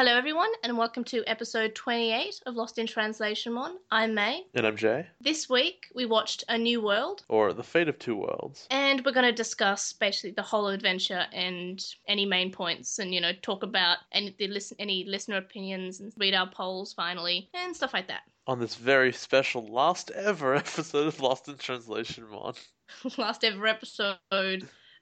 Hello, everyone, and welcome to episode 28 of Lost in Translation Mon. I'm May. And I'm Jay, This week, we watched A New World, or The Fate of Two Worlds. and we're going to discuss basically the whole adventure and any main points, and you know, talk about any the listen any listener opinions and read our polls finally, and stuff like that. On this very special last ever episode of Lost in Translation Mon. Last ever episode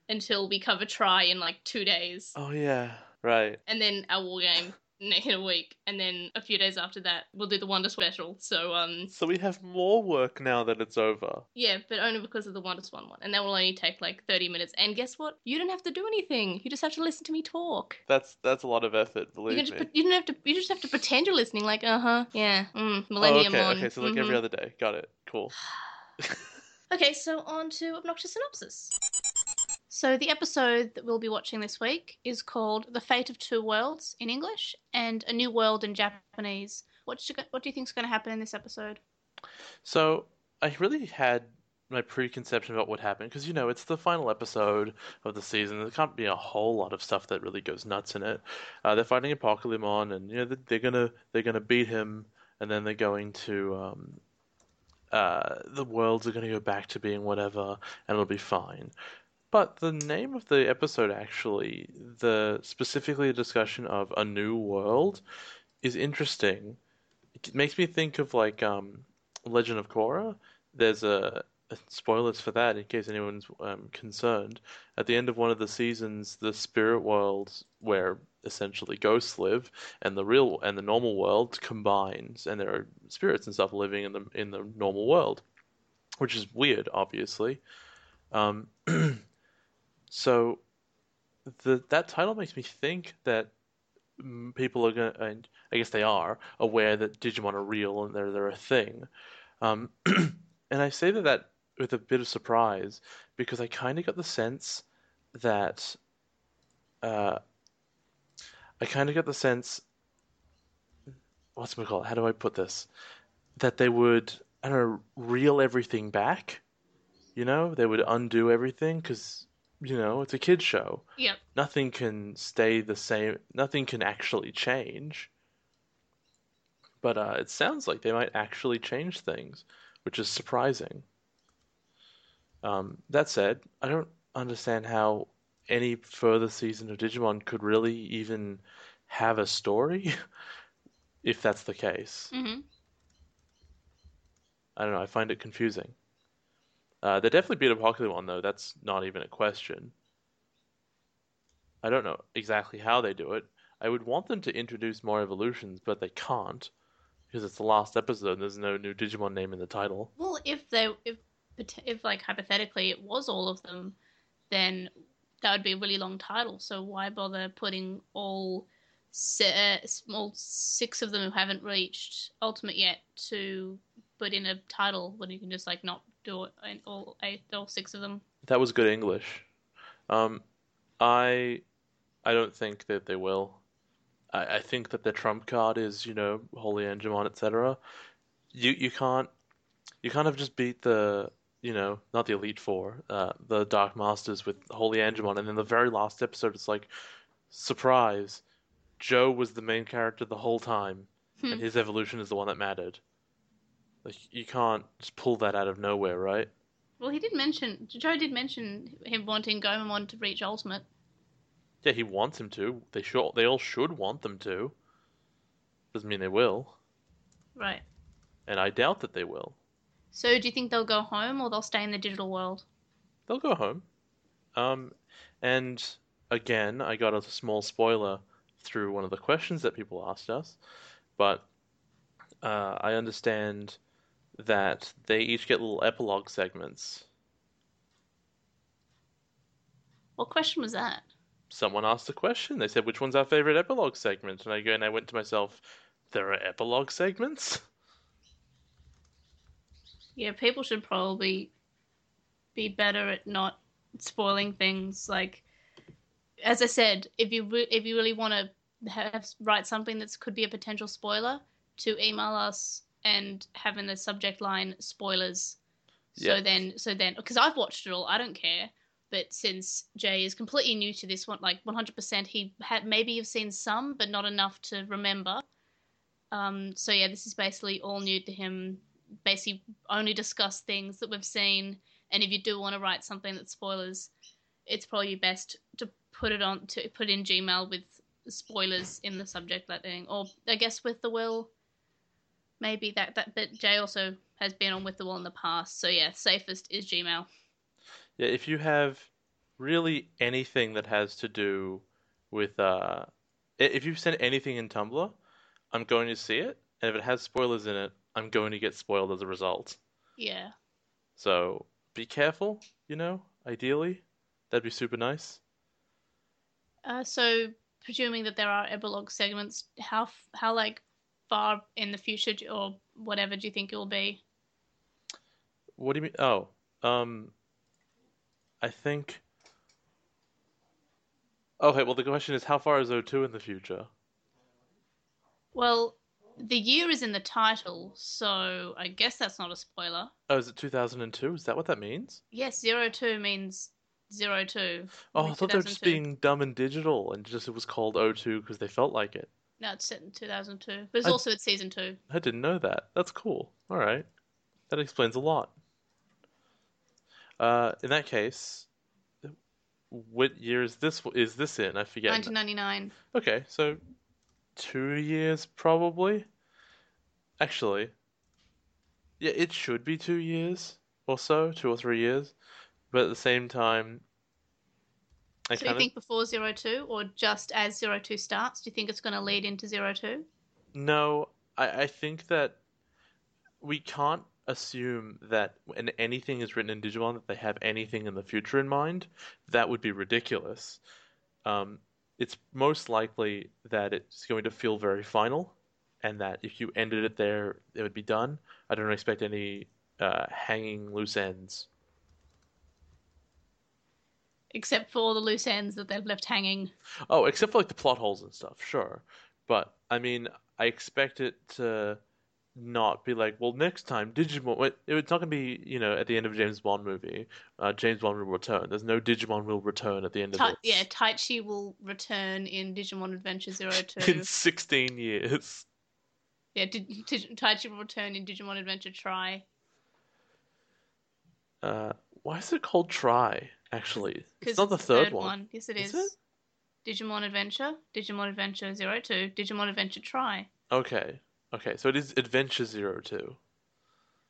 until we cover Tri in like two days, Oh, yeah. Right. and then our war game in a week, and then a few days after that, we'll do the Wonder Special. So, um, So we have more work now that it's over. Yeah, but only because of the WonderSwan one. And that will only take like 30 minutes. And guess what? You don't have to do anything. You just have to listen to me talk. That's that's a lot of effort, You, believe can just, me. pre- you don't have to. You just have to pretend you're listening. Like, uh huh, yeah, mm, Oh, Millennium okay, on. okay, so like mhm. every other day. Got it. Cool. Okay, so on to obnoxious synopsis. So the episode that we'll be watching this week is called "The Fate of Two Worlds" in English and "A New World" in Japanese. What what do you think is going to happen in this episode? So I really had my preconception about what happened because you know it's the final episode of the season. There can't be a whole lot of stuff that really goes nuts in it. Uh, they're fighting Apocalymon, and you know they're- they're gonna they're gonna beat him, and then they're going to um, uh, the worlds are gonna go back to being whatever, and it'll be fine. But the name of the episode actually, the specifically a discussion of a new world, is interesting. It makes me think of like um, Legend of Korra. There's a spoilers for that in case anyone's um, concerned. At the end of one of the seasons, the spirit world where essentially ghosts live and the real and the normal world combines, and there are spirits and stuff living in the in the normal world, which is weird, obviously. Um, so the that title makes me think that people are going and I guess they are, aware that Digimon are real and they're, they're a thing. Um, and I say that, that with a bit of surprise because I kind of got the sense that, uh, I kind of got the sense, what's it called? How do I put this? That they would, I don't know, reel everything back. You know, they would undo everything because, you know, it's a kid's show Yep. nothing can stay the same. Nothing can actually change. But uh, it sounds like they might actually change things, which is surprising. Um, that said, I don't understand how any further season of Digimon could really even have a story, if that's the case. hmm I don't know. I find it confusing. Uh, they definitely beat up Apocalymon though. That's not even a question. I don't know exactly how they do it. I would want them to introduce more evolutions, but they can't because it's the last episode. and There's no new Digimon name in the title. Well, if they if if like hypothetically it was all of them, then that would be a really long title. So why bother putting all se- all six of them who haven't reached ultimate yet to put in a title when you can just like not do it in all eight all six of them? That was good English. Um, I I don't think that they will. I, I think that the trump card is, you know, Holy Angemon, etc. You you can't you kind of just beat the you know not the Elite Four, uh, the Dark Masters with Holy Angemon, and then the very last episode it's like surprise, Joe was the main character the whole time, Hmm. and his evolution is the one that mattered. Like you can't just pull that out of nowhere, right? Well, he did mention Joe did mention him wanting Gomamon to reach ultimate. Yeah, he wants him to. They should. They all should want them to. Doesn't mean they will, Right. and I doubt that they will. So do you think they'll go home or they'll stay in the digital world? They'll go home. Um, and again, I got a small spoiler through one of the questions that people asked us, but uh, I understand that they each get little epilogue segments. What question was that? Someone asked a question. They said, "Which one's our favorite epilogue segment?" And I go, and I went to myself, "There are epilogue segments." Yeah, people should probably be better at not spoiling things. Like, as I said, if you re- if you really want to have write something that could be a potential spoiler, to email us and having the subject line spoilers. So Yeah. then, so then, because I've watched it all, I don't care. but since Jay is completely new to this one, like 100%, he had maybe you've seen some, but not enough to remember. Um, so yeah, this is basically all new to him. Basically, only discuss things that we've seen, and if you do want to write something that spoilers, it's probably best to put it on to put in Gmail with spoilers in the subject letting, or I guess with the will. Maybe that that, but Jay also has been on with the wall in the past, so yeah, safest is Gmail. Yeah, if you have really anything that has to do with uh, if you send anything in Tumblr, I'm going to see it, and if it has spoilers in it, I'm going to get spoiled as a result. Yeah. So be careful, you know. Ideally, that'd be super nice. Uh, so presuming that there are epilogue segments, how how like far in the future or whatever do you think it will be? What do you mean? Oh, um, I think. Okay, well the question is, how far is O2 in the future? Well, the year is in the title, so I guess that's not a spoiler. Oh, is it 2002? Is that what that means? Yes, zero two means zero two. Oh, I thought they were just being dumb and digital, and just it was called O2 because they felt like it. No, it's set in 2002, but it's I- also it's season two. I didn't know that. That's cool. All right, that explains a lot. Uh, in that case, what year is this? Is this in? I forget. 1999. Okay, so two years probably. Actually, yeah, it should be two years or so, two or three years. But at the same time, I So you think before zero two, or just as zero two starts? Do you think it's going to lead into zero two? no. I, I think that we can't assume that when anything is written in Digimon that they have anything in the future in mind. That would be ridiculous. Um, it's most likely that it's going to feel very final, and that if you ended it there, it would be done. I don't expect any uh, hanging loose ends. Except for the loose ends that they've left hanging. Oh, except for like the plot holes and stuff, sure. But I mean, I expect it to not be like, well, next time Digimon. It's not going to be, you know, at the end of a James Bond movie, uh, James Bond will return. There's no Digimon will return at the end of Tai- this. yeah, Taichi will return in Digimon Adventure Zero Two. In 16 years. yeah, Di- Di- Taichi will return in Digimon Adventure Tri. Uh, why is it called Tri? Actually, it's not the third, one. Yes, it Is is. Digimon Adventure, Digimon Adventure Zero Two, Digimon Adventure Tri. Okay, okay, so it is Adventure Zero Two.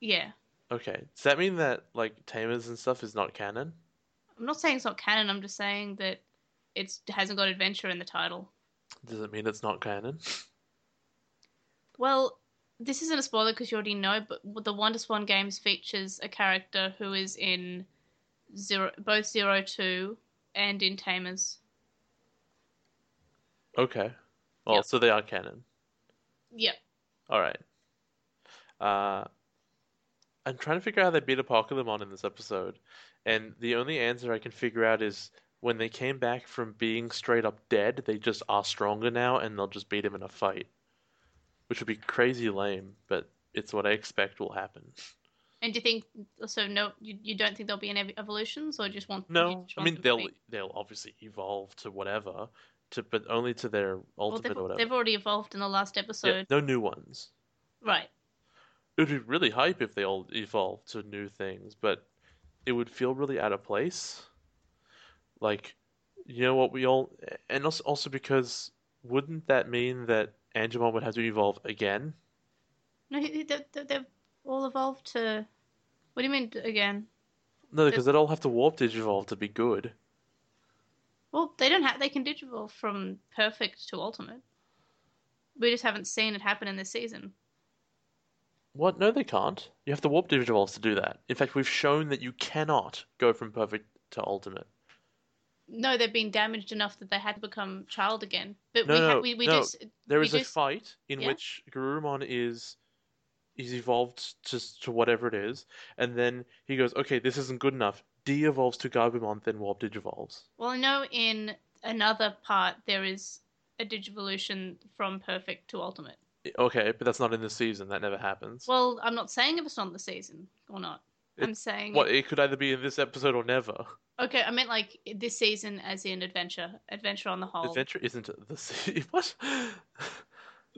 Yeah. Okay, does that mean that like Tamers and stuff is not canon? I'm not saying it's not canon, I'm just saying that it's, it hasn't got adventure in the title. Does it mean it's not canon? Well, this isn't a spoiler because you already know, but the WonderSwan games features a character who is in zero, both Zero Two and in Tamers. Okay, well, Yep. so they are canon. Yep. All right. Uh, I'm trying to figure out how they beat Apocalymon on in this episode, and the only answer I can figure out is when they came back from being straight up dead, they just are stronger now, and they'll just beat him in a fight, which would be crazy lame, but it's what I expect will happen. And do you think so? No, you, you don't think there'll be any evolutions, or just want? No, just I mean they'll be- they'll obviously evolve to whatever, to but only to their Well, ultimate they've, or whatever. they've already evolved in the last Yeah, episode, no new ones. right? It would be really hype if they all evolved to new things, but it would feel really out of place. Like, you know what we all, and also, also because wouldn't that mean that Angemon would have to evolve again? No, they, they, they- they've all evolve to. What do you mean again? No, because they'd all have to warp digivolve to be good. Well, they don't have. They can digivolve from perfect to ultimate. We just haven't seen it happen in this season. What? No, they can't. You have to warp digivolves to do that. In fact, we've shown that you cannot go from perfect to ultimate. No, they've been damaged enough that they had to become child again. But No, we no, ha- we, we no. just There we is a fight in yeah. which Garurumon is he's evolved to to whatever it is, and then he goes, okay, this isn't good enough. D evolves to Gabumon, then Warp Digivolves. Well, I know in another part there is a digivolution from perfect to ultimate. Okay, but that's not in the season. That never happens. Well, I'm not saying if it's not in the season or not. I'm saying. What it could either be in this episode or never. Okay, I meant like this season, as in adventure, adventure on the whole. Adventure isn't the sea. What?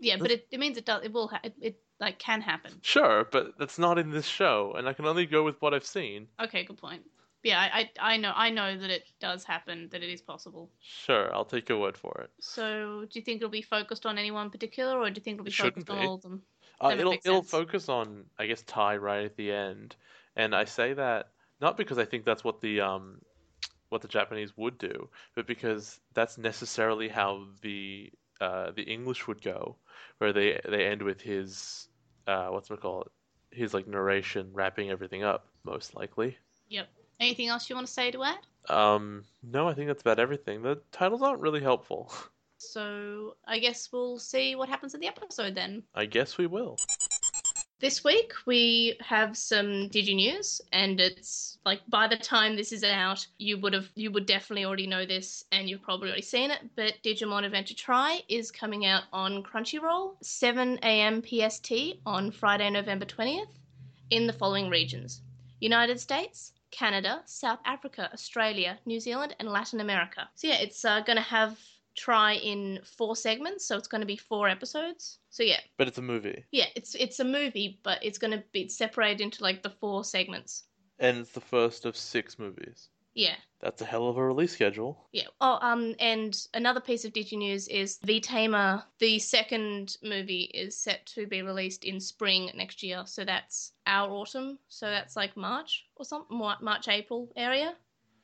Yeah, but it, it means it does. It will. Ha- it, it like can happen. Sure, but that's not in this show, and I can only go with what I've seen. Okay, good point. Yeah, I, I I know I know that it does happen. That it is possible. Sure, I'll take your word for it. So, do you think it'll be focused on anyone particular, or do you think it'll be It shouldn't focused on be. all of them? Uh, it'll it'll focus on, I guess, Tai right at the end, and I say that not because I think that's what the um what the Japanese would do, but because that's necessarily how the uh the English would go, where they they end with his uh what's it call it, his like narration wrapping everything up, most likely. Yep. Anything else you want to say to add? Um, no, I think that's about everything. The titles aren't really helpful. So, I guess we'll see what happens in the episode then. I guess we will. This week we have some Digi news, and it's like by the time this is out, you would have you would definitely already know this, and you've probably already seen it. But Digimon Adventure Tri is coming out on Crunchyroll, 7 a.m. PST on Friday, November 20th, in the following regions: United States, Canada, South Africa, Australia, New Zealand, and Latin America. So yeah, it's uh, going to have Tri in four segments, so it's going to be four episodes. So yeah, But it's a movie, yeah, it's it's a movie, but it's gonna be separated into like the four segments. and it's the first of six movies. Yeah, That's a hell of a release schedule. yeah. Oh, um, and another piece of Digi news is V Tamer. The second movie is set to be released in spring next year, so that's our autumn. So that's like March or something, March April area.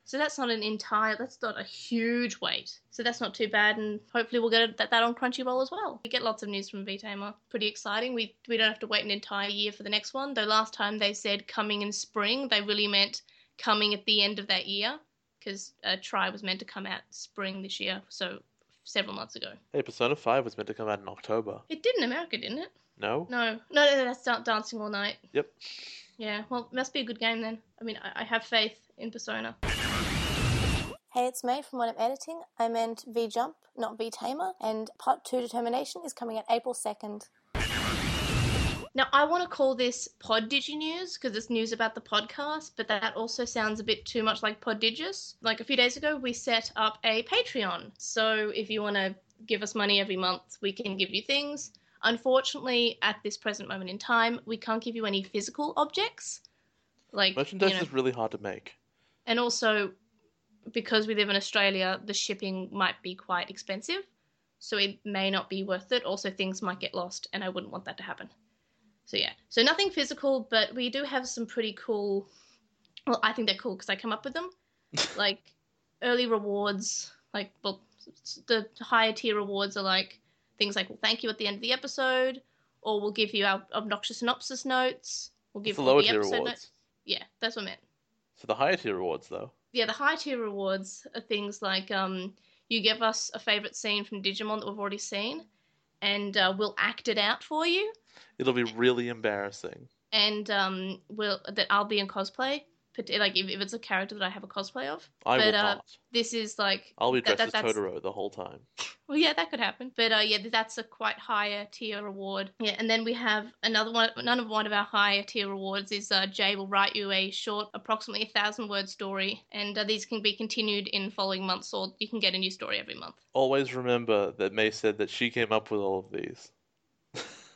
So that's not an entire. That's not a huge weight. So that's not too bad, and hopefully we'll get that, that on Crunchyroll as well. We get lots of news from V Tamer. Pretty exciting. We we don't have to wait an entire year for the next one. Though last time they said coming in spring, they really meant coming at the end of that year because uh, Tri was meant to come out spring this year, so several months ago. Hey, Persona 5 was meant to come out in October. It did in America, didn't it? No? No, no, no, that's Dan- Dancing All Night. Yep. Yeah, well, must be a good game then. I mean, I, I have faith in Persona. Hey, it's May from What I'm Editing. I meant V Jump, not V Tamer, and Part 2 Determination is coming out April 2nd. Now, I want to call this Pod Digi News because it's news about the podcast, but that also sounds a bit too much like Pod Digis. Like a few days ago, we set up a Patreon. So if you want to give us money every month, we can give you things. Unfortunately, at this present moment in time, we can't give you any physical objects. Like, Merchandise you know, is really hard to make. and also because we live in Australia, the shipping might be quite expensive, so it may not be worth it. Also, things might get lost, and I wouldn't want that to happen. So yeah, so nothing physical, but we do have some pretty cool. Well, I think they're cool because I come up with them, like early rewards. Like, well, the higher tier rewards are like things like, "Well, thank you" at the end of the episode, or we'll give you our obnoxious synopsis notes. We'll give the lower tier episode rewards. notes. Yeah, that's what I meant So the higher tier rewards, though. Yeah, the high tier rewards are things like um, you give us a favorite scene from Digimon that we've already seen, and uh, we'll act it out for you, It'll be really embarrassing. and um, we'll that I'll be in cosplay, like if, if it's a character that I have a cosplay of. I but will uh, not. this is like I'll be that- dressed that- as Totoro the whole time. well, yeah, that could happen. But uh, yeah, that's a quite higher tier reward. Yeah, and then we have another one. None of one of our higher tier rewards is uh, Jay will write you a short, approximately a thousand word story, and uh, these can be continued in following months, or you can get a new story every month. Always remember that May said that she came up with all of these.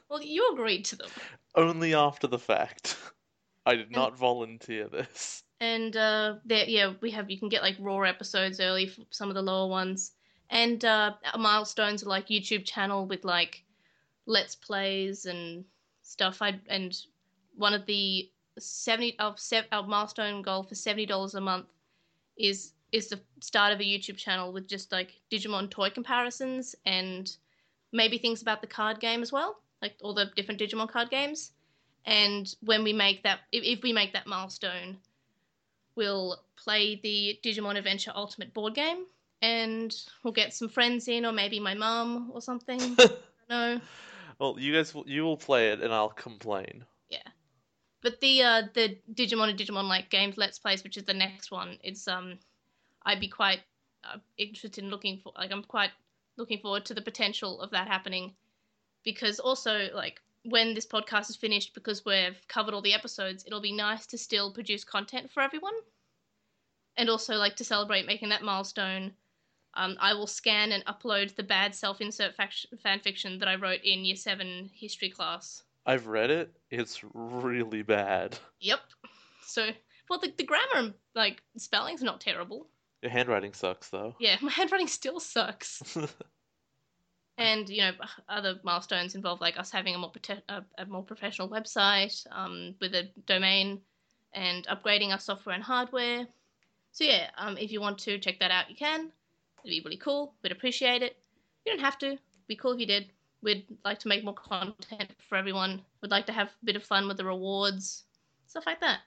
Well, you agreed to them. Only after the fact. I did not volunteer this. And uh, there, yeah, we have you can get like raw episodes early for some of the lower ones, and uh, milestones are like YouTube channel with like let's plays and stuff. I and one of the seventy of our milestone goal for seventy dollars a month is is the start of a YouTube channel with just like Digimon toy comparisons and maybe things about the card game as well, like all the different Digimon card games. And when we make that, if, we make that milestone, we'll play the Digimon Adventure Ultimate board game, and we'll get some friends in, or maybe my mum or something. I don't know. Well, you guys, will, you will play it, and I'll complain. Yeah, but the uh, the Digimon and Digimon like games Let's Plays, which is the next one, it's um, I'd be quite uh, interested in looking for. Like, I'm quite looking forward to the potential of that happening, because also like when this podcast is finished, because we've covered all the episodes, it'll be nice to still produce content for everyone. And also, like, to celebrate making that milestone, um, I will scan and upload the bad self insert fan fiction that I wrote in year seven history class. I've read it. It's really bad. Yep. So, well, the, the grammar and, like, spelling's not terrible. Your handwriting sucks, though. Yeah, my handwriting still sucks. and you know other milestones involve like us having a more prote- a, a, more professional website um, with a domain and upgrading our software and hardware. So yeah um, if you want to check that out you can. It'd be really cool. We'd appreciate it. You don't have to. It'd be cool if you did. We'd like to make more content for everyone. We'd like to have a bit of fun with the rewards stuff like that.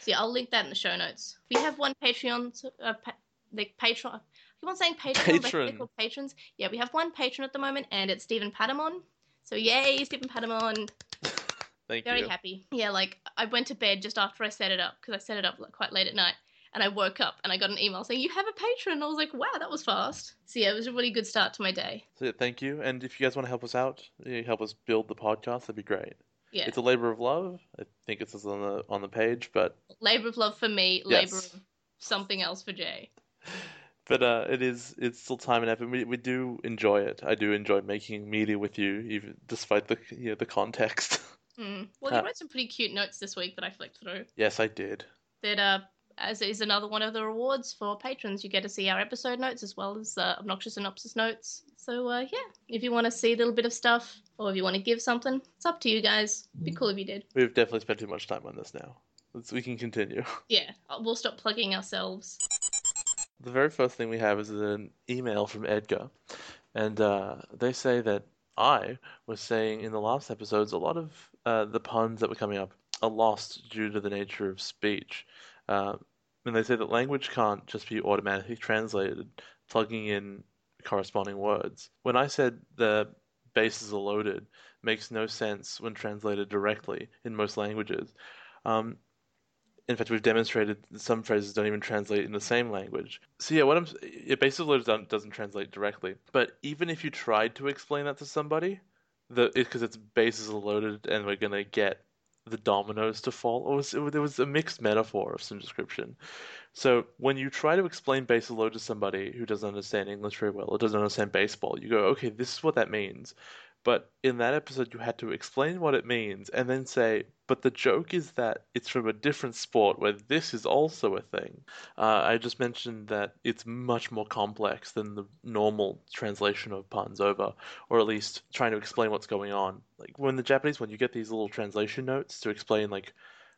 So yeah i'll link that in the show notes. We have one patreon uh, pa- the patreon keep on saying patron, patron. Patrons. Yeah, we have one patron at the moment, and it's Stephen Patamon. So yay, Stephen Patamon. Thank Very you. Very happy. Yeah, like I went to bed just after I set it up because I set it up like, quite late at night, and I woke up and I got an email saying you have a patron. I was like, wow, that was fast. So yeah, it was a really good start to my day. So yeah, thank you. And if you guys want to help us out, help us build the podcast, that'd be great. Yeah. It's a labor of love. I think it says on the on the page, but labor of love for me, yes. labor of something else for Jay but uh, it is it's still time and effort. We we do enjoy it. I do enjoy making media with you, even despite the you know, the context. Mm. Well, you uh, wrote some pretty cute notes this week that I flicked through. Yes, I did. That uh, as is another one of the rewards for patrons, you get to see our episode notes as well as uh, obnoxious synopsis notes. So uh, yeah, if you want to see a little bit of stuff, or if you want to give something, it's up to you guys. It'd be cool if you did. We've definitely spent too much time on this now. Let's, we can continue. Yeah, we'll stop plugging ourselves. The very first thing we have is an email from Edgar, and uh, they say that I was saying in the last episodes a lot of uh, the puns that were coming up are lost due to the nature of speech. Uh, and they say that language can't just be automatically translated, plugging in corresponding words. When I said the bases are loaded, makes no sense when translated directly in most languages. Um, in fact, we've demonstrated some phrases don't even translate in the same language. So yeah, what I'm it basically doesn't, doesn't translate directly. But even if you tried to explain that to somebody, the because it, its bases loaded and we're gonna get the dominoes to fall. It was it, it was a mixed metaphor of some description. So when you try to explain bases loaded to somebody who doesn't understand English very well or doesn't understand baseball, you go, okay, this is what that means. But in that episode, you had to explain what it means and then say, but the joke is that it's from a different sport where this is also a thing. Uh, I just mentioned that it's much more complex than the normal translation of puns over, or at least trying to explain what's going on. Like when the Japanese one, you get these little translation notes to explain like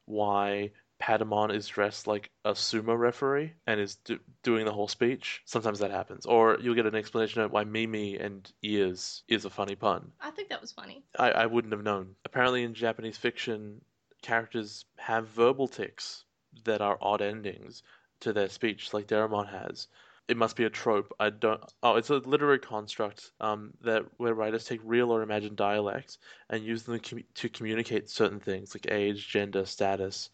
why Patamon is dressed like a sumo referee and is do- doing the whole speech. Sometimes that happens. Or you'll get an explanation of why Mimi and ears is a funny pun. I think that was funny. I, I wouldn't have known. Apparently, in Japanese fiction, characters have verbal tics that are odd endings to their speech, like Deramon has. It must be a trope. I don't. Oh, it's a literary construct um, that where writers take real or imagined dialects and use them to communicate certain things like age, gender, status,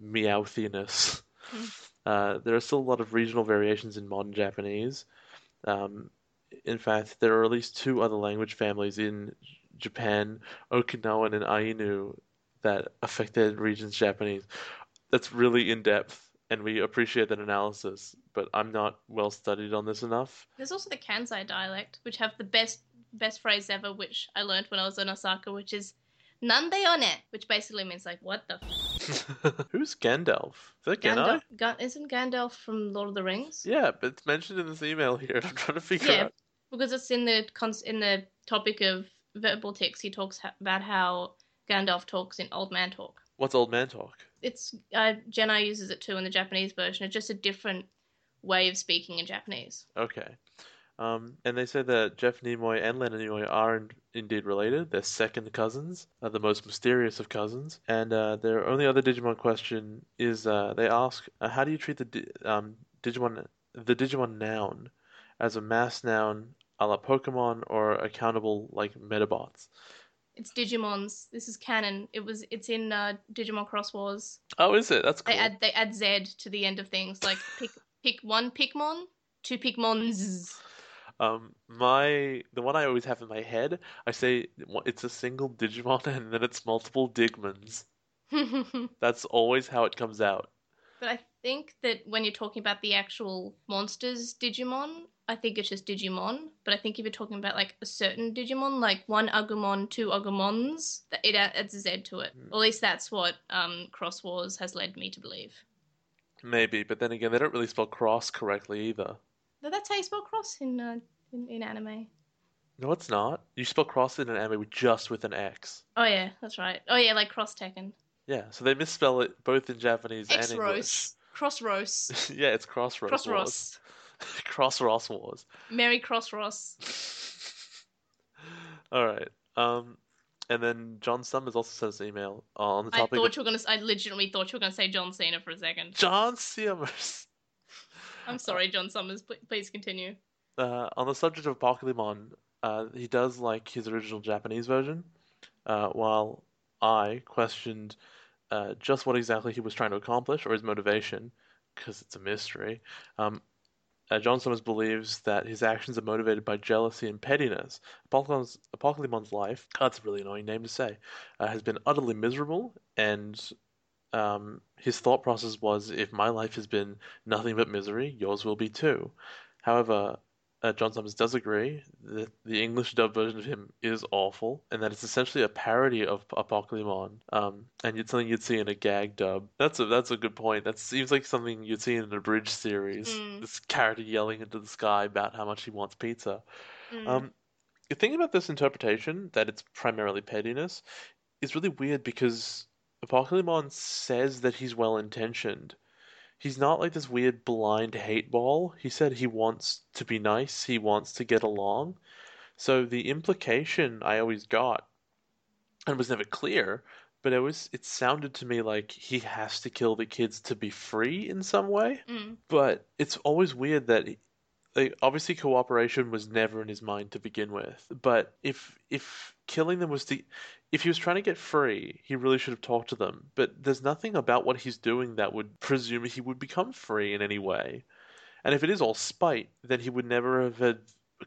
meowthiness. Mm. Uh, there are still a lot of regional variations in modern Japanese. Um, in fact, there are at least two other language families in Japan, Okinawan and Ainu, that affect their region's Japanese. That's really in depth, and we appreciate that analysis. But I'm not well studied on this enough. There's also the Kansai dialect, which have the best best phrase ever, which I learned when I was in Osaka, which is "Nande which basically means like "What the." F-? Who's Gandalf? Is that Gandalf, Ga- isn't Gandalf from Lord of the Rings? Yeah, but it's mentioned in this email here. I'm trying to figure yeah, out. because it's in the in the topic of verbal tics. He talks about how Gandalf talks in Old Man talk. What's Old Man talk? It's uh, Gennai uses it too in the Japanese version. It's just a different way of speaking in Japanese. Okay. Um, and they say that Jeff Nimoy and Leonard Nimoy are in, indeed related. They're second cousins, uh, the most mysterious of cousins. And uh, their only other Digimon question is uh, they ask, uh, how do you treat the di- um, Digimon the Digimon noun as a mass noun a la Pokemon or accountable like Medabots? It's Digimon's. This is canon. It was. It's in uh, Digimon Xros Wars. Oh, is it? That's cool. They add they add Z to the end of things. Like pick pick one Pikmon, two Pikmons. Um, my the one I always have in my head, I say it's a single Digimon and then it's multiple Digmons. That's always how it comes out. But I think that when you're talking about the actual monsters Digimon, I think it's just Digimon. But I think if you're talking about like a certain Digimon, like one Agumon, two Agumons, that it adds a Z to it. Or at least that's what um, Xros Wars has led me to believe. Maybe, but then again, they don't really spell cross correctly either. That's how you spell cross in uh, in, in anime. No, it's not. You spell cross in an anime just with an X. Oh yeah, that's right. Oh yeah, like Cross Tekken. Yeah, so they misspell it both in Japanese X and English. Rose. Cross Rose. yeah, it's Xros Wars. Ross. Cross Ross Wars. Merry Cross Ross. All right. Um, and then John Summers also sent us an email on the topic. I thought of you were gonna. I legitimately thought you were gonna say John Cena for a second. John Summers. I'm sorry, John Summers. Please continue. Uh, on the subject of Apocalymon, uh, he does like his original Japanese version, uh, while I questioned uh, just what exactly he was trying to accomplish or his motivation, because it's a mystery. Um, uh, John Summers believes that his actions are motivated by jealousy and pettiness. Apocalymon's, Apocalymon's life, oh, that's a really annoying name to say, uh, has been utterly miserable, and um, his thought process was if my life has been nothing but misery, yours will be too. However, uh, John Summers does agree that the English dub version of him is awful, and that it's essentially a parody of Apocalymon, um, and it's something you'd see in a gag dub. That's a that's a good point. That seems like something you'd see in an abridged series. Mm. This character yelling into the sky about how much he wants pizza. Mm. Um, the thing about this interpretation, that it's primarily pettiness, is really weird because Apocalymon says that he's well intentioned. He's not like this weird blind hate ball. He said he wants to be nice, he wants to get along. So the implication I always got, and it was never clear, but it was it sounded to me like he has to kill the kids to be free in some way. Mm. But it's always weird that like obviously cooperation was never in his mind to begin with. But if if killing them was the if he was trying to get free, he really should have talked to them. But there's nothing about what he's doing that would presume he would become free in any way. And if it is all spite, then he would never have had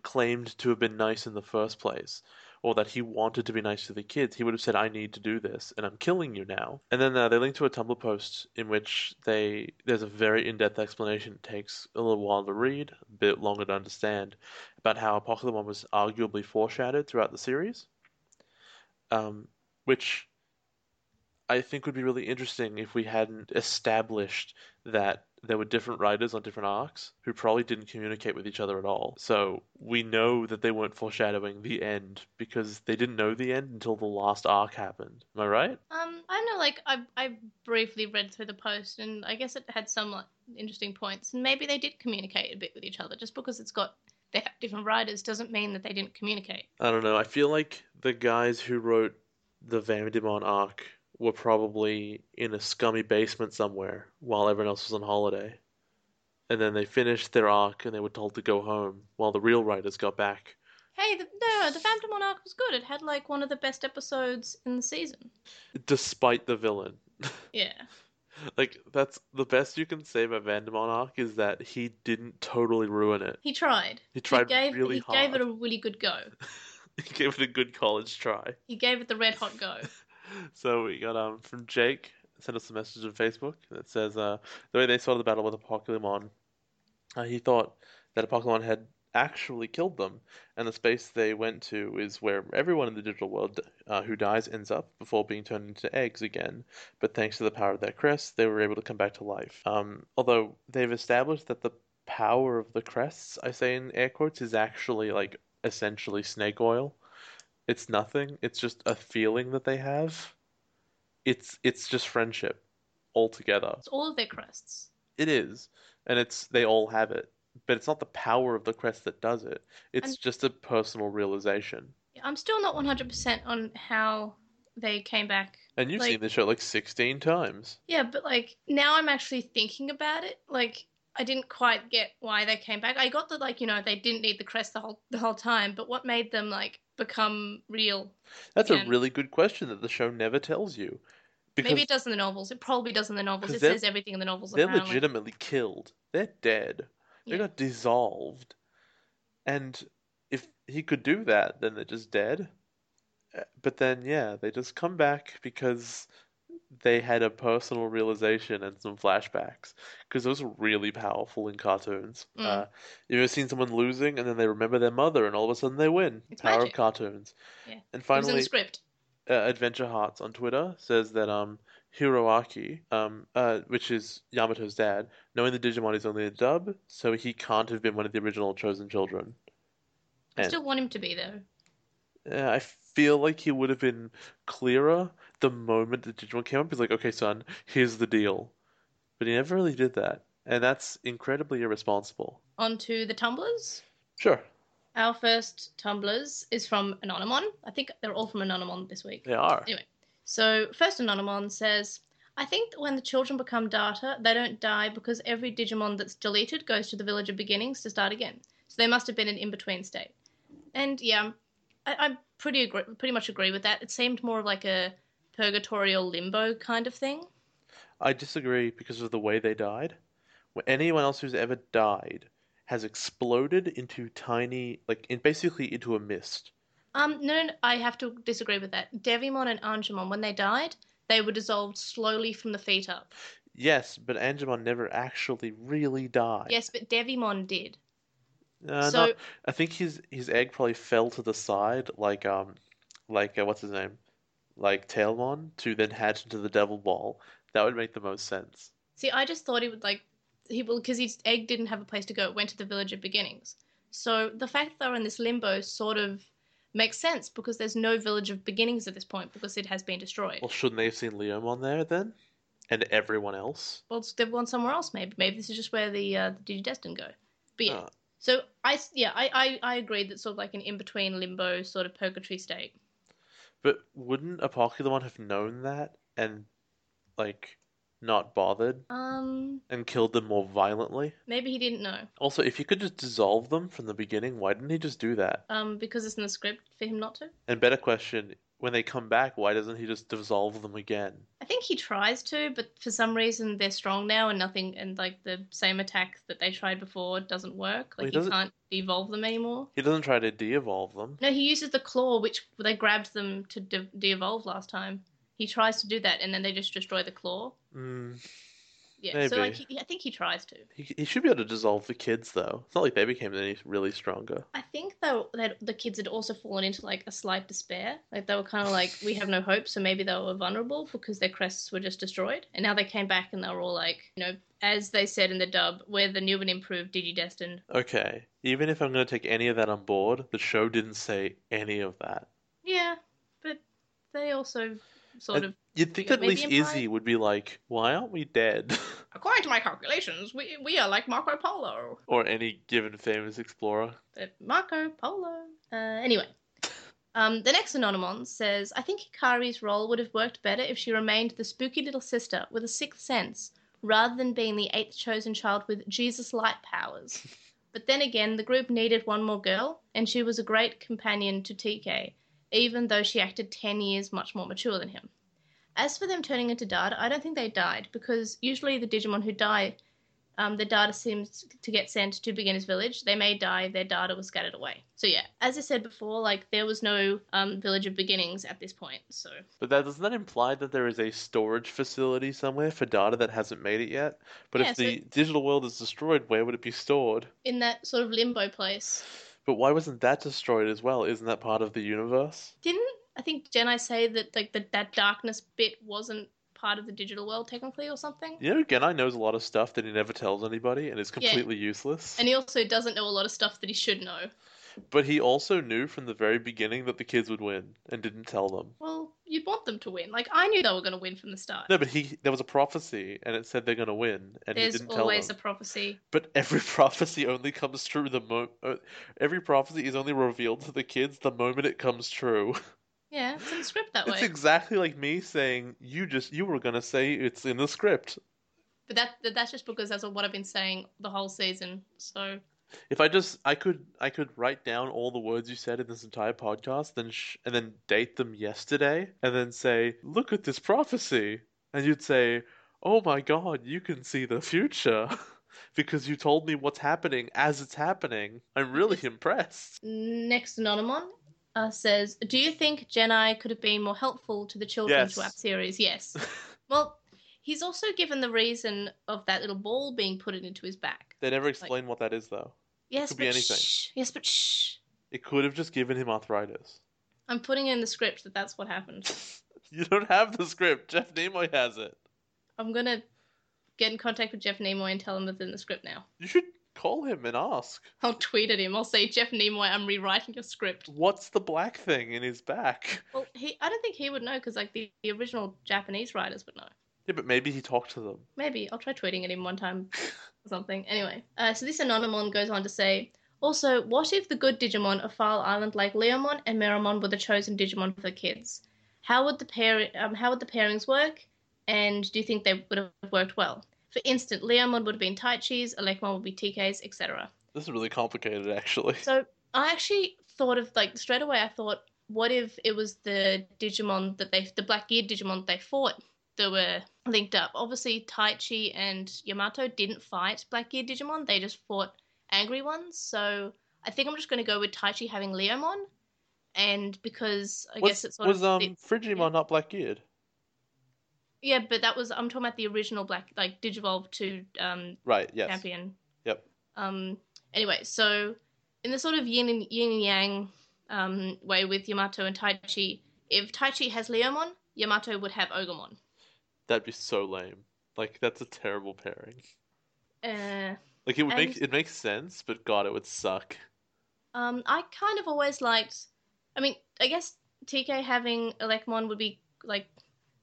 claimed to have been nice in the first place, or that he wanted to be nice to the kids. He would have said, "I need to do this, and I'm killing you now." And then uh, they link to a Tumblr post in which they there's a very in-depth explanation. It takes a little while to read, a bit longer to understand, about how Apocalymon was arguably foreshadowed throughout the series, um, which I think would be really interesting if we hadn't established that there were different writers on different arcs who probably didn't communicate with each other at all. So we know that they weren't foreshadowing the end because they didn't know the end until the last arc happened. Am I right? Um, I know. Like I, I briefly read through the post, and I guess it had some like, interesting points. And maybe they did communicate a bit with each other. Just because it's got they have different writers doesn't mean that they didn't communicate. I don't know. I feel like the guys who wrote the Vandemon arc were probably in a scummy basement somewhere while everyone else was on holiday. And then they finished their arc and they were told to go home while the real writers got back. Hey, the, no, the Vandemon arc was good. It had like one of the best episodes in the season. Despite the villain. Yeah. Like that's the best you can say about Vandemon arc is that he didn't totally ruin it. He tried. He tried he gave, really he hard. gave it a really good go. He gave it a good college try. He gave it the red hot go. So we got um from Jake sent us a message on Facebook that says uh the way they saw the battle with Apocalymon, uh, he thought that Apocalymon had actually killed them, and the space they went to is where everyone in the digital world uh, who dies ends up before being turned into eggs again. But thanks to the power of their crests, they were able to come back to life. Um, although they've established that the power of the crests, I say in air quotes, is actually like essentially snake oil. It's nothing. It's just a feeling that they have. It's it's just friendship altogether. It's all of their crests. It is, and it's they all have it, but it's not the power of the crest that does it. It's just a personal realization. I'm still not 100% on how they came back. And you've Like- seen the show like 16 times. Yeah, but like now I'm actually thinking about it. Like I didn't quite get why they came back. I got that like you know they didn't need the crest the whole the whole time, but what made them like become real? That's a really good question that the show never tells you. Because Maybe it does in the novels. It probably does in the novels. It says everything in the novels. they're apparently. legitimately killed. They're dead. They Yeah. got dissolved. And if he could do that, then they're just dead. Uh, But then, yeah, they just come back because they had a personal realization and some flashbacks. Because those are really powerful in cartoons. Mm. Uh, you ever seen someone losing and then they remember their mother and all of a sudden they win? It's Power magic. of cartoons. Yeah. And It was in finally, the script. uh, Adventure Hearts on Twitter says that um Hiroaki, um uh which is Yamato's dad, knowing the Digimon is only a dub, so he can't have been one of the original chosen children. I still want him to be though. uh, I feel like he would have been clearer the moment the Digimon came up. He's like, okay, son, here's the deal. But he never really did that. And that's incredibly irresponsible. On to the tumblers. Sure, Our first tumblers is from Anonymon. I think they're all from Anonymon this week. they are. Anyway, so first Anonymon says, I think that when the children become data, they don't die because every Digimon that's deleted goes to the village of beginnings to start again. So they must have been an in-between state. And yeah, I, I pretty agree, pretty much agree with that. It seemed more of like a purgatorial limbo kind of thing. I disagree because of the way they died. Anyone else who's ever died has exploded into tiny, like, in basically into a mist. Um, no, no, I have to disagree with that. Devimon and Angemon, when they died, they were dissolved slowly from the feet up. Yes, but Angemon never actually really died. Yes, but Devimon did. Uh, so not- I think his his egg probably fell to the side, like um, like uh, what's his name, like Tailmon, to then hatch into the Devil Ball. That would make the most sense. See, I just thought he would like he will because his egg didn't have a place to go. It went to the village of beginnings. So the fact that they're in this limbo sort of makes sense because there's no village of beginnings at this point because it has been destroyed. Well, shouldn't they have seen Leomon there then, and everyone else? Well, they've gone somewhere else. Maybe maybe this is just where the uh, the Digidestin go. But yeah, Uh, so I yeah I, I I agree that sort of like an in between limbo sort of purgatory state. but wouldn't Apocalymon have known that and like not bothered Um, and killed them more violently? maybe he didn't know. Also, if you could just dissolve them from the beginning, why didn't he just do that? Um, because it's in the script for him not to. And better question, when they come back, why doesn't he just dissolve them again? I think he tries to, but for some reason they're strong now, and nothing, and like the same attack that they tried before doesn't work. Well, Like he doesn't- can't evolve them anymore. He doesn't try to de-evolve them. No, he uses the claw, which they grabbed them to de- de-evolve last time. He tries to do that, and then they just destroy the claw. Mm, Yeah, so like he, I think he tries to. he, he should be able to dissolve the kids, though. It's not like they became any really stronger. I think though that the kids had also fallen into like a slight despair. Like they were kind of like, we have no hope, so maybe they were vulnerable because their crests were just destroyed. And now they came back and they were all like, you know, as they said in the dub, we're the new and improved Digidestin. Okay, even if I'm going to take any of that on board, the show didn't say any of that. Yeah, but they also sort of, You'd think at least Empire- Izzy would be like, why aren't we dead? according to my calculations, we we are like Marco Polo. or any given famous explorer. But Marco Polo. Uh, anyway. Um, the next Anonymon says, I think Hikari's role would have worked better if she remained the spooky little sister with a sixth sense, rather than being the eighth chosen child with Jesus light powers. But then again, the group needed one more girl, and she was a great companion to TK, even though she acted 10 years much more mature than him. As for them turning into data, I don't think they died, because usually the Digimon who die um, the data seems to get sent to Beginner's Village. They may die, their data was scattered away. So yeah, as I said before, like there was no um, Village of Beginnings at this point. So But that doesn't that imply that there is a storage facility somewhere for data that hasn't made it yet? But Yeah, if so- the digital world is destroyed, where would it be stored? in that sort of limbo place, But why wasn't that destroyed as well? Isn't that part of the universe? didn't I think Gennai say that like the, that darkness bit wasn't part of the digital world technically or something? You know, Gennai knows a lot of stuff that he never tells anybody and is Yeah. completely useless. And he also doesn't know a lot of stuff that he should know. But he also knew from the very beginning that the kids would win and didn't tell them. Well, you'd want them to win. Like I knew they were going to win from the start. No, but he there was a prophecy and it said they're going to win and he didn't tell them. always a prophecy. But every prophecy only comes true the mo- uh, every prophecy is only revealed to the kids the moment it comes true. Yeah, it's in the script that way. It's exactly like me saying you just you were gonna say it's in the script. But that that's just because that's what I've been saying the whole season. So If I just I could I could write down all the words you said in this entire podcast, then sh- and then date them yesterday, and then say, look at this prophecy, and you'd say, oh my god, you can see the future. because you told me what's happening as it's happening. I'm really impressed. Next Anonymon uh, says, "Do you think Gennai could have been more helpful to the children's Yes. Series?" Yes. well, he's also given the reason of that little ball being put into his back. They never explain what that is though. Yes, Could but be anything. shh. Yes, but shh. It could have just given him arthritis. I'm putting in the script that that's what happened. You don't have the script. Jeff Nimoy has it. I'm gonna get in contact with Jeff Nimoy and tell him it's in the script now. You should call him and ask. I'll tweet at him. I'll say, Jeff Nimoy, I'm rewriting your script. What's the black thing in his back? Well, he, I don't think he would know because like the, the original Japanese writers would know. Yeah, but maybe he talked to them. Maybe I'll try tweeting at him one time or something. Anyway, uh, so this Anonymon goes on to say, also, what if the good Digimon of File Island like Leomon and Meramon were the chosen Digimon for the kids? How would the pair um, how would the pairings work? And do you think they would have worked well? For instance, Leomon would have been Taichi's, Elecmon would be TK's, etc. This is really complicated, actually. So I actually thought of like straight away. I thought, what if it was the Digimon that they, the Black Gear Digimon that they fought that were linked up? Obviously, Taichi and Yamato didn't fight Black Gear Digimon. They just fought angry ones. So I think I'm just going to go with Taichi having Leomon, and because I was guess it's sort was of um Frigimon yeah. not black geared? yeah, but that was I'm talking about the original Black like Digivolve to um Right. Yes. champion. Yep. Um. Anyway, so in the sort of yin and yin and yang um, way with Yamato and Taichi, if Taichi has Leomon, Yamato would have Ogremon. That'd be so lame. Like that's a terrible pairing. Uh, Like it would make it makes sense, but God, it would suck. um, I kind of always liked. I mean, I guess TK having Elecmon would be like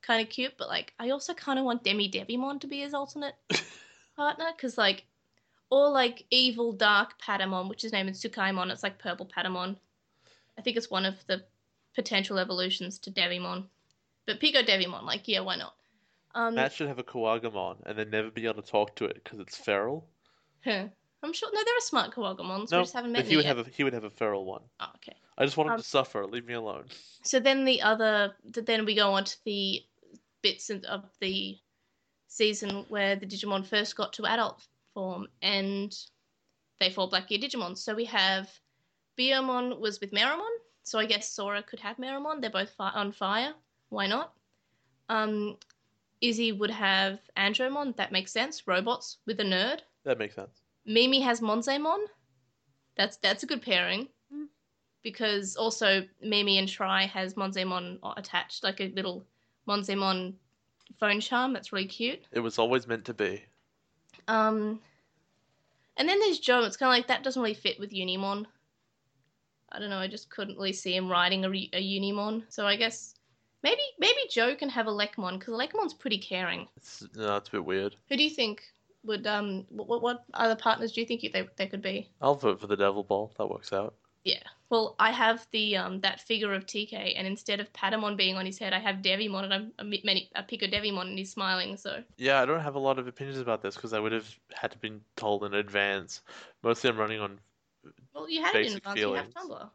kind of cute, but like I also kind of want Demi Devimon to be his alternate partner because like, or like evil dark Patamon, which is named Tsukaimon. It's like purple Patamon. I think it's one of the potential evolutions to Devimon, but Pico Devimon, like yeah, why not? Um, Matt should have a Kuwagamon and then never be able to talk to it because it's feral. huh. I'm sure. No, there are smart Kuwagamons. we just haven't met but he would yet. have a he would have a feral one. Oh, okay. I just want him Um, to suffer. Leave me alone. So then the other, then we go on to the bits of the season where the Digimon first got to adult form, and they fall Black Gear Digimon. So we have Biyomon was with Meramon, so I guess Sora could have Meramon. They're both fi- on fire. Why not? Um, Izzy would have Andromon. That makes sense. Robots with a nerd. That makes sense. Mimi has Monzaemon. That's that's a good pairing. Hmm. Because also Mimi and Tri has Monzaemon attached, like a little Monzaemon phone charm. That's really cute. It was always meant to be. Um, and then there's Joe. It's kind of like that doesn't really fit with Unimon. I don't know. I just couldn't really see him riding a, a Unimon. So I guess maybe maybe Joe can have a Lekmon because Lekmon's pretty caring. It's no, it's a bit weird. Who do you think would um what what other partners do you think they they could be? I'll vote for the Devil Ball. That works out. Yeah. Well, I have the um that figure of TK, and instead of Patamon being on his head, I have Devimon, and I'm a, many a pick of Devimon, and he's smiling. So Yeah, I don't have a lot of opinions about this because I would have had to been told in advance. Mostly, I'm running on. well, you had it in advance. You have. Tumblr.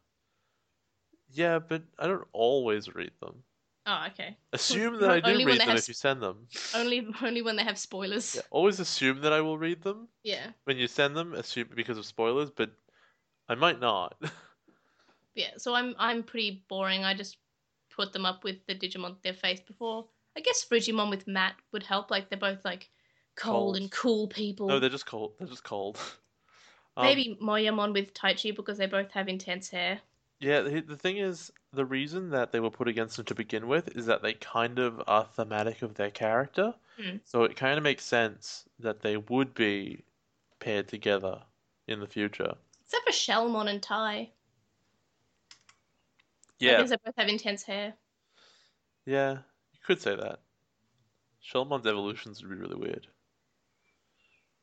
Yeah, but I don't always read them. Oh, okay. Assume that I do read them have if you send them. Only only when they have spoilers. Yeah, always assume that I will read them Yeah. when you send them. Assume because of spoilers, but I might not. Yeah. So I'm I'm pretty boring. I just put them up with the Digimon they've faced before. I guess Frigimon with Matt would help. Like they're both like cold Cold. and cool people. no, they're just cold. They're just cold. Um, Maybe Moyamon with Taichi because they both have intense hair. Yeah, the, the thing is, the reason that they were put against them to begin with is that they kind of are thematic of their character. Hmm. So it kind of makes sense that they would be paired together in the future. Except for Shellmon and Tai. Yeah, Because they both have intense hair. yeah, you could say that. Shellmon's evolutions would be really weird.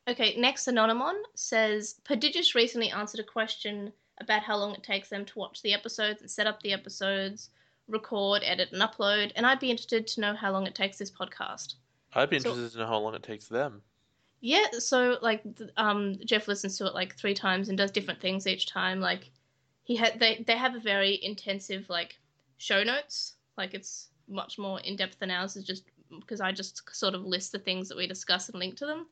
Okay, next Anonymon says Prodigious recently answered a question about how long it takes them to watch the episodes and set up the episodes, record, edit, and upload, and I'd be interested to know how long it takes this podcast. I'd be So- interested to know how long it takes them. Yeah, so like um Jeff listens to it like three times and does different things each time. Like he had they they have a very intensive like show notes. Like it's much more in depth than ours is just because I just sort of list the things that we discuss and link to them.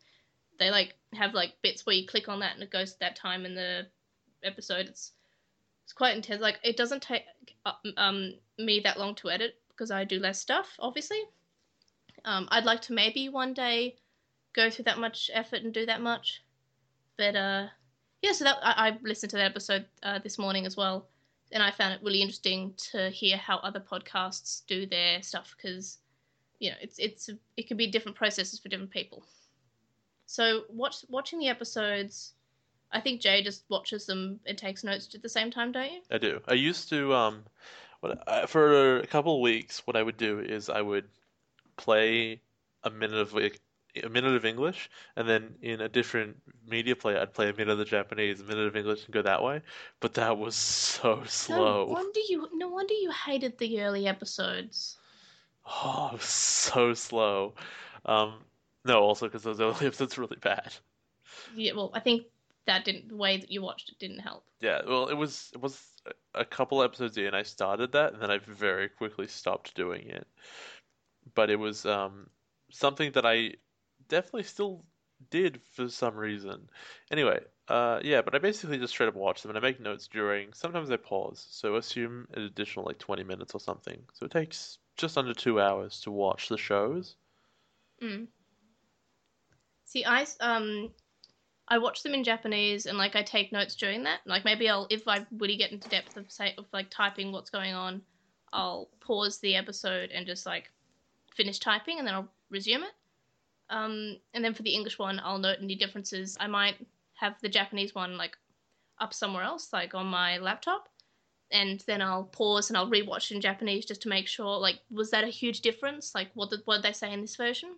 they like have like bits where you click on that and it goes to that time in the episode. It's it's quite intense. Like it doesn't take uh, um me that long to edit because I do less stuff, obviously. Um, I'd like to maybe one day go through that much effort and do that much, but uh, yeah. So that I, I listened to that episode uh, this morning as well, and I found it really interesting to hear how other podcasts do their stuff because you know it's it's it can be different processes for different people. So watch watching the episodes. I think Jay just watches them and takes notes at the same time, don't you? I do. I used to um, what I, for a couple of weeks, what I would do is I would play a minute of like, a minute of English, and then in a different media player, I'd play a minute of the Japanese, a minute of English, and go that way. But that was so slow. No wonder you. No wonder you hated the early episodes. Oh, so slow. Um, no, also because those early episodes were really bad. Yeah, well, I think that didn't the way that you watched it didn't help. Yeah, well, it was it was a couple episodes in. I started that, and then I very quickly stopped doing it. But it was um, something that I definitely still did for some reason. Anyway, uh, yeah, but I basically just straight up watch them, and I make notes during. Sometimes I pause, so assume an additional like twenty minutes or something. So it takes just under two hours to watch the shows. Mm. See, I um, I watch them in Japanese, and like I take notes during that. Like maybe I'll, if I really get into depth of say of like typing what's going on, I'll pause the episode and just like finish typing, and then I'll resume it. Um, and then for the English one, I'll note any differences. I might have the Japanese one like up somewhere else, like on my laptop, and then I'll pause and I'll rewatch in Japanese just to make sure, like, was that a huge difference? Like, what did what did they say in this version?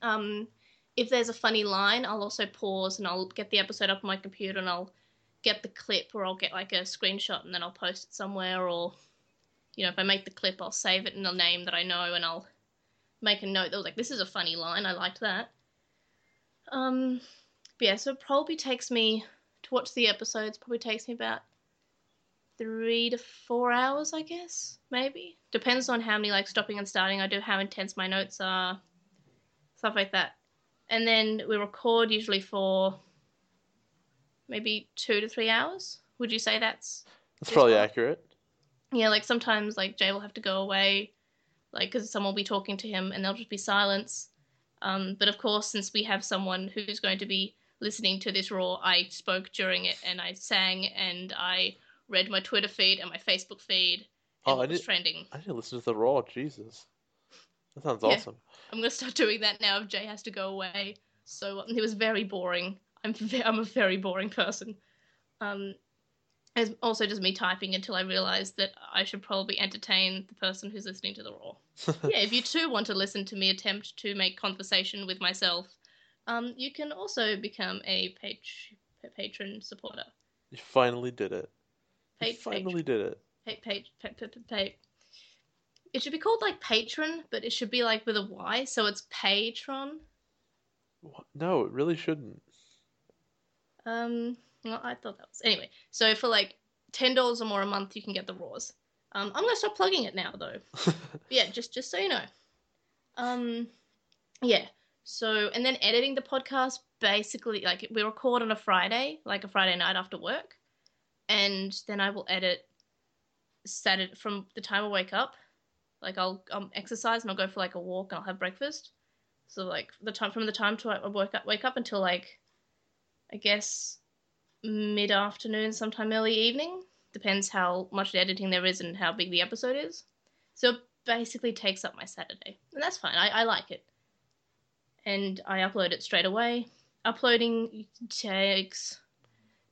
Um, if there's a funny line, I'll also pause and I'll get the episode up on my computer and I'll get the clip or I'll get like a screenshot and then I'll post it somewhere or you know, if I make the clip I'll save it in a name that I know and I'll make a note that was like, this is a funny line, I liked that. Um but yeah, so it probably takes me to watch the episodes, probably takes me about three to four hours, I guess, maybe. Depends on how many like stopping and starting I do, how intense my notes are, stuff like that and then we record usually for maybe two to three hours. Would you say that's that's probably accurate? Yeah, like sometimes like Jay will have to go away, like because someone will be talking to him and there'll just be silence. Um, but of course, since we have someone who's going to be listening to this raw, I spoke during it and I sang and I read my Twitter feed and my Facebook feed. And Oh, I it was did- trending. I didn't listen to the raw. Jesus, that sounds Yeah. awesome. I'm gonna start doing that now if Jay has to go away. So um, it was very boring. I'm ve- I'm a very boring person. Um, it's also just me typing until I realized that I should probably entertain the person who's listening to the raw. yeah, if you too want to listen to me attempt to make conversation with myself, um, you can also become a page patron supporter. You finally did it. You Page, finally did it. page, page, page, page, page. It should be called like patron, but it should be like with a Y, so it's patron. What? No, it really shouldn't. Um, well, I thought that was anyway. So for like ten dollars or more a month, you can get the raws. Um, I'm gonna stop plugging it now though. Yeah, just just so you know. Um, yeah. So and then editing the podcast, basically like we record on a Friday, like a Friday night after work, and then I will edit Saturday from the time I wake up. Like I'll um, exercise and I'll go for like a walk and I'll have breakfast. So like the time from the time to I wake up wake up until like I guess mid afternoon, sometime early evening. Depends how much editing there is and how big the episode is. So it basically takes up my Saturday. And that's fine. I, I like it. And I upload it straight away. Uploading takes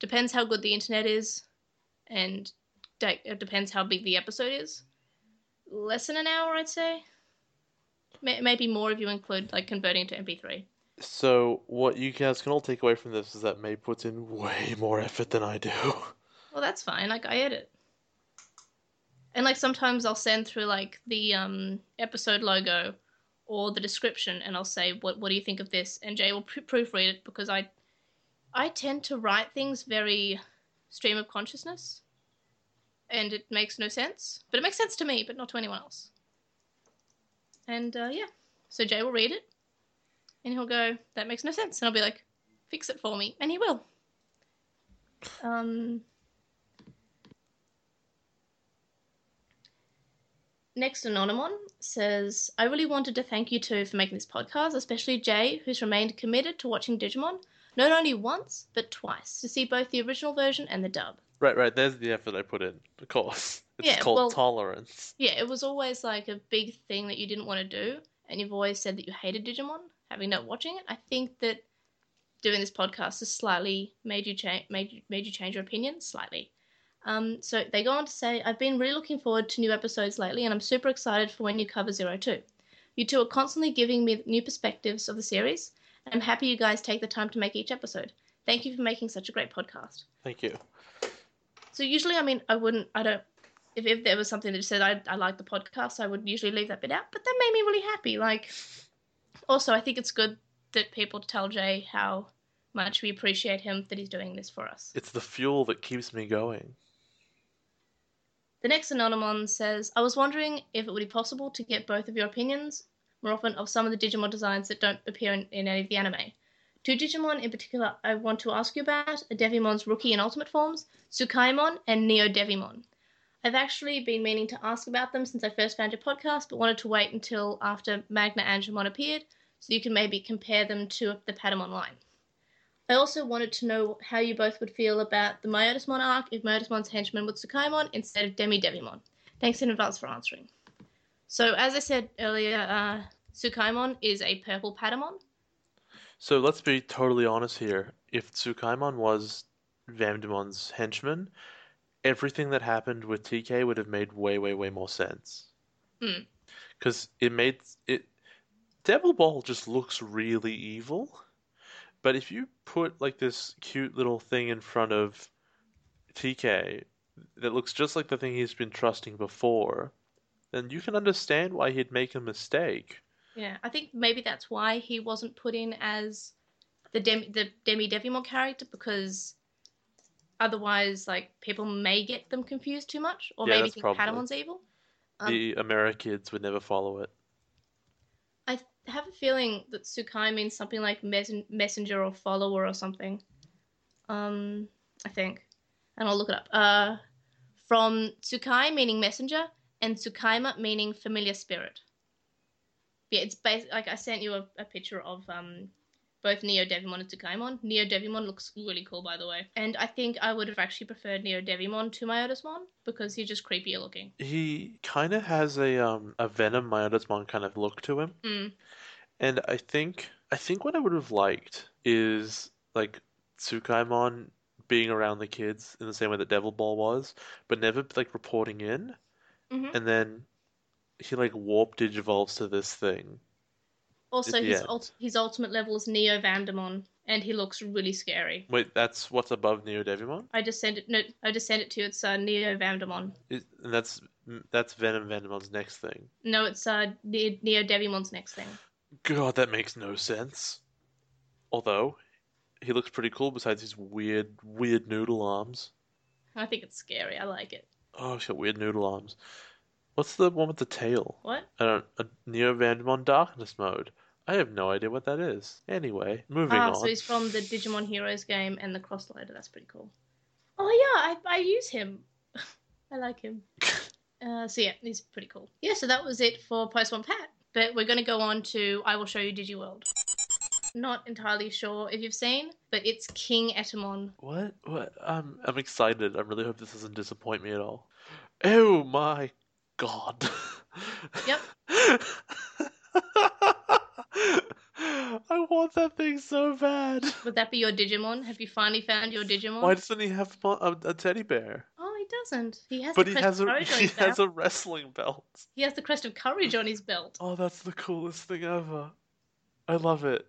depends how good the internet is and it depends how big the episode is. Less than an hour, I'd say. May- Maybe more if you include like converting to MP3. So, what you guys can all take away from this is that May puts in way more effort than I do. Well, that's fine. Like I edit. And like sometimes I'll send through like the um episode logo or the description and I'll say what what do you think of this and Jay will pr- proofread it because I I tend to write things very stream of consciousness and it makes no sense. But it makes sense to me, but not to anyone else. And uh, yeah. So Jay will read it And he'll go, that makes no sense. And I'll be like, fix it for me. And he will. Um, next, Anonymon says, I really wanted to thank you two for making this podcast, especially Jay, who's remained committed to watching Digimon, not only once, but twice, to see both the original version and the dub. Right, right. There's the effort I put in. Of course, it's Yeah, called well- tolerance. Yeah, it was always like a big thing that you didn't want to do, and you've always said that you hated Digimon, having not watching it. I think that doing this podcast has slightly made you change made you, made you change your opinion slightly. Um, so they go on to say, I've been really looking forward to new episodes lately, and I'm super excited for when you cover Zero Two. You two are constantly giving me new perspectives of the series, and I'm happy you guys take the time to make each episode. Thank you for making such a great podcast. Thank you. So usually, I mean, I wouldn't, I don't, if, if there was something that said I, I like the podcast, I would usually leave that bit out. But that made me really happy. Like, also, I think it's good that people tell Jay how much we appreciate him that he's doing this for us. It's the fuel that keeps me going. The next Anonymon says, I was wondering if it would be possible to get both of your opinions more often of some of the Digimon designs that don't appear in, in any of the anime. Two Digimon in particular I want to ask you about are Devimon's rookie and ultimate forms, Tsukaimon and Neo Devimon. I've actually been meaning to ask about them since I first found your podcast, but wanted to wait until after Magna Angemon appeared so you can maybe compare them to the Patamon line. I also wanted to know how you both would feel about the Myotismon arc if Myotismon's henchman was Tsukaimon instead of Demi Devimon. Thanks in advance for answering. So, as I said earlier, uh, Tsukaimon is a purple Patamon. So let's be totally honest here. If Tsukaimon was Vandemon's henchman, everything that happened with TK would have made way, way, way more sense. Hmm. Because it made it. Devil Ball just looks really evil, but if you put like this cute little thing in front of TK that looks just like the thing he's been trusting before, then you can understand why he'd make a mistake. Yeah, I think maybe that's why he wasn't put in as the Demi, the Demi Devimon character because otherwise, like people may get them confused too much, or Yeah, maybe think probably- Patamon's evil. Um, The Amerikids would never follow it. I have a feeling that Tsukai means something like mes- messenger or follower or something. Um, I think, and I'll look it up. Uh, from Tsukai meaning messenger and Tsukaima meaning familiar spirit. Yeah, it's based like I sent you a, a picture of um both Neo Devimon and Tsukaimon. Neo Devimon looks really cool, by the way, and I think I would have actually preferred Neo Devimon to Myotismon because he's just creepier looking. He kind of has a um a Venom Myotismon kind of look to him, Mm. and I think I think what I would have liked is like Tsukaimon being around the kids in the same way that Devil Ball was, but never like reporting in, Mhm. and then he like warp digivolves to this thing. Also, his ult- his ultimate level is Neo Vandemon, and he looks really scary. Wait, that's what's above Neo Devimon, I just sent it. No, I just sent it to you. It's uh, Neo Vandemon. Is- and that's that's Venom Vandemon's next thing. No, it's uh, Ne- Neo Devimon's next thing. God, that makes no sense. Although, he looks pretty cool besides his weird, weird noodle arms. I think it's scary. I like it. Oh, he's got weird noodle arms. What's the one with the tail? What? I don't. A Neo Vandemon Darkness mode. I have no idea what that is. Anyway, moving Ah, on. so he's from the Digimon Heroes game and the Crossloader. That's pretty cool. Oh yeah, I I use him. I like him. Uh, so yeah, he's pretty cool. Yeah, so that was it for Post One Pat. But we're going to go on to I will show you DigiWorld. Not entirely sure if you've seen, but it's King Etemon. What? What? I'm I'm excited. I really hope this doesn't disappoint me at all. Oh my god. Yep. I want that thing so bad. Would that be your Digimon? Have you finally found your Digimon? Why doesn't he have a, a teddy bear? Oh, he doesn't. He has But he crest has a he has belt. a wrestling belt. He has the crest of courage on his belt. Oh, that's the coolest thing ever. I love it.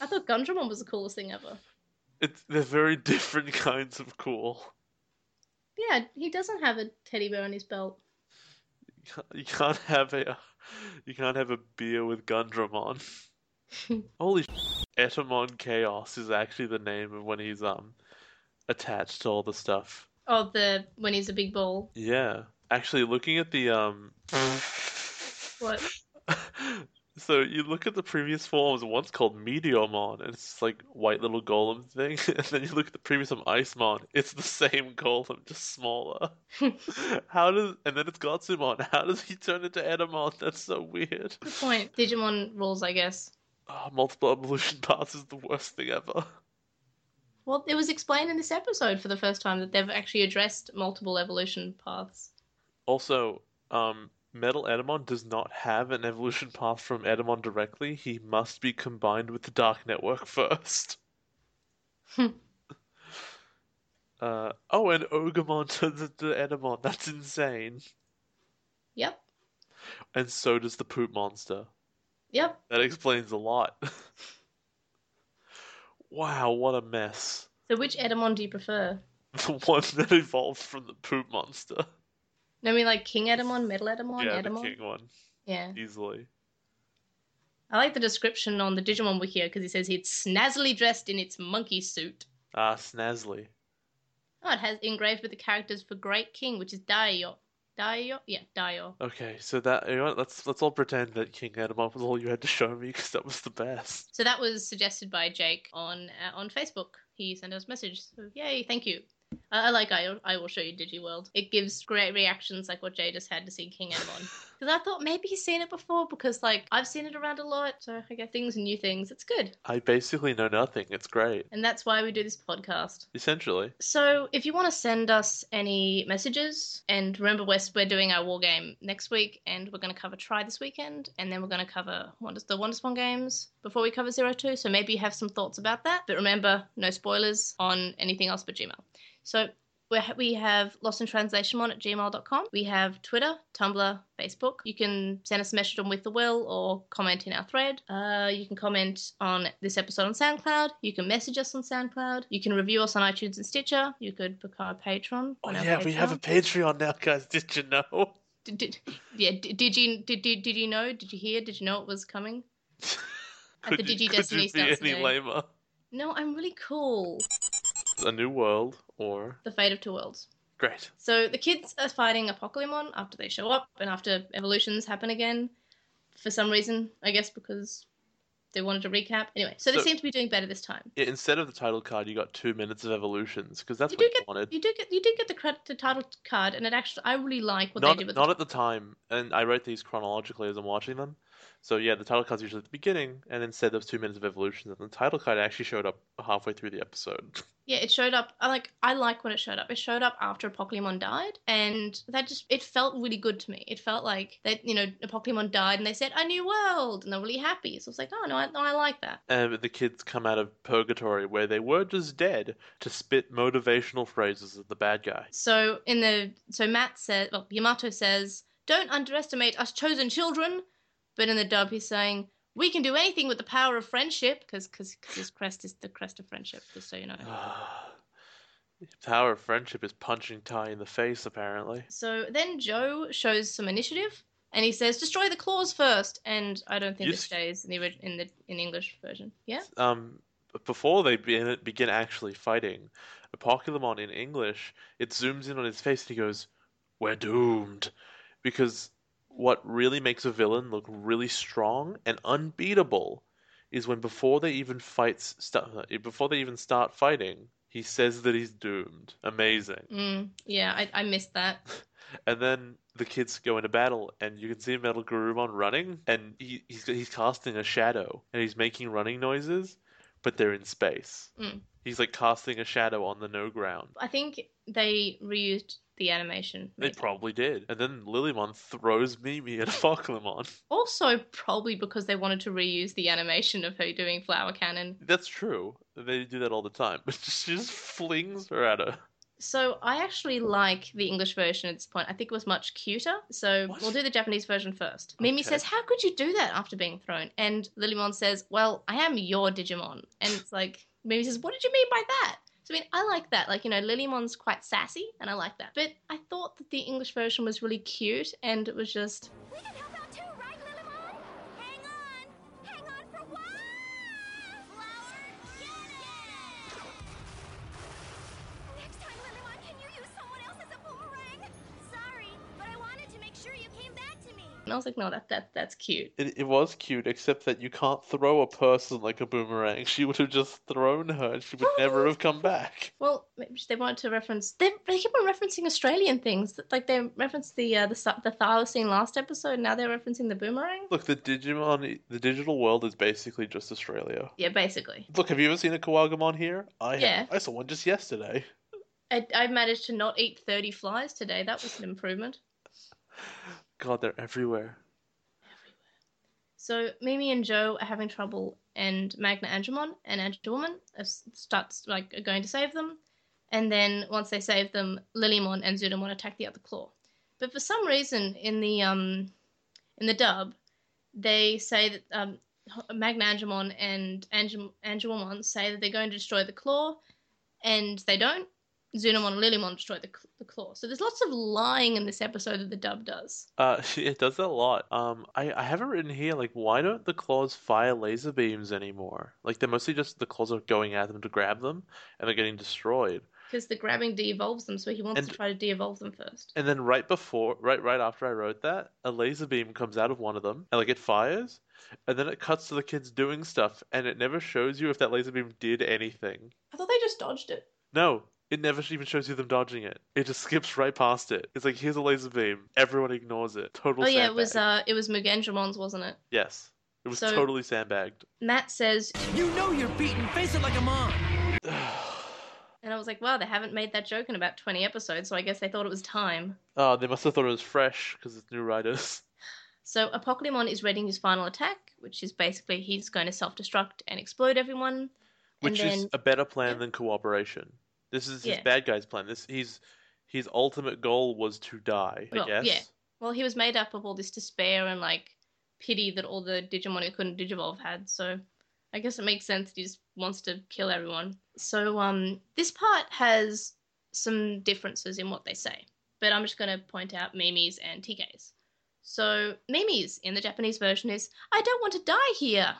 I thought Gundramon was the coolest thing ever. It's they're very different kinds of cool. Yeah, he doesn't have a teddy bear on his belt. You can't- You can't have a you can't have a beer with Gundramon. Holy sh- Etemon Chaos is actually the name of when he's um attached to all the stuff. Oh, the when he's a big ball. Yeah. Actually looking at the um What? So you look at the previous forms, one's called Meteormon, and it's just like white little golem thing, and then you look at the previous one, Icemon, it's the same golem, just smaller. How does and then it's Gotsumon, how does he turn into Etemon? That's so weird. Good point. Digimon rules, I guess. Oh, multiple evolution paths is the worst thing ever. Well, it was explained in this episode for the first time that they've actually addressed multiple evolution paths. Also, um, Metal Etemon does not have an evolution path from Etemon directly. He must be combined with the Dark Network first. Hmm. uh, oh, and Ogremon turns into Etemon. That's insane. Yep. And so does the Poop Monster. Yep. That explains a lot. wow, what a mess. So which Etemon do you prefer? The one that evolved from the Poop Monster. No, I mean like King Etemon, Metal Etemon, yeah, Etemon. the king one. Yeah. Easily. I like the description on the Digimon wiki because he says it's snazzily dressed in its monkey suit. Ah, Snazzly. Oh, it has engraved with the characters for Great King, which is Daio. Daio? Yeah, Daio. Okay, so that you know what, let's let's all pretend that King Etemon was all you had to show me because that was the best. So that was suggested by Jake on uh, on Facebook. He sent us a message. So yay, thank you. I, I like I, I will show you DigiWorld. It gives great reactions like what Jay just had to see King Etemon. Because I thought maybe he's seen it before because like I've seen it around a lot. So I get things and new things. It's good. I basically know nothing. It's great. And that's why we do this podcast. Essentially. So if you want to send us any messages, and remember we're, we're doing our war game next week, and we're going to cover Tri this weekend, and then we're going to cover Wonders, the WonderSwan games before we cover Zero Two. So maybe you have some thoughts about that. But remember, no spoilers on anything else but Gmail. So we we have lost in translationmon at gmail.com. We have Twitter, Tumblr, Facebook. You can send us a message on With the Will or comment in our thread. Uh, you can comment on this episode on SoundCloud. You can message us on SoundCloud. You can review us on iTunes and Stitcher. You could become a patron. Oh on our yeah, we have a Patreon. Patreon now, guys. Did you know? Did, did, yeah, did, did you did, did, did you know? Did you hear? Did you know it was coming? could the you, Digi could Destiny you be any today. lamer? No, I'm really cool. A new world or The Fate of Two Worlds. great. So the kids are fighting Apocalymon after they show up and after evolutions happen again. For some reason, I guess because they wanted to recap. Anyway, so they So- seem to be doing better this time. Yeah, instead of the title card, you got two minutes of evolutions because that's You what you get wanted. you do get you did get the credit the title card, and it actually I really like what not they did with not the, at the time, and I wrote these chronologically as I'm watching them. So yeah, the title card's usually at the beginning, and instead of two minutes of evolution, and the title card actually showed up halfway through the episode. yeah. It showed up. I like I like when it showed up. It showed up after Apocalymon died, and that just it felt really good to me. It felt like that you know Apocalymon died, and they said a new world, and they're really happy. So I was like, oh no, I, no, I like that. and the kids come out of purgatory where they were just dead to spit motivational phrases at the bad guy. So in the so Matt says, well, Yamato says, "Don't underestimate us chosen children," but in the dub he's saying, "We can do anything with the power of friendship," because because his crest is the crest of friendship. Just so you know. the power of friendship is punching Tai in the face, apparently. So then Joe shows some initiative, and he says, "Destroy the claws first. And I don't think You it s- stays in the orig- in the in the English version. Yeah. Um, before they begin, begin actually fighting, Apocalymon in English, it zooms in on his face and he goes, "We're doomed," because what really makes a villain look really strong and unbeatable is when before they even fights start before they even start fighting, he says that he's doomed. Amazing. Mm, yeah, I I missed that. And then the kids go into battle, and you can see Metal Garurumon running, and he, he's he's casting a shadow, and he's making running noises, but they're in space. Mm. He's like casting a shadow on the no ground. I think they reused the animation. They probably did. And then Lilymon throws Mimi at Apocalymon. Also, probably because they wanted to reuse the animation of her doing flower cannon. That's true. They do that all the time. But she just flings her at her. So I actually like the English version at this point. I think it was much cuter. So What? we'll do the Japanese version first. Mimi says, "How could you do that after being thrown?" And Lilymon says, "Well, I am your Digimon." And it's like Mimi says, "What did you mean by that?" So I mean, I like that. Like you know, Lilymon's quite sassy, and I like that. But I thought that the English version was really cute, and it was just And I was like, no, that that that's cute. It, it was cute, except that you can't throw a person like a boomerang. She would have just thrown her and she would never have come back. Well, maybe they wanted to reference. They, they keep on referencing Australian things. Like they referenced the uh, the the thylacine last episode. Now they're referencing the boomerang. Look, the Digimon, the digital world is basically just Australia. Yeah, basically. Look, have you ever seen a Kawagamon here? I have. Yeah. I saw one just yesterday. I, I managed to not eat thirty flies today. That was an improvement. God, they're everywhere. So Mimi and Joe are having trouble, and Magna Angemon and Angewoman are starts like are going to save them, and then once they save them, Lilymon and Zudomon attack the other claw. But for some reason, in the um, in the dub, they say that um, Magna Angemon and Ange- say that they're going to destroy the claw, and they don't. Zudomon and Lilymon destroy the, the claw. So there's lots of lying in this episode that the dub does. Uh, it does that a lot. Um, I, I haven't written here, like, why don't the claws fire laser beams anymore? Like, they're mostly just the claws are going at them to grab them, and they're getting destroyed. Because the grabbing de-evolves them, so he wants And- to try to de-evolve them first. And then right before, right right after I wrote that, a laser beam comes out of one of them, and like it fires, and then it cuts to the kids doing stuff, and it never shows you if that laser beam did anything. I thought they just dodged it. No, it never even shows you them dodging it. It just skips right past it. It's like here's a laser beam. Everyone ignores it. Total. oh yeah, it was sandbag. uh, it was Mugendramon's, wasn't it? Yes, it was So- totally sandbagged. Matt says, You know you're beaten. Face it like a mom. and I was like, wow, they haven't made that joke in about twenty episodes, so I guess they thought it was time. oh, they must have thought it was fresh because it's new writers. So Apocalymon is readying his final attack, which is basically he's going to self-destruct and explode everyone. Which and is a better plan yeah. than cooperation. This is his Yeah. bad guy's plan. This he's his ultimate goal was to die. I guess. yeah. well, he was made up of all this despair and like pity that all the Digimon who couldn't digivolve had. So I guess it makes sense. That he just wants to kill everyone. So um, this part has some differences in what they say, but I'm just going to point out Mimi's and TK's. So Mimi's in the Japanese version is I don't want to die here.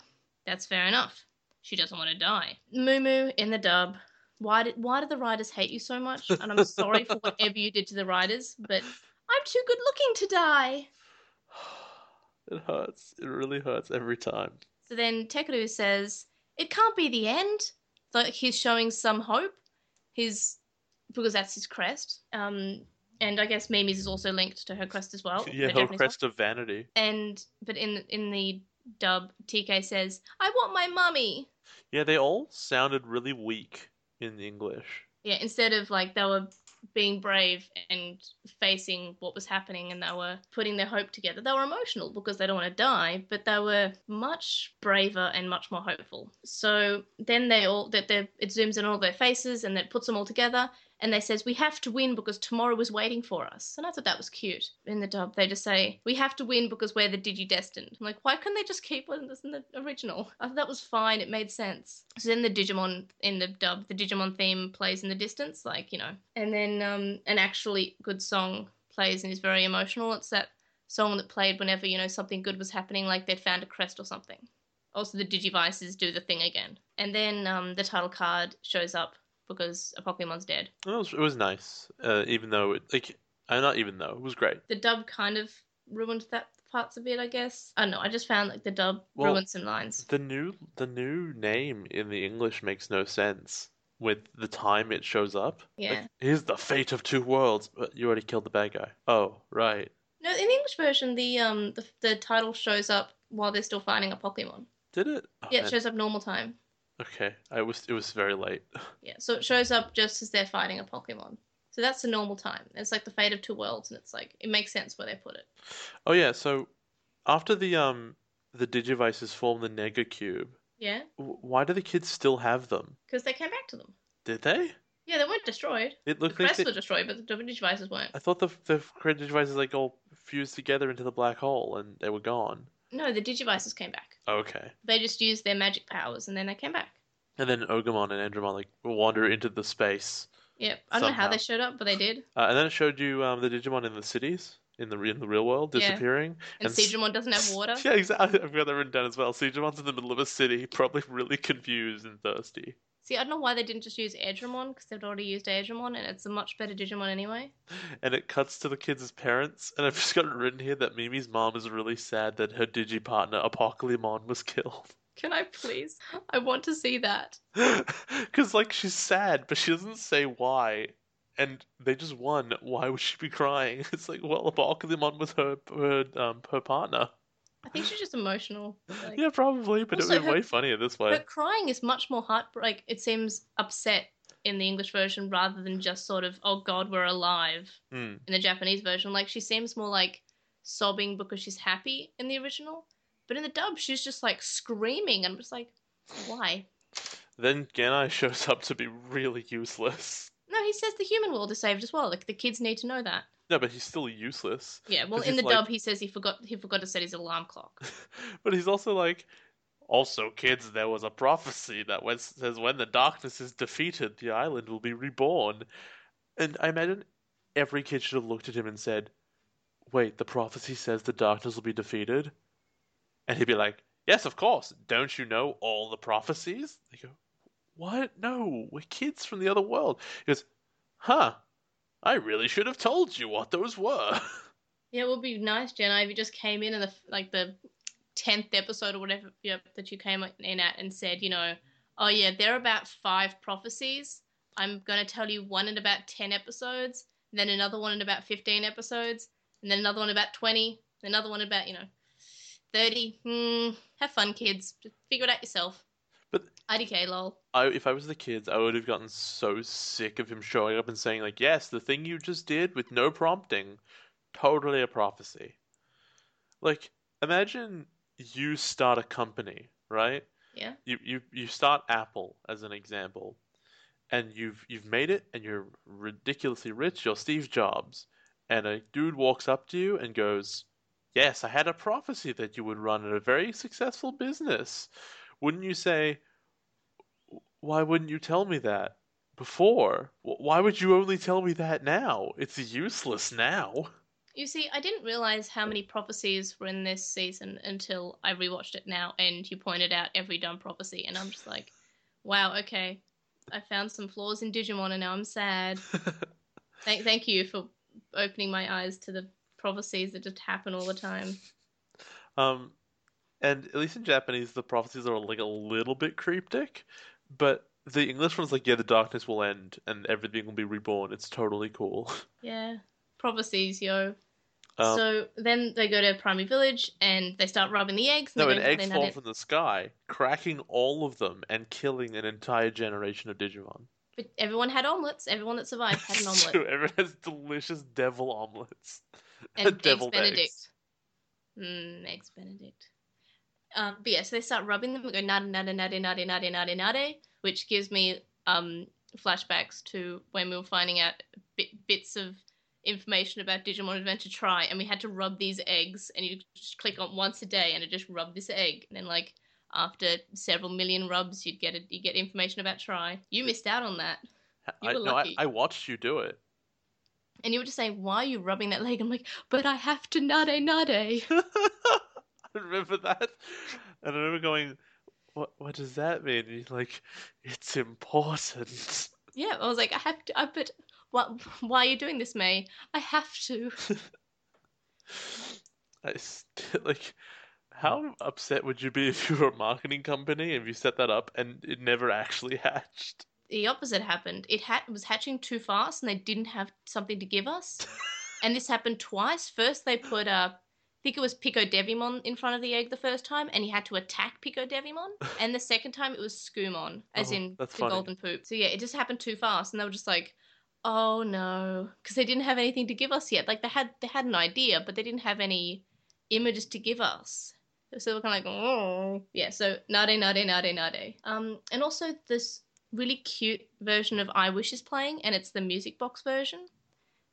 That's fair enough. She doesn't want to die. Mumu in the dub. Why did why do the writers hate you so much? And I'm sorry for whatever you did to the writers, but I'm too good looking to die. It hurts. It really hurts every time. So then Takeru says, It can't be the end. Like he's showing some hope. His because that's his crest. Um and I guess Mimi's is also linked to her crest as well. yeah, her Japanese one. crest of vanity. And but in in the dub, TK says, I want my mummy. Yeah, they all sounded really weak in English. Yeah, instead of like they were being brave and facing what was happening and they were putting their hope together. They were emotional because they don't want to die, but they were much braver and much more hopeful. So then they all that it zooms in all their faces and then puts them all together and they says we have to win because tomorrow is waiting for us. And I thought that was cute. In the dub, they just say we have to win because we're the Digi Destined. I'm like, why couldn't they just keep this in the original? I thought that was fine. It made sense. So then the Digimon in the dub, the Digimon theme plays in the distance, like you know, and then um, an actually good song plays and is very emotional. It's that song that played whenever you know something good was happening, like they'd found a crest or something. Also, the Digivices do the thing again, and then um, the title card shows up because Apocalymon's dead. It was, it was nice, uh, even though it, like, uh, not even though it was great. The dub kind of ruined that parts of it, I guess. I don't know. I just found like the dub Well, ruined some lines. The new the new name in the English makes no sense with the time it shows up. Yeah. Like, here's the fate of two worlds, but you already killed the bad guy. Oh, right. No, in the English version, the um the, the title shows up while they're still fighting Apocalymon. Did it? Oh, Yeah, it man. shows up normal time. Okay, I was it was very late. Yeah, so it shows up just as they're fighting Apocalymon. So that's the normal time. It's like the fate of two worlds, and it's like it makes sense where they put it. Oh yeah, so after the um the Digivices form the Nega Cube, Yeah, w- why do the kids still have them? because they came back to them. Did they? Yeah, they weren't destroyed. It The looked like crests they, were destroyed, but the Digivices weren't. I thought the the Digivices like all fused together into the black hole and they were gone. No, the Digivices came back. Okay. They just used their magic powers, and then they came back. And then Ogremon and Andromon like wander into the space. Yep, I don't know how they showed up, but they did. Uh, and then it showed you um, the Digimon in the cities, in the in the real world, Yeah. disappearing. And, Seadramon doesn't have water. Yeah, exactly. I've got that written down as well. Seadramon's in the middle of a city, probably really confused and thirsty. See, I don't know why they didn't just use Edgemon because they'd already used Edgemon, and it's a much better Digimon anyway. And it cuts to the kids' parents, and I've just got it written here that Mimi's mom is really sad that her Digi partner Apocalymon was killed. Can I please? I want to see that. Because, like, she's sad, but she doesn't say why. And they just won. Why would she be crying? It's like, well, Apocalymon was her her um her partner. I think she's just emotional. Like, Yeah, probably, but it would be her- way funnier this way. Her crying is much more heartbreak. It seems upset in the English version rather than just sort of, oh God, we're alive Hmm. in the Japanese version. Like she seems more like sobbing because she's happy in the original. But in the dub, she's just like screaming. And I'm just like, why? Then Gennai shows up to be really useless. No, he says the human world is saved as well. Like the kids need to know that. No, but he's still useless. Yeah, well, in the like- dub, he says he forgot he forgot to set his alarm clock. But he's also like, also, kids, there was a prophecy that was, says when the darkness is defeated, the island will be reborn. And I imagine every kid should have looked at him and said, Wait, the prophecy says the darkness will be defeated? And he'd be like, Yes, of course. Don't you know all the prophecies? They go, What? No, we're kids from the other world. He goes, Huh, I really should have told you what those were. Yeah, it would be nice, Gennai, if you just came in in the like the tenth episode or whatever yep, that you came in at and said, you know, oh yeah, there are about five prophecies. I'm gonna tell you one in about ten episodes, then another one in about fifteen episodes, and then another one about twenty, another one about you know thirty. Hmm, have fun, kids. Just figure it out yourself. IDK, lol. I, if I was the kids, I would have gotten so sick of him showing up and saying, like, yes, the thing you just did with no prompting, totally a prophecy. Like, imagine you start a company, right? Yeah. You, you, you start Apple as an example, and you've, you've made it, and you're ridiculously rich, you're Steve Jobs, and a dude walks up to you and goes, yes, I had a prophecy that you would run a very successful business. Wouldn't you say, why wouldn't you tell me that before? Why would you only tell me that now? It's useless now. You see, I didn't realize how many prophecies were in this season until I rewatched it now, and you pointed out every dumb prophecy, and I'm just like, wow, okay, I found some flaws in Digimon, and now I'm sad. Thank, thank you for opening my eyes to the prophecies that just happen all the time. um, and at least in Japanese, the prophecies are like a little bit cryptic, but the English one's like, yeah, the darkness will end and everything will be reborn. It's totally cool. Yeah, prophecies, yo. Um, so then they go to Primary Village and they start rubbing the eggs. And no, they and go, eggs they fall from the sky, cracking all of them and killing an entire generation of Digimon. But everyone had omelets. Everyone that survived had an omelet. true, Everyone has delicious devil omelets. and eggs Benedict. eggs. Mm, eggs Benedict. Um, but yeah, so they start rubbing them and go nada nada nada nada nada nada nada, which gives me um flashbacks to when we were finding out bit, bits of information about Digimon Adventure Tri, and we had to rub these eggs, and you just click on once a day, and it just rubbed this egg, and then like after several million rubs, you'd get you get information about Tri. You missed out on that, I, no, I. I watched you do it. and you were just saying, "Why are you rubbing that leg?" I'm like, "But I have to nade nade." Remember that, and I remember going, "What? What does that mean?" And he's like, "It's important." Yeah, I was like, I have to. I but what? Why are you doing this, May? I have to. I st- like, how upset would you be if you were a marketing company and you set that up and it never actually hatched? The opposite happened. It ha- was hatching too fast, and they didn't have something to give us. and this happened twice. First, they put I think it was Pico Devimon in front of the egg the first time, and he had to attack Pico Devimon. and the second time, it was Scumon, as Oh, in the funny. golden poop. So yeah, it just happened too fast, and they were just like, "Oh no," because they didn't have anything to give us yet. Like they had they had an idea, but they didn't have any images to give us. So we're kind of like, oh, yeah. So nade nade nade nade. Um, and also this really cute version of I Wish is playing, and it's the music box version,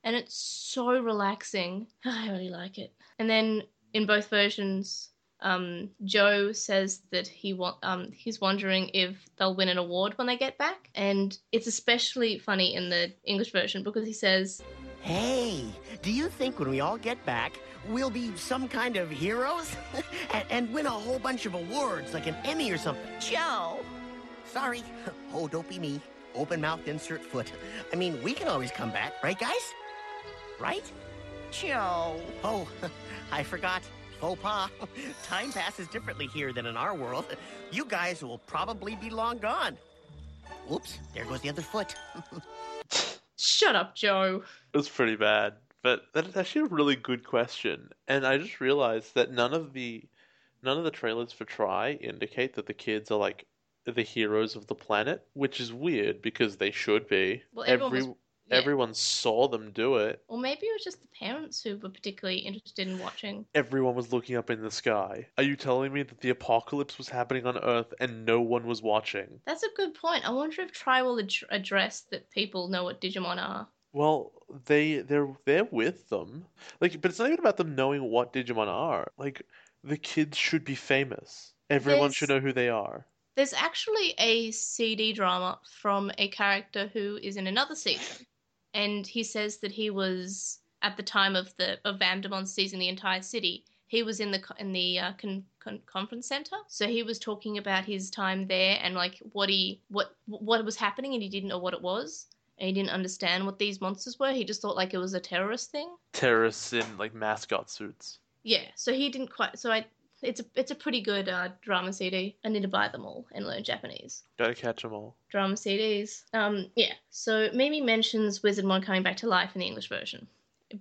and it's so relaxing. I really like it. And then in both versions, um, Joe says that he want um he's wondering if they'll win an award when they get back, and it's especially funny in the English version because he says, Hey, do you think when we all get back, we'll be some kind of heroes? and, and win a whole bunch of awards, like an Emmy or something? Joe, sorry. Oh, don't be me. Open mouth, insert foot. I mean, we can always come back, right, guys? Right? Joe. Oh, I forgot. Faux pas. Time passes differently here than in our world. You guys will probably be long gone. Oops, there goes the other foot. Shut up, Joe. It was pretty bad, but that is actually a really good question. And I just realized that none of the none of the trailers for Tri indicate that the kids are like the heroes of the planet, which is weird because they should be. Well, everyone Every was- yeah. everyone saw them do it. Or maybe it was just the parents who were particularly interested in watching. Everyone was looking up in the sky. Are you telling me that the apocalypse was happening on Earth and no one was watching? That's a good point. I wonder if Tri will ad- address that people know what Digimon are. Well, they they're they're with them. Like, but it's not even about them knowing what Digimon are. Like, the kids should be famous. Everyone There's- should know who they are. There's actually a CD drama from a character who is in another season, and he says that he was at the time of the of Vandemon seizing the entire city. He was in the in the uh, con, con, conference center, so he was talking about his time there and like what he what what was happening, and he didn't know what it was, and he didn't understand what these monsters were. He just thought like it was a terrorist thing. Terrorists in like mascot suits. Yeah, so he didn't quite. So I, it's a it's a pretty good uh, drama CD. I need to buy them all and learn Japanese. Gotta catch them all. drama CDs. Um, yeah. So Mimi mentions Wizardmon coming back to life in the English version,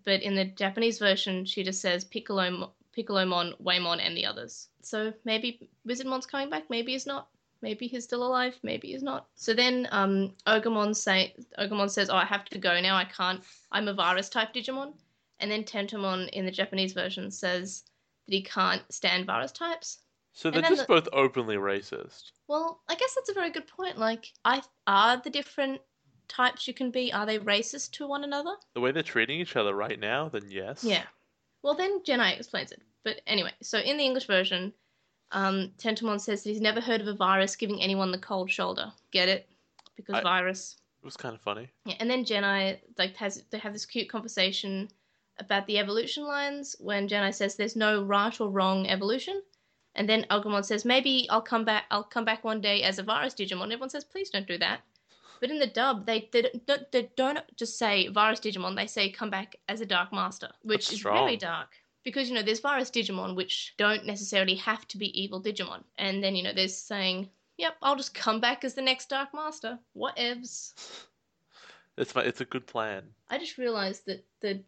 but in the Japanese version, she just says Piccolo, Piccolomon, Waymon, and the others. So maybe Wizardmon's coming back. Maybe he's not. Maybe he's still alive. Maybe he's not. So then, um, Ogremon say Ogremon says, "Oh, I have to go now. I can't. I'm a virus type Digimon." And then Tentomon in the Japanese version says that he can't stand virus types. So they're just the- both openly racist. Well, I guess that's a very good point. Like, I are the different types you can be. Are they racist to one another? The way they're treating each other right now, then yes. Yeah. Well, then Gennai explains it. But anyway, so in the English version, um, Tentomon says that he's never heard of a virus giving anyone the cold shoulder. Get it? Because I- virus. It was kind of funny. Yeah, and then Gennai like has they have this cute conversation about the evolution lines when Gennai says there's no right or wrong evolution, and then Agumon says maybe I'll come back I'll come back one day as a virus Digimon. Everyone says please don't do that. But in the dub, they, they, don't, they don't just say virus Digimon. They say come back as a Dark Master, which That's is strong. very dark. Because you know there's virus Digimon which don't necessarily have to be evil Digimon, and then you know there's saying, "Yep, I'll just come back as the next Dark Master." Whatevs. It's my, it's a good plan. I just realised that the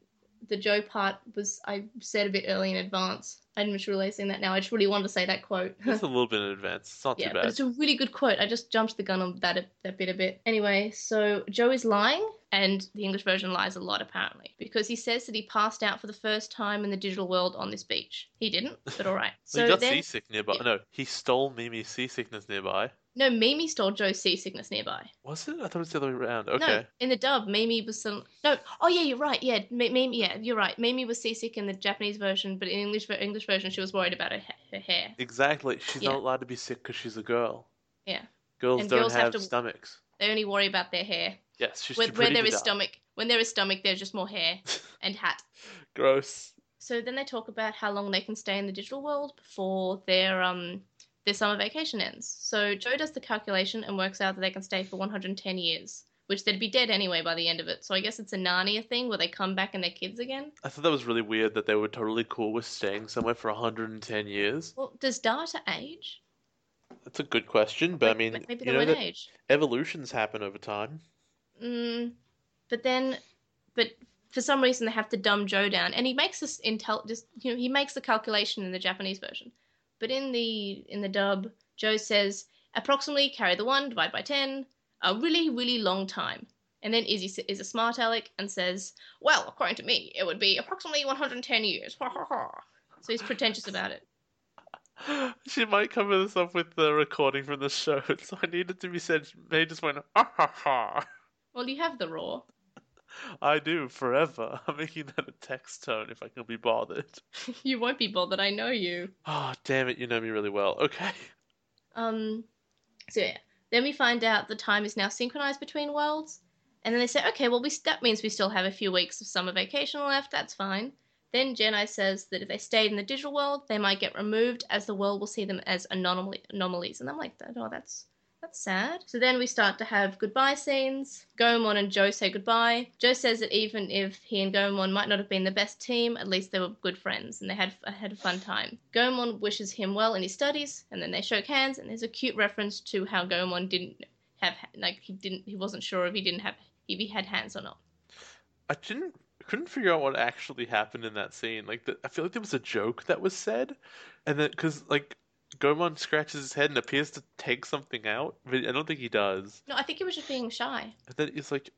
the Joe part was I said a bit early in advance. I'm just realising that now. I just really wanted to say that quote. It's a little bit in advance. It's not yeah, too but bad. it's a really good quote. I just jumped the gun on that a, that bit a bit. Anyway, so Joe is lying, and the English version lies a lot apparently because he says that he passed out for the first time in the digital world on this beach. He didn't, but all right. Well, So he got then, seasick nearby. yeah. No, he stole Mimi's seasickness nearby. No, Mimi stole Joe's seasickness nearby. Was it? I thought it was the other way around. Okay. No, in the dub, Mimi was some. No, oh yeah, you're right. Yeah, Mi- Mimi. Yeah, you're right. Mimi was seasick in the Japanese version, but in English English version, she was worried about her, her hair. Exactly. She's Yeah. not allowed to be sick because she's a girl. Yeah, Girls And don't girls have have to- stomachs. they only worry about their hair. Yes, she's Where, too where there is stomach, when there is stomach, there's just more hair and hat. Gross. So then they talk about how long they can stay in the digital world before their um their summer vacation ends. So Joe does the calculation and works out that they can stay for 110 years, which they'd be dead anyway by the end of it. So I guess it's a Narnia thing where they come back and they're kids again. I thought that was really weird that they were totally cool with staying somewhere for 110 years. Well, does Data age? That's a good question, but I mean, maybe you they know won't age. evolutions happen over time. Mm, but then, but for some reason they have to dumb Joe down, and he makes this intel. Just you know, he makes the calculation in the Japanese version, but in the in the dub, Joe says approximately carry the one divide by ten, a really really long time. And then Izzy is a smart aleck and says, "Well, according to me, it would be approximately 110 years." Ha ha ha. So he's pretentious about it. she might cover this up with the recording from the show, so I needed to be said. They just went, ah ha ha. Well, you have the raw. I do forever. I'm making that a text tone if I can be bothered. you won't be bothered. I know you. Oh, damn it, you know me really well. Okay. Um, so yeah, then we find out the time is now synchronized between worlds, and then they say, okay, well, we that means we still have a few weeks of summer vacation left. That's fine. Then Gennai says that if they stayed in the digital world, they might get removed, as the world will see them as anomaly- anomalies. And I'm like, oh, that's That's sad. So then we start to have goodbye scenes. Gomon and Joe say goodbye. Joe says that even if he and Gomon might not have been the best team, at least they were good friends and they had had a fun time. Gomon wishes him well in his studies, and then they shake hands. And there's a cute reference to how Gomon didn't have like he didn't he wasn't sure if he didn't have if he had hands or not. I didn't couldn't figure out what actually happened in that scene. Like, the, I feel like there was a joke that was said, and then because like Gomon scratches his head and appears to take something out, but I don't think he does. No, I think he was just being shy. And then he's like,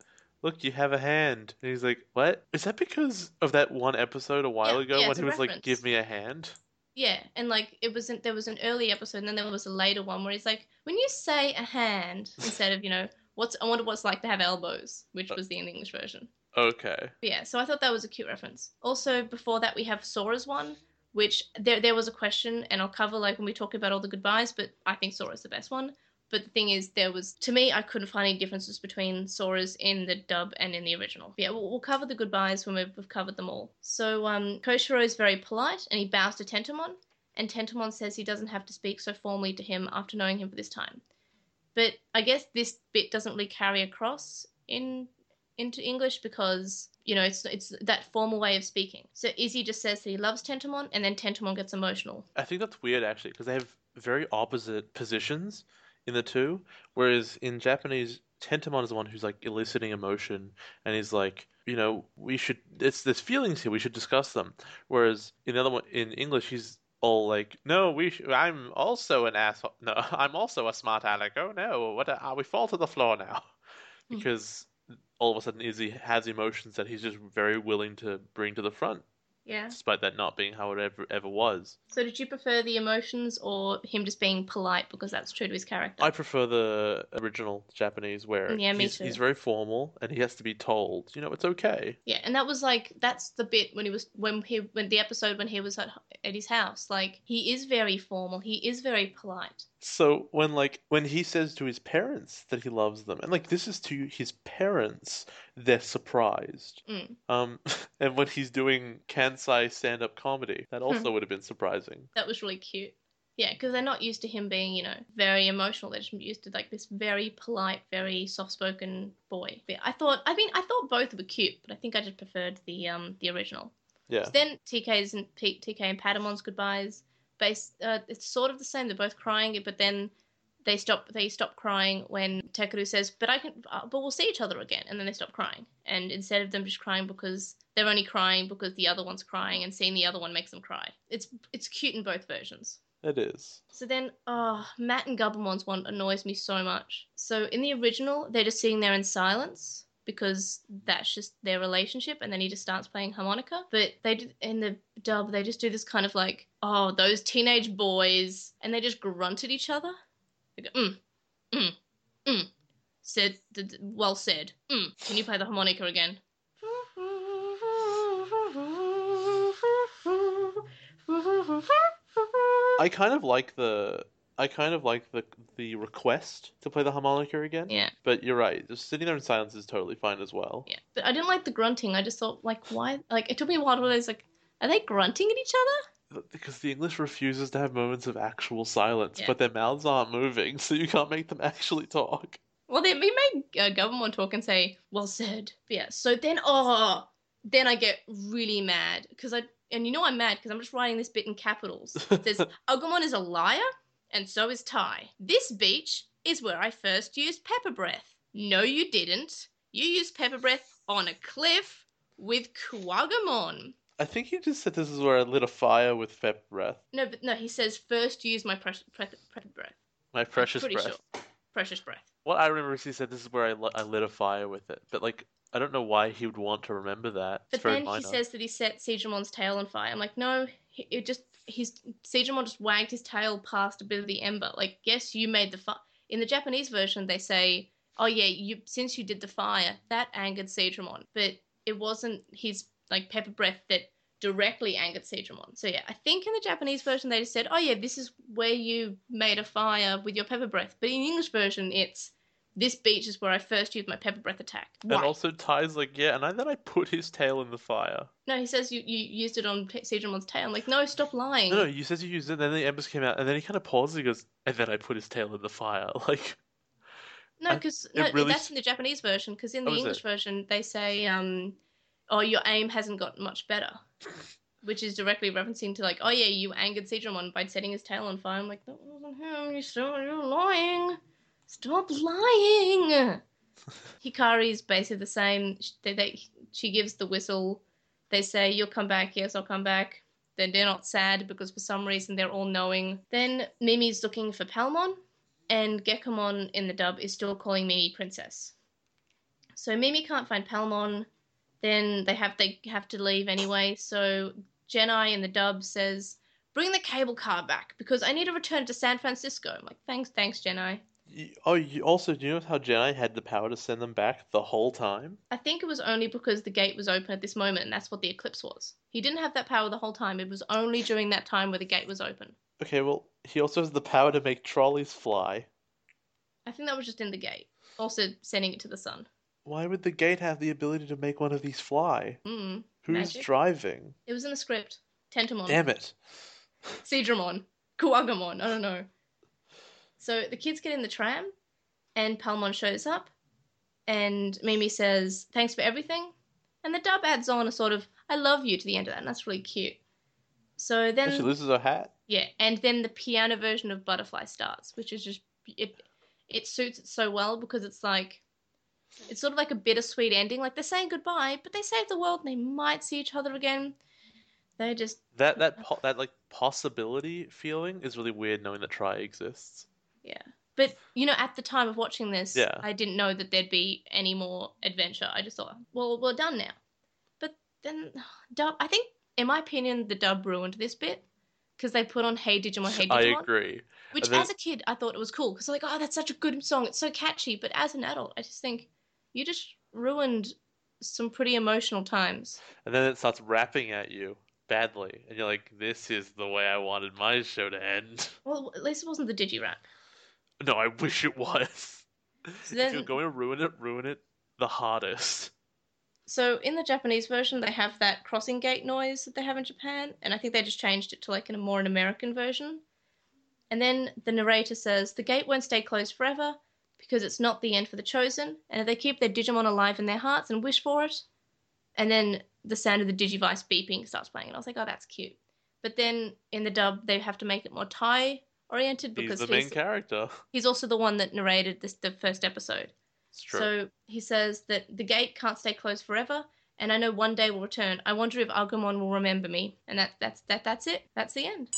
"Look, you have a hand," and he's like, "What? Is that because of that one episode a while Yeah, ago yeah, when it's he a was like, reference. "Give me a hand"? Yeah, and like it wasn't there was an early episode and then there was a later one where he's like, when you say a hand instead of, you know, what's I wonder what's like to have elbows, which was the English version. Okay. But yeah, so I thought that was a cute reference. Also, before that we have Sora's one, which there there was a question and I'll cover like when we talk about all the goodbyes, but I think Sora's the best one. But the thing is, there was to me, I couldn't find any differences between Sora's in the dub and in the original. Yeah, we'll, we'll cover the goodbyes when we've, we've covered them all. So um, Koshiro is very polite and he bows to Tentomon, and Tentomon says he doesn't have to speak so formally to him after knowing him for this time. But I guess this bit doesn't really carry across in into English because you know it's it's that formal way of speaking. So Izzy just says that he loves Tentomon, and then Tentomon gets emotional. I think that's weird actually because they have very opposite positions in the two. Whereas in Japanese, Tentomon is the one who's like eliciting emotion and he's like, you know, we should. It's there's feelings here. We should discuss them. Whereas in the other one, in English, he's all like, no, we. Sh- I'm also an asshole. No, I'm also a smart aleck. Oh no, what? A- we fall to the floor now Hmm. because all of a sudden Izzy has emotions that he's just very willing to bring to the front, Yeah. despite that not being how it ever ever was. So did you prefer the emotions or him just being polite because that's true to his character? I prefer the original Japanese where mm, Yeah, me he's, too. he's very formal and he has to be told, you know, it's okay. Yeah, and that was like that's the bit when he was when he when the episode when he was at at his house. Like he is very formal. He is very polite. So when like when he says to his parents that he loves them, and like this is to his parents, they're surprised. Mm. Um, and when he's doing Kansai stand-up comedy, that Hmm. also would have been surprising. That was really cute. Yeah, because they're not used to him being, you know, very emotional. They're just used to like this very polite, very soft-spoken boy. But I thought, I mean, I thought both were cute, but I think I just preferred the um the original. Yeah. So then TK's and TK and Patamon's goodbyes. Base, uh, it's sort of the same. They're both crying, but then they stop. They stop crying when Takeru says, "But I can, uh, but we'll see each other again." And then they stop crying. And instead of them just crying because they're only crying because the other one's crying, and seeing the other one makes them cry. It's it's cute in both versions. It is. So then, oh, Matt and Gabumon's one annoys me so much. So in the original, they're just sitting there in silence because that's just their relationship, and then he just starts playing harmonica. But they do, in the dub, they just do this kind of like, oh, those teenage boys, and they just grunt at each other. They go, mm, mm, mm. Said, well said. Mm. Can you play the harmonica again? I kind of like the I kind of like the the request to play the harmonica again. Yeah. But you're right. Just sitting there in silence is totally fine as well. Yeah, but I didn't like the grunting. I just thought, like, why? Like, it took me a while to realize, like, are they grunting at each other? Because the English refuses to have moments of actual silence, Yeah. but their mouths aren't moving, so you can't make them actually talk. Well, they we made uh, Gabumon talk and say, "Well said." But yeah. So then, oh, then I get really mad because I and you know I'm mad because I'm just writing this bit in capitals. It says Agumon is a liar, and so is Tai. This beach is where I first used pepper breath. No, you didn't. You used pepper breath on a cliff with Kuwagamon. I think he just said this is where I lit a fire with pepper breath. No, but no, he says first use my precious pre- pre- breath. My precious pretty breath. sure. Precious breath. What I remember is he said this is where I, li- I lit a fire with it, but like I don't know why he would want to remember that. It's But then minor. he says that he set Seadramon's tail on fire. I'm like, no, he, it just he's Seadramon just wagged his tail past a bit of the ember. Like, yes, you made the fire. In the Japanese version, they say, oh yeah, you since you did the fire, that angered Seadramon, but it wasn't his like pepper breath that directly angered Seadramon. So yeah, I think in the Japanese version they just said, oh yeah, this is where you made a fire with your pepper breath. But in English version, it's this beach is where I first used my pepper breath attack. and also Tai's like, yeah, and I, then I put his tail in the fire. No, he says you, you used it on Seadramon's tail. I'm like, no, stop lying. No, no, you said you used it, and then the embers came out, and then he kind of pauses. He goes, and then I put his tail in the fire. Like, No, because no, really that's in the Japanese version. Because in Oh, the is English version, they say, um, "Oh, your aim hasn't gotten much better," which is directly referencing to like, "Oh yeah, you angered Seadramon by setting his tail on fire." I'm like, "That wasn't him. You still you're lying. Stop lying." Hikari's basically the same. They, they, she gives the whistle. They say, "You'll come back." Yes, I'll come back. Then they're not sad because for some reason they're all knowing. Then Mimi's looking for Palmon, and Gekomon in the dub is still calling Mimi princess. So Mimi can't find Palmon. Then they have they have to leave anyway. So Gennai in the dub says, "Bring the cable car back because I need to return to San Francisco." I'm like, "Thanks, thanks, Gennai." Oh, you also do you know how Gennai had the power to send them back the whole time? I think it was only because the gate was open at this moment, and that's what the eclipse was. He didn't have that power the whole time. It was only during that time where the gate was open. Okay, well, he also has the power to make trolleys fly. I think that was just in the gate. Also sending it to the sun. Why would the gate have the ability to make one of these fly? Mm. Who's Magic. driving? It was in the script. Tentomon. Damn it. Seadramon, Kuwagamon, I don't know. So the kids get in the tram, and Palmon shows up, and Mimi says, Thanks for everything. And the dub adds on a sort of, I love you to the end of that, and that's really cute. So then, And she loses her hat. yeah, and then the piano version of Butterfly starts, which is just, it, it suits it so well because it's like, it's sort of like a bittersweet ending. Like they're saying goodbye, but they saved the world and they might see each other again. They just That that po- that like possibility feeling is really weird knowing that Tri exists. Yeah. But, you know, at the time of watching this, Yeah. I didn't know that there'd be any more adventure. I just thought, well, we're done now. But then, dub, I think, in my opinion, the dub ruined this bit because they put on Hey Digimon, Hey I agree. Which, And then- as a kid, I thought it was cool because, like, oh, that's such a good song. It's so catchy. But as an adult, I just think you just ruined some pretty emotional times. And then it starts rapping at you badly, and you're like, "This is the way I wanted my show to end." Well, at least it wasn't the Digi rap. No, I wish it was. So If you're going to ruin it, ruin it the hardest. So in the Japanese version, they have that crossing gate noise that they have in Japan, and I think they just changed it to like in a more an American version. And then the narrator says the gate won't stay closed forever because it's not the end for the chosen, and if they keep their Digimon alive in their hearts and wish for it, and then the sound of the Digivice beeping starts playing, and I was like, oh, that's cute. But then in the dub, they have to make it more Tai oriented because He's the main he's, character. he's also the one that narrated this the first episode. It's true. So he says that the gate can't stay closed forever, and I know one day will return. I wonder if Agumon will remember me. And that that's that that's it. That's the end.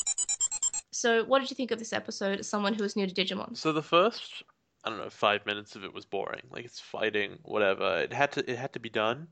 So what did you think of this episode as someone who is new to Digimon? So the first, I don't know, five minutes of it was boring. Like it's fighting, whatever. It had to, it had to be done,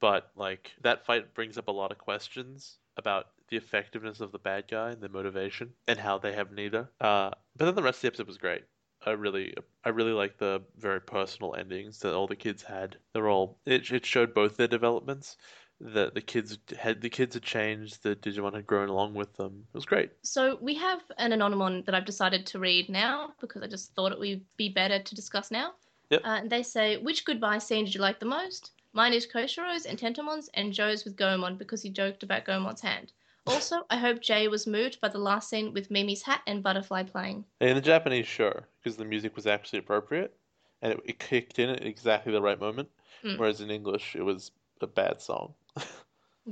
but like that fight brings up a lot of questions about the effectiveness of the bad guy and the motivation and how they have neither. Uh, but then the rest of the episode was great. I really, I really like the very personal endings that all the kids had. They're all, it, it showed both their developments. that the kids had the kids had changed. The Digimon had grown along with them. It was great. So we have an anonymon that I've decided to read now because I just thought it would be better to discuss now. Yep. Uh, and they say, which goodbye scene did you like the most? Mine is Koshiro's and Tentomon's, and Joe's with Gomon because he joked about Gomon's hand. Also, I hope Jay was moved by the last scene with Mimi's hat and butterfly playing. In the Japanese, sure, because the music was actually appropriate, and it, it kicked in at exactly the right moment. Mm. Whereas in English, it was a bad song.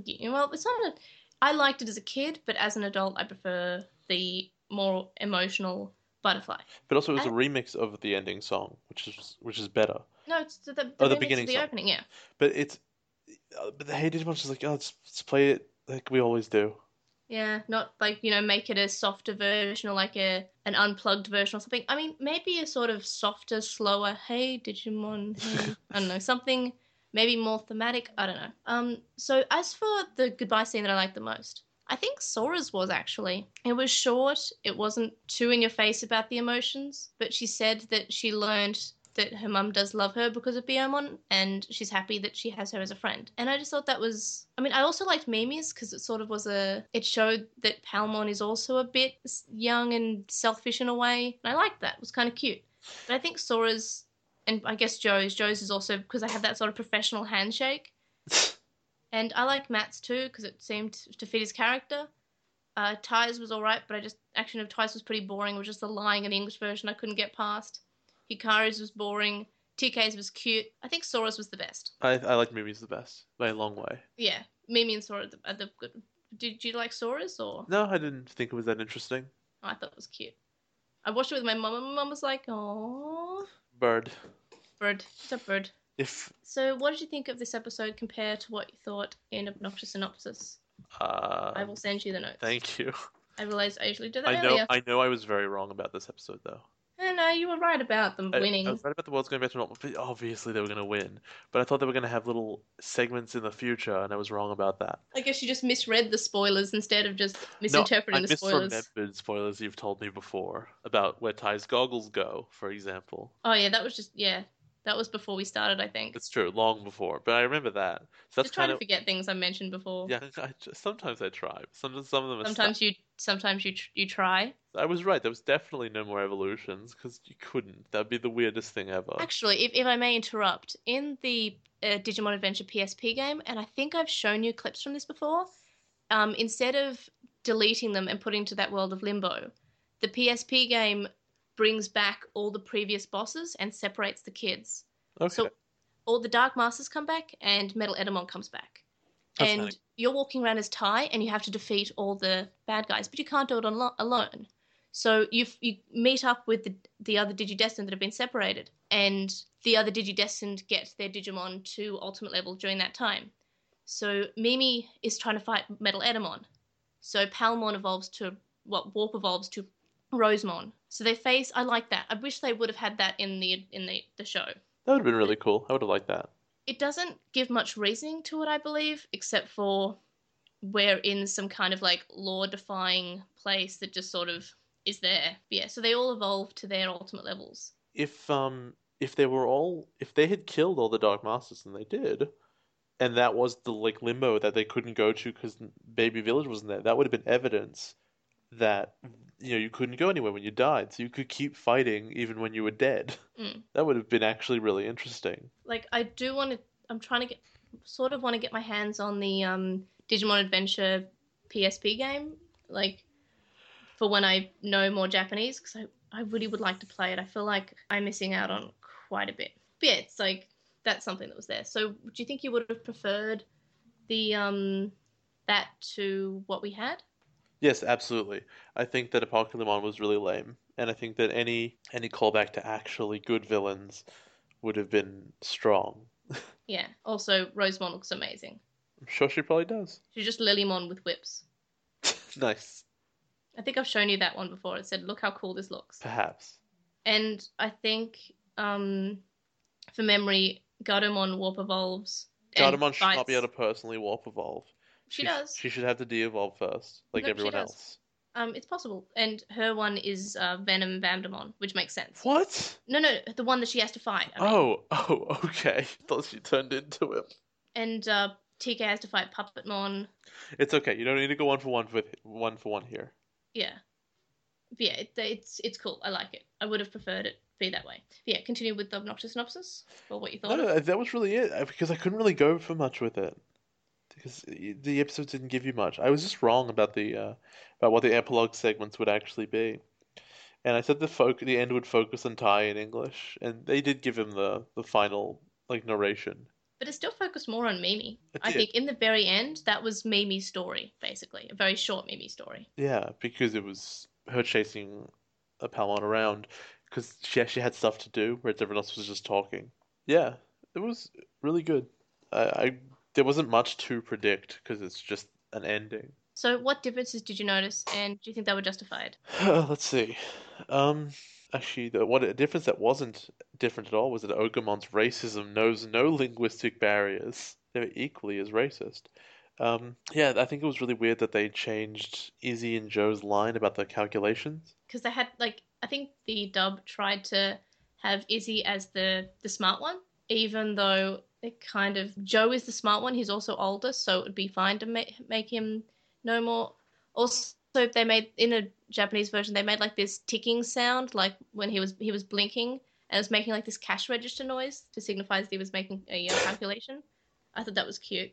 Yeah, well, it's not a. I liked it as a kid, but as an adult, I prefer the more emotional butterfly. But also, it was a I- remix of the ending song, which is which is better. No, it's the, the, Oh, the beginning the song. opening. Yeah, But it's, uh, but the Hey Digimon's just like, oh, let's, let's play it like we always do. Yeah, not like you know make it a softer version or like a an unplugged version or something. I mean, maybe a sort of softer, slower. Hey, Digimon. Hey, I don't know something. Maybe more thematic. I don't know. Um. So as for the goodbye scene that I liked the most, I think Sora's was actually. It was short. It wasn't too in your face about the emotions, but she said that she learned that her mum does love her because of Biyomon, and she's happy that she has her as a friend. And I just thought that was. I mean, I also liked Mimi's because it sort of was a. It showed that Palmon is also a bit young and selfish in a way, and I liked that. It was kind of cute. But I think Sora's, and I guess Joe's. Joe's is also because I have that sort of professional handshake. And I like Matt's too because it seemed to fit his character. Uh, Tai's was alright, but I just action of Tai's was pretty boring. It was just the lying in the English version I couldn't get past. Hikari's was boring. TK's was cute. I think Sora's was the best. I I like Mimi's the best by a long way. Yeah, Mimi and Sora are the, are the good. Did you like Sora's or? No, I didn't think it was that interesting. Oh, I thought it was cute. I watched it with my mum, and my mum was like, "Oh, Bird. bird, it's a bird." If So, what did you think of this episode compared to what you thought in Obnoxious Synopsis? uh, I will send you the notes. thank you. I realized I usually do that I know earlier. I know I was very wrong about this episode though. No, you were right about them I, winning. I was right about the world's going back to normal. Obviously, they were going to win, but I thought they were going to have little segments in the future, and I was wrong about that. I guess you just misread the spoilers instead of just misinterpreting I the spoilers. I misremembered spoilers you've told me before about where Tai's goggles go, for example. Oh yeah, that was just yeah, that was before we started. I think. It's true, long before, but I remember that. So that's just trying kind to forget things I mentioned before. yeah. I, sometimes I try. Sometimes some of them are Sometimes you, sometimes you, tr- you try. I was right. There was definitely no more evolutions because you couldn't. That'd be the weirdest thing ever. Actually, if, if I may interrupt, in the uh, Digimon Adventure PSP game, and I think I've shown you clips from this before, um, instead of deleting them and putting to that world of limbo, the PSP game brings back all the previous bosses and separates the kids. okay. So all the Dark Masters come back and Metal Etemon comes back. That's and funny. you're walking around as Tai and you have to defeat all the bad guys, but you can't do it alo- alone. So you you meet up with the the other Digidestined that have been separated, and the other Digidestined get their Digimon to ultimate level during that time. So Mimi is trying to fight Metal Etemon. So Palmon evolves to what Warp evolves to Rosemon. So they face. I like that. I wish they would have had that in the in the the show. that would have been really cool. I would have liked that. It doesn't give much reasoning to it, I believe, except for we're in some kind of like law defying place that just sort of is there. Yeah, so they all evolve to their ultimate levels. If um if they were all if they had killed all the Dark Masters and they did, and that was the like limbo that they couldn't go to because Baby Village wasn't there, that would have been evidence that you know you couldn't go anywhere when you died, so you could keep fighting even when you were dead. Mm. That would have been actually really interesting. Like I do want to. I'm trying to get sort of want to get my hands on the um, Digimon Adventure PSP game, like for when I know more Japanese, because I I really would like to play it. I feel like I'm missing out on quite a bit. But yeah, it's like that's something that was there. So do you think you would have preferred the um that to what we had? Yes, absolutely. I think that Apocalymon was really lame, and I think that any any callback to actually good villains would have been strong. Yeah. Also, Rosemon looks amazing. I'm sure she probably does. She's just Lilymon with whips. nice, I think I've shown you that one before. It said, "Look how cool this looks." perhaps. And I think, um, for memory, Gatomon warp evolves. Gatomon should not be able to personally warp evolve. She sh- does. She should have to de-evolve first, like No, everyone else. Um, it's possible. And her one is uh, Venom Vandemon, which makes sense. What? No, no, the one that she has to fight. I mean. Oh, oh, okay. Thought she turned into him. And uh, TK has to fight Puppetmon. It's okay. You don't need to go one for one with one for one here. Yeah. But yeah, it, it's it's cool. I like it. I would have preferred it be that way. But yeah, continue with the obnoxious synopsis or what you thought. No, that was really it uh, because I couldn't really go for much with it because the episodes didn't give you much. I was just wrong about the uh, about what the epilogue segments would actually be, and I said the folk the end would focus on Tai in English, and they did give him the the final like narration. But it still focused more on Mimi. I think in the very end, that was Mimi's story, basically. A very short Mimi story. Yeah, because it was her chasing a Palmon around because she actually had stuff to do, whereas everyone else was just talking. Yeah, it was really good. I, I there wasn't much to predict because it's just an ending. So, what differences did you notice, and do you think they were justified? Let's see. Um, actually, the, what a difference that wasn't different at all was that Ogremon's racism knows no linguistic barriers. They're equally as racist. Um, yeah, I think it was really weird that they changed Izzy and Joe's line about the calculations. Because they had, like, I think the dub tried to have Izzy as the, the smart one, even though it kind of. Joe is the smart one, he's also older, so it would be fine to make, make him no more. Also, they made, in a Japanese version, they made, like, this ticking sound, like when he was he was blinking, and it was making, like, this cash register noise to signify that he was making a uh, calculation. I thought that was cute.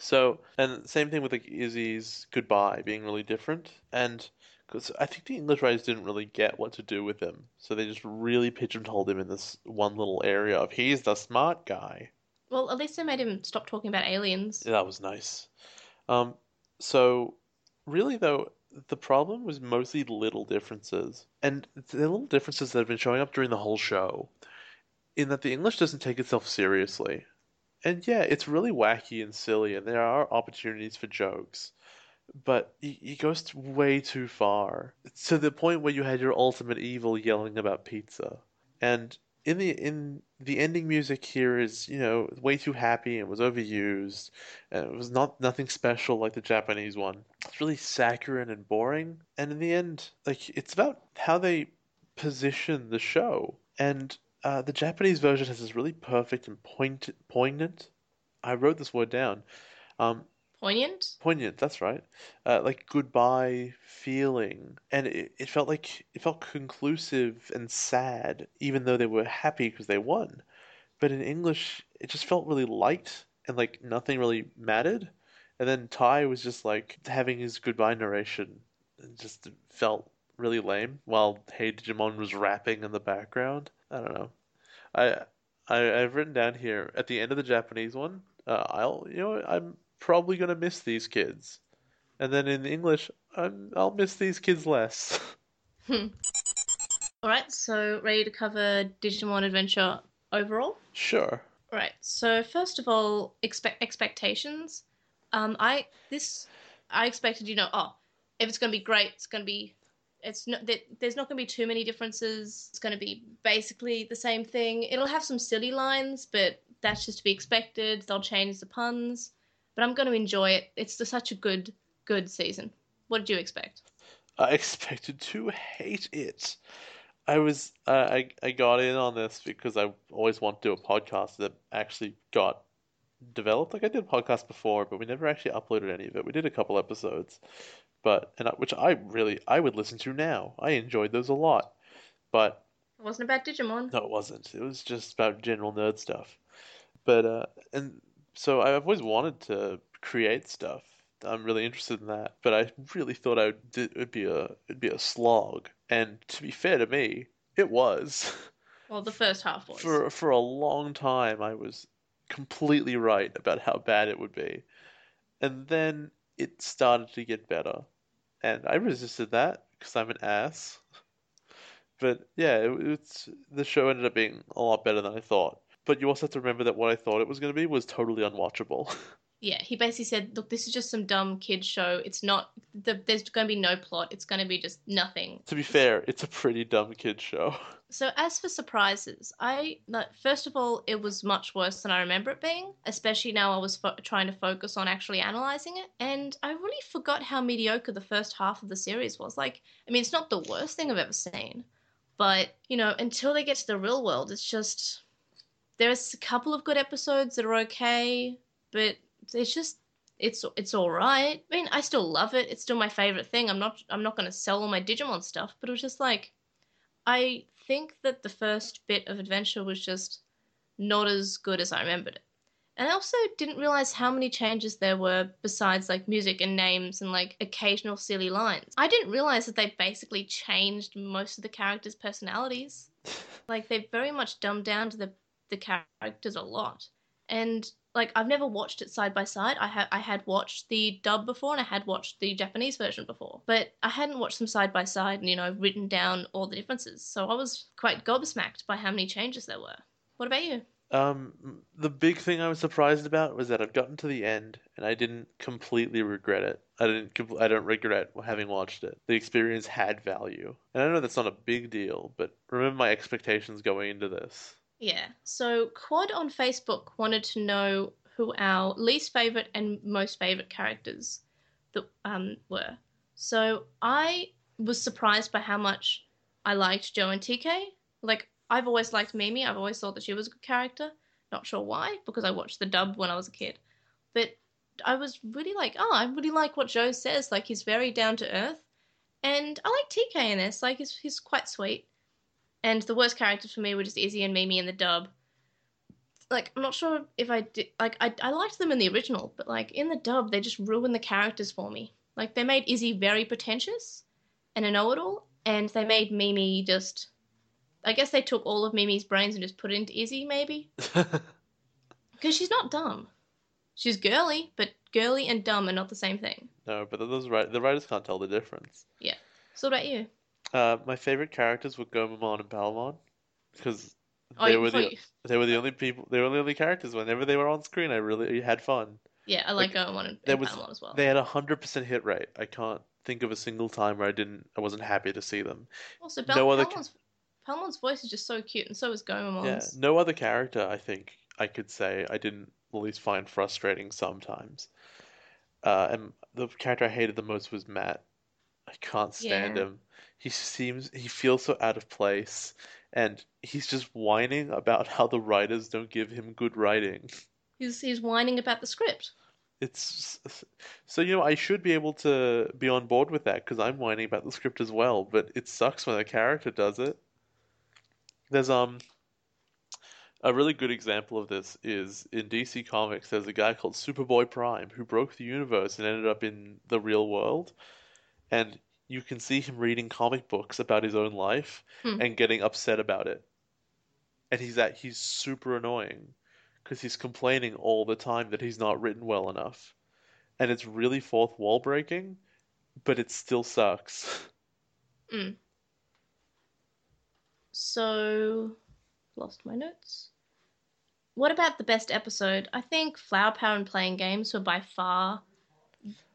So, and same thing with like Izzy's goodbye being really different, and because I think the English writers didn't really get what to do with him, so they just really pigeonholed him in this one little area of he's the smart guy. Well, at least they made him stop talking about aliens. Yeah, that was nice. Um, so really though, the problem was mostly little differences, and the little differences that have been showing up during the whole show, in that the English doesn't take itself seriously. And yeah, it's really wacky and silly, and there are opportunities for jokes, but it, goes way too far to the point where you had your ultimate evil yelling about pizza. And in the in the ending music here is you know way too happy and was overused, and it was not nothing special like the Japanese one. It's really saccharine and boring. And in the end, like it's about how they position the show. And uh, the Japanese version has this really perfect and point poignant. I wrote this word down. Um, Poignant? poignant. That's right. Uh, like goodbye feeling, and it, it felt like it felt conclusive and sad, even though they were happy because they won. But in English, it just felt really light and like nothing really mattered. And then Tai was just like having his goodbye narration, and just felt really lame while Hey Digimon was rapping in the background. I don't know. I I I've written down here at the end of the Japanese one. Uh, I'll you know I'm probably gonna miss these kids, and then in English I'm I'll miss these kids less. Alright, so ready to cover Digimon Adventure overall? sure. Right. So first of all, expect expectations. Um, I this I expected, you know, oh, if it's going to be great, it's going to be. It's not. there- There's not going to be too many differences. It's going to be basically the same thing. It'll have some silly lines, but that's just to be expected. They'll change the puns, but I'm going to enjoy it. It's just such a good, good season. What did you expect? I expected to hate it. I was uh, I I got in on this because I always want to do a podcast that actually got developed. Like I did a podcast before, but we never actually uploaded any of it. We did a couple episodes, but and I, which I really I would listen to now. I enjoyed those a lot, but It wasn't about Digimon. no, it wasn't. It was just about general nerd stuff. But uh, and so I've always wanted to create stuff. I'm really interested in that, but I really thought I would, it would be a it'd be a slog. And to be fair to me, it was. Well, the first half was. For for a long time, I was completely right about how bad it would be, and then it started to get better, and I resisted that because I'm an ass. But yeah, it, it's the show ended up being a lot better than I thought. But you also have to remember that what I thought it was going to be was totally unwatchable. Yeah, he basically said, "Look, this is just some dumb kid show. It's not. The, there's going to be no plot. It's going to be just nothing." to be fair, it's a pretty dumb kid show. So as for surprises, I like, first of all, it was much worse than I remember it being. Especially now, I was fo- trying to focus on actually analyzing it, and I really forgot how mediocre the first half of the series was. Like, I mean, it's not the worst thing I've ever seen, but you know, until they get to the real world, it's just there's a couple of good episodes that are okay, but it's just it's it's all right. I mean, I still love it. It's still my favorite thing. I'm not I'm not going to sell all my Digimon stuff, but it was just like I think that the first bit of adventure was just not as good as I remembered it. And I also didn't realize how many changes there were besides like music and names and like occasional silly lines. I didn't realize that they basically changed most of the characters' personalities. like they very much dumbed down to the the characters a lot. And like I've never watched it side by side. I had I had watched the dub before and I had watched the Japanese version before, but I hadn't watched them side by side and you know written down all the differences. So I was quite gobsmacked by how many changes there were. What about you? Um, the big thing I was surprised about was that I've gotten to the end and I didn't completely regret it. I didn't. compl- I don't regret having watched it. The experience had value, and I know that's not a big deal, but remember my expectations going into this. Yeah. So Quad on Facebook wanted to know who our least favorite and most favorite characters that um were. So I was surprised by how much I liked Joe and TK. Like I've always liked Mimi. I've always thought that she was a good character. Not sure why, because I watched the dub when I was a kid. But I was really like, oh, I really like what Joe says. Like he's very down to earth, and I like TK in this. Like he's he's quite sweet. And the worst characters for me were just Izzy and Mimi in the dub. like I'm not sure if I did like I I liked them in the original, but like in the dub they just ruined the characters for me. Like they made Izzy very pretentious and a know-it-all, and they made Mimi just. I guess they took all of Mimi's brains and just put it into Izzy, maybe because she's not dumb. She's girly, but girly and dumb are not the same thing. no, but those right the writers can't tell the difference. Yeah. So what about you? Uh, my favorite characters were Gomamon and Palmon because Oh, they you- were the you. they were the only people they were the only characters whenever they were on screen. I really had fun. Yeah, I like Gomamon and, there and was- Palmon as well. They had a hundred percent hit rate. I can't think of a single time where I didn't I wasn't happy to see them. Also, Bel- no other Palmon's, Palmon's voice is just so cute, and so is Yeah, no other character I think I could say I didn't at least find frustrating sometimes. Uh, and the character I hated the most was Matt. I can't stand Yeah. him. He seems he feels so out of place, and he's just whining about how the writers don't give him good writing. He's he's whining about the script. It's so you know I should be able to be on board with that because I'm whining about the script as well, but it sucks when a character does it. There's um a really good example of this is in DC Comics. There's a guy called Superboy Prime who broke the universe and ended up in the real world, and you can see him reading comic books about his own life Hmm. and getting upset about it. And he's that he's super annoying because he's complaining all the time that he's not written well enough. And it's really fourth wall breaking, but it still sucks. Mm. So, lost my notes. What about the best episode? I think Flower Power and Playing Games were by far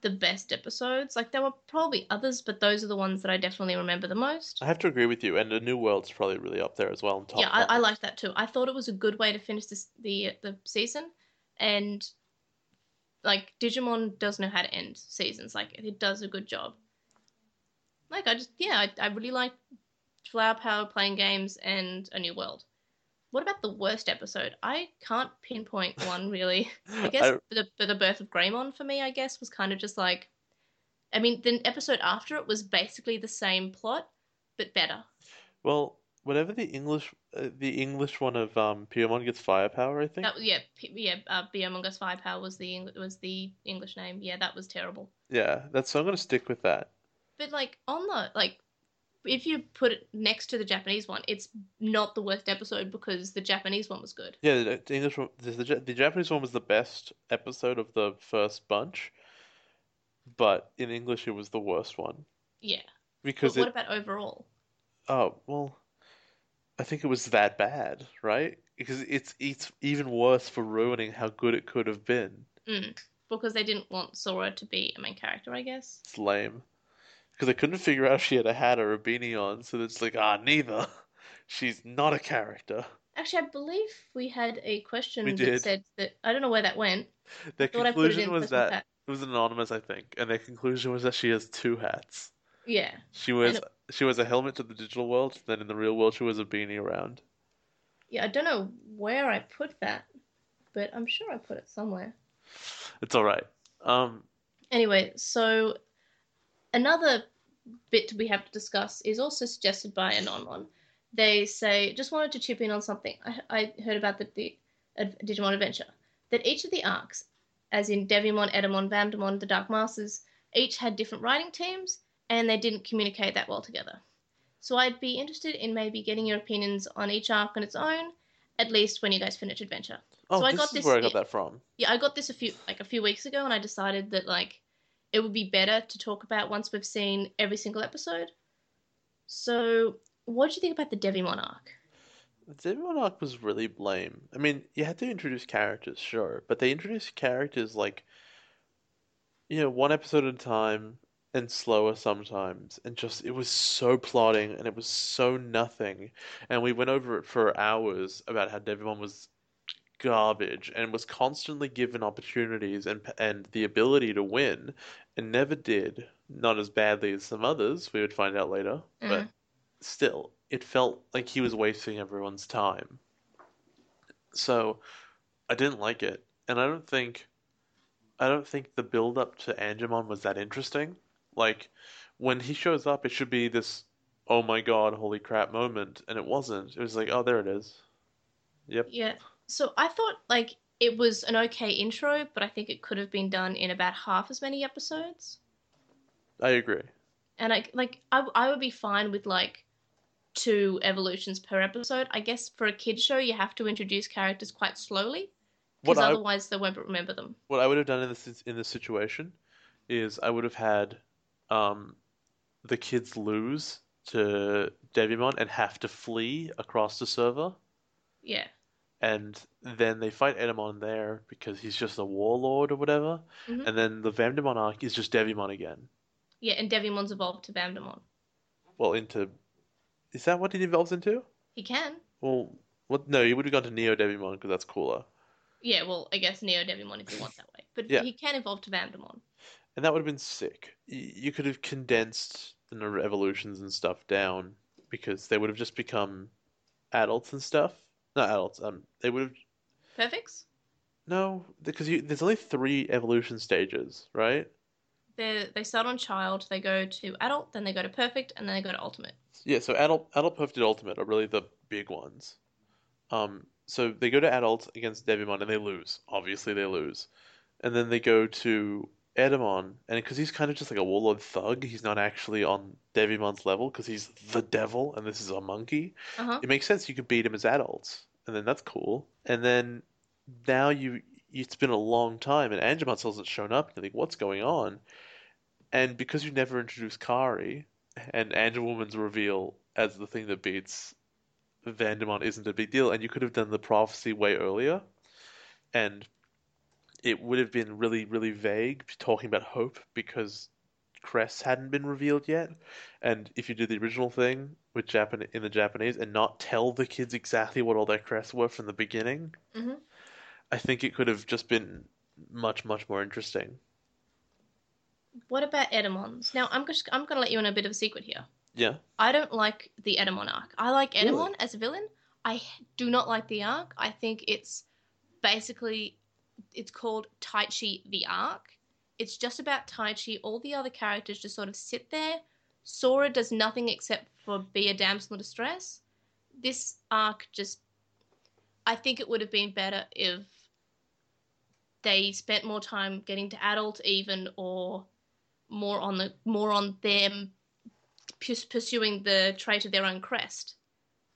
the best episodes. Like there were probably others, but those are the ones that I definitely remember the most. I have to agree with you, and A New World's probably really up there as well. Yeah, I, I liked that too. I thought it was a good way to finish this the the season, and like Digimon does know how to end seasons. Like it does a good job. Like I just yeah, I, I really like Flower Power playing games and A New World. What about the worst episode? I can't pinpoint one really. I guess the the birth of Greymon for me, I guess, was kind of just like. I mean, the episode after it was basically the same plot, but better. Well, whatever the English, uh, the English one of um, Biyomon gets firepower, I think. That yeah, P- yeah. Uh, Us Firepower was the Eng- was the English name. Yeah, that was terrible. Yeah, that's so I'm gonna stick with that. But like on the like, if you put it next to the Japanese one, it's not the worst episode because the Japanese one was good. Yeah, the, the English one, the, the, the Japanese one was the best episode of the first bunch, but in English it was the worst one Yeah. because But what it. about overall? Oh well, I think it was that bad, right? Because it's it's even worse for ruining how good it could have been. Mm. Because they didn't want Sora to be a main character, I guess. It's lame. Because I couldn't figure out if she had a hat or a beanie on, so it's like, ah, neither. She's not a character. Actually, I believe we had a question We that did. said that I don't know where that went. Their Thought I put it conclusion was that hat. it was anonymous, I think, and their conclusion was that she has two hats. Yeah. She wears it- she wears a helmet to the digital world, then in the real world she wears a beanie around. Yeah, I don't know where I put that, but I'm sure I put it somewhere. It's all right. Um, Anyway, so another bit we have to discuss is also suggested by Anon They say, just wanted to chip in on something I, I heard about the, the Ad- Digimon Adventure. That each of the arcs, as in Devimon, Etemon, Vandemon, the Dark Masters, each had different writing teams and they didn't communicate that well together. So I'd be interested in maybe getting your opinions on each arc on its own, at least when you guys finish Adventure. oh, So I this got is where I got that from. Yeah, I got this a few like a few weeks ago, and I decided that like it would be better to talk about once we've seen every single episode. So, what do you think about the Devimon arc? The Devimon arc was really lame. I mean, you had to introduce characters, sure, but they introduced characters like, you know, one episode at a time and slower sometimes, and just it was so plotting and it was so nothing. And we went over it for hours about how Devimon was garbage and was constantly given opportunities and and the ability to win, and never did. Not as badly as some others, we would find out later, but Mhm. still, it felt like he was wasting everyone's time. So, I didn't like it, and I don't think, I don't think the build up to Angemon was that interesting. Like, when he shows up, it should be this, oh my god, holy crap moment, and it wasn't. It was like, oh, there it is. Yep. Yeah, So I thought like it was an okay intro, but I think it could have been done in about half as many episodes. I agree. And I like I I would be fine with like two evolutions per episode. I guess for a kids show you have to introduce characters quite slowly because I otherwise they won't remember them. what I would have done in this in this situation is I would have had um the kids lose to Devimon and have to flee across the server, Yeah. And then they fight Etemon there because he's just a warlord or whatever, Mhm. and then the Vandemon arc is just Devimon again. Yeah, and Devimon's evolved to Vandemon. Well, into is that what it evolves into? He can. Well, what? No, he would have gone to Neo Devimon because that's cooler, Yeah, well, I guess Neo Devimon if you want that way. But Yeah. he can evolve to Vandemon. and that would have been sick. You could have condensed the number of evolutions and stuff down because they would have just become adults and stuff. Not adults. Um, they would have Perfects? no because you there's only three evolution stages, right? They they start on child, they go to adult, then they go to perfect, and then they go to ultimate. Yeah, so adult, adult, perfect, and ultimate are really the big ones. Um, so they go to adult against Devimon and they lose. Obviously, they lose, and then they go to Etemon, and because he's kind of just like a warlord thug, he's not actually on Devimon's level because he's the devil and this is a monkey. Uh huh. It makes sense you could beat him as adults, and then that's cool. And then now you, it's been a long time, and Angemon still hasn't shown up. And you think, what's going on? And because you never introduced Kari, and Angewomon's reveal as the thing that beats Vandemon isn't a big deal, and you could have done the prophecy way earlier, and it would have been really, really vague, talking about hope because Crest hadn't been revealed yet. And if you did the original thing with Japan in the Japanese and not tell the kids exactly what all their crests were from the beginning, Mhm. I think it could have just been much, much more interesting. What about Etemons? Now I'm just I'm gonna let you in a bit of a secret here. Yeah. I don't like the Etemon arc. I like Really? Etemon as a villain. I do not like the arc. I think it's basically it's called Taichi the arc. It's just about Taichi. All the other characters just sort of sit there. Sora does nothing except for be a damsel in distress. This arc just I think it would have been better if they spent more time getting to adult even or more on the more on them pursuing the trait of their own crest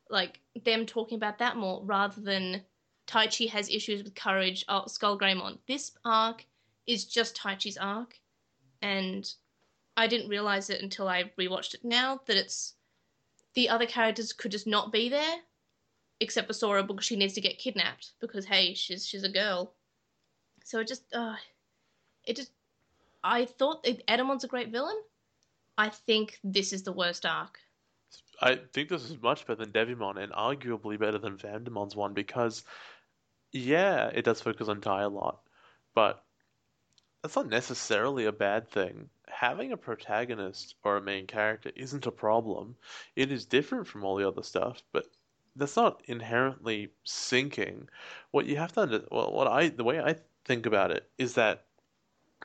like them talking about that more rather than Taichi has issues with courage oh Skull Greymon this arc is just Taichi's arc and I didn't realize it until I rewatched it now that it's the other characters could just not be there except for Sora because she needs to get kidnapped because hey she's she's a girl so it just uh it just I thought Etemon's a great villain. I think this is the worst arc. I think this is much better than Devimon and arguably better than Vandemon's one because, yeah, it does focus on Tai a lot, but that's not necessarily a bad thing. Having a protagonist or a main character isn't a problem. It is different from all the other stuff, but that's not inherently sinking. What you have to under, well, what I the way I think about it is that